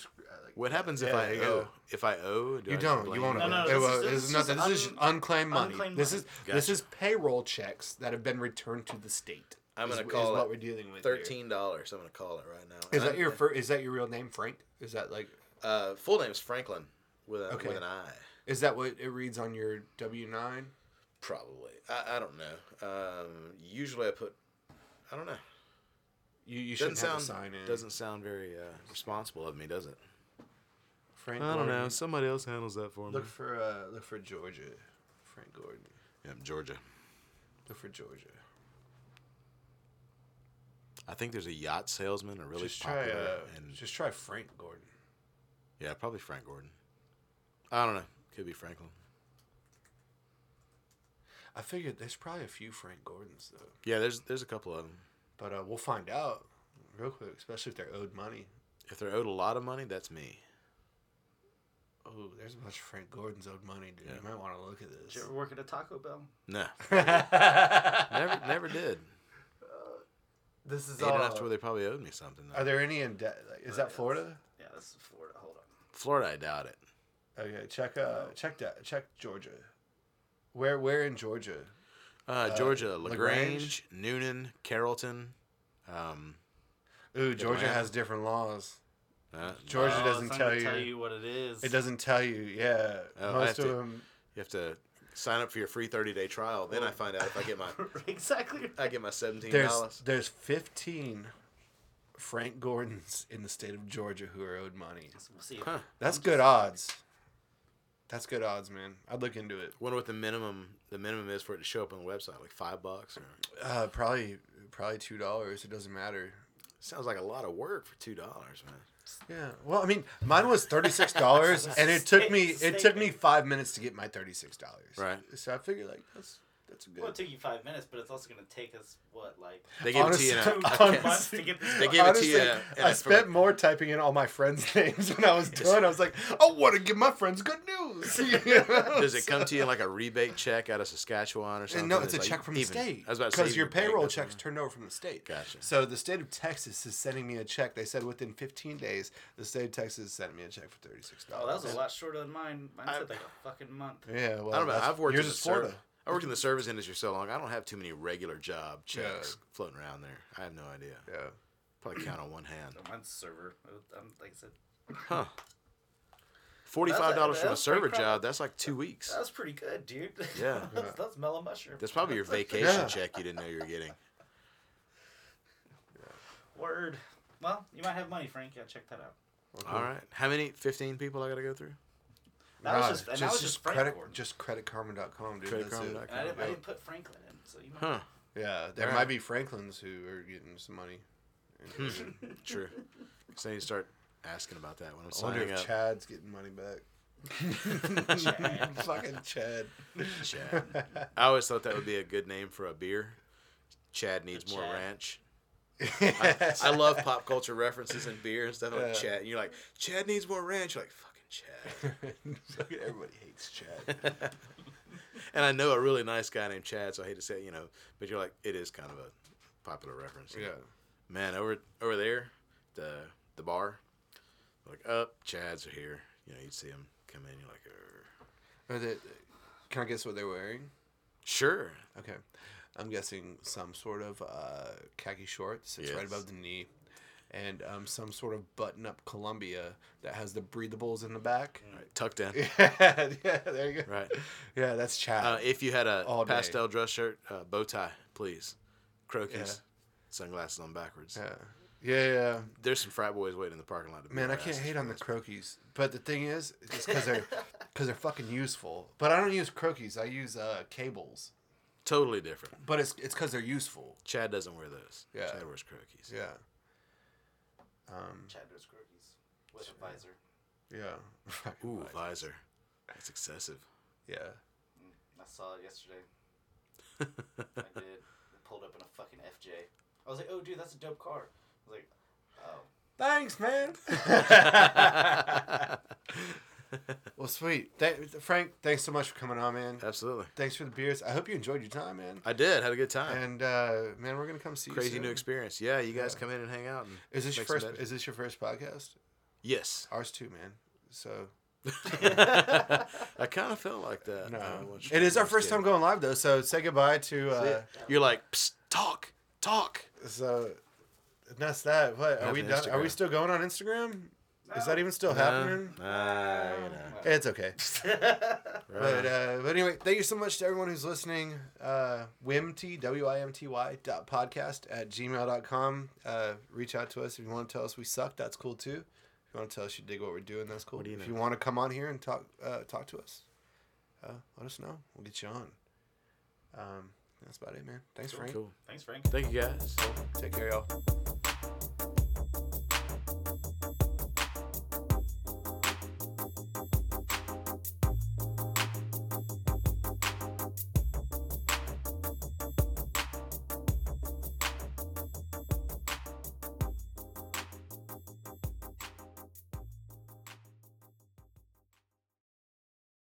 What happens if yeah, I yeah. owe? If I owe, do You I don't. You won't. No, no, it this was, is- this this is is nothing. This is un- unclaimed money. unclaimed this money. is this is payroll checks that have been returned to the state. I'm gonna is call what it we're dealing with. Thirteen dollars. I'm gonna call it right now. Is And that I- your fir- is that your real name, Frank? Is that like uh, full name is Franklin with a, Okay. with an I? is that what it reads on your W nine? Probably. I, I don't know. Um, usually I put. I don't know. You you Doesn't shouldn't have sound to sign in. doesn't sound very uh, responsible of me, does it? Frank I don't Gordon. Know. Somebody else handles that for me. Look for uh look for Georgia. Frank Gordon. Yeah, Georgia. Look for Georgia. I think there's a yacht salesman, a really just try popular, uh, and just try Frank Gordon. yeah, probably Frank Gordon. I don't know. Could be Franklin. I figured there's probably a few Frank Gordons though, Yeah, there's there's a couple of them. but uh, we'll find out real quick, especially if they're owed money. If they're owed a lot of money, that's me. Oh, there's a bunch of Frank Gordons owed money, dude. Yeah. You might want to look at this. Did this. you ever work at a Taco Bell? No, never, never never did. This is Ate all. enough to where they probably owed me something. though. Are there any in? De- like, is that Florida? Yeah, this is Florida. Hold on. Florida, I doubt it. Okay, check. Uh, check that. Check Georgia. Where? Where in Georgia? Uh, Uh, Georgia, LaGrange? LaGrange, Newnan, Carrollton. Um, Ooh, Georgia Atlanta. has different laws. Uh, Georgia Oh, doesn't it's tell gonna you. tell you what it is. It doesn't tell you. Yeah, Oh, most of to- them. you have to sign up for your free 30 day trial. Then I find out if I get my exactly. I get my seventeen There's dollars. there's 15 Frank Gordons in the state of Georgia who are owed money. We'll see. Huh. That's good odds. That's good odds, man. I'd look into it. Wonder what the minimum the minimum is for it to show up on the website, like five bucks. Or Uh, probably probably two dollars. It doesn't matter. sounds like a lot of work for two dollars, man. Yeah. Well, I mean, mine was thirty six dollars, and it took me it took me five minutes to get my thirty six dollars. Right. So I figured like that's that's a good. Well, it took you five minutes, but it's also gonna take us what, like They give Honestly- it to you. In two honestly- months to get this. They done? give it to you Honestly, in I a- spent more typing in all my friends' names when I was done. I was like, oh, I want to give my friends good news. does it come to you like a rebate check out of Saskatchewan or something? And no, it's a like check from the even- state. I was about to because your payroll doesn't check's know. turned over from the state. Gotcha. So the state of Texas is sending me a check. They said within 15 days, the state of Texas sent me a check for 36 dollars. Oh, that was a lot shorter than mine. Mine I- said like a fucking month. Yeah, well, I don't know. I've worked yours in the Florida. Service. I worked in the service industry so long. I don't have too many regular job checks Yeah. floating around there. I have no idea. Yeah. Probably count on one hand. So mine's server. I'm, like I said, Huh. Forty-five dollars from a server job. That's like two weeks. That's pretty good, dude. Yeah. that's, that's mellow mushroom. That's probably your vacation Yeah. check you didn't know you were getting. Word. Well, you might have money, Frank. Yeah, check that out. All right. How many? Fifteen people I got to go through. That was just, and that was just Frank credit, Gordon. just creditkarma.com, dude. Credit that's karma it. dot And I didn't, I didn't put Franklin in, so you might. Huh. Yeah, there All might be Franklins who are getting some money. Hmm. True. So I need start asking about that when I'm I wonder signing if up. Chad's getting money back. Chad. Fucking Chad. Chad. I always thought that would be a good name for a beer. Chad needs more ranch. I, I love pop culture references in beer and stuff like Yeah. Chad. And you're like, Chad needs more ranch. You're like, fucking Chad. Everybody hates Chad. and I know a really nice guy named Chad, so I hate to say it, you know, but you're like, it is kind of a popular reference. Yeah. Man, over over there, the the bar, like, up, Chad's are here. You know, you'd see them come in. You're like, they, can I guess what they're wearing? Sure. Okay. I'm guessing some sort of uh, khaki shorts. It's right Yes. above the knee. And um, some sort of button up Columbia that has the breathables in the back. Right, tucked in. yeah, yeah, there you go. Right. Yeah, that's Chad. Uh, if you had a All day. pastel dress shirt, uh, bow tie, please. Croakies, Yeah. sunglasses on backwards. yeah. Yeah, yeah. There's some frat boys waiting in the parking lot. To Man, I can't hate on the croakies, but the thing is, it's because they're because they're fucking useful. But I don't use croakies. I use uh, Cablz. Totally different. But it's it's because they're useful. Chad doesn't wear those. Yeah. Chad wears croakies. Yeah. Um. Chad wears croakies with a visor. Yeah. Ooh, visor. That's excessive. Yeah. I saw it yesterday. I did. It pulled up in a fucking FJ. I was like, oh, dude, that's a dope car. I was like, oh. Thanks, man. well, sweet. Th- Frank, thanks so much for coming on, man. Absolutely. Thanks for the beers. I hope you enjoyed your time, man. I did. Had a good time. And uh, man, we're gonna come see you. Crazy new experience. Yeah, you guys Yeah. come in and hang out. And Is this your first? Is this your first podcast? Yes. Ours too, man. So I kind of felt like that. no, uh, it is our first time going live though. So say goodbye to. Uh, You're like, talk, talk. so that's that. What are we done? Are we still going on Instagram? Is that even still happening? Nah, you know. It's okay. But uh, but anyway, thank you so much to everyone who's listening. Uh, WIMTY, W I M T Y dot podcast at gmail.com. Uh, reach out to us if you want to tell us we suck. That's cool too. If you want to tell us you dig what we're doing, that's cool. What do you if know? you want to come on here and talk uh, talk to us, uh, let us know. We'll get you on. Um, that's about it, man. Thanks, Frank. cool. Thanks, Frank. Thank you guys. Take care, y'all.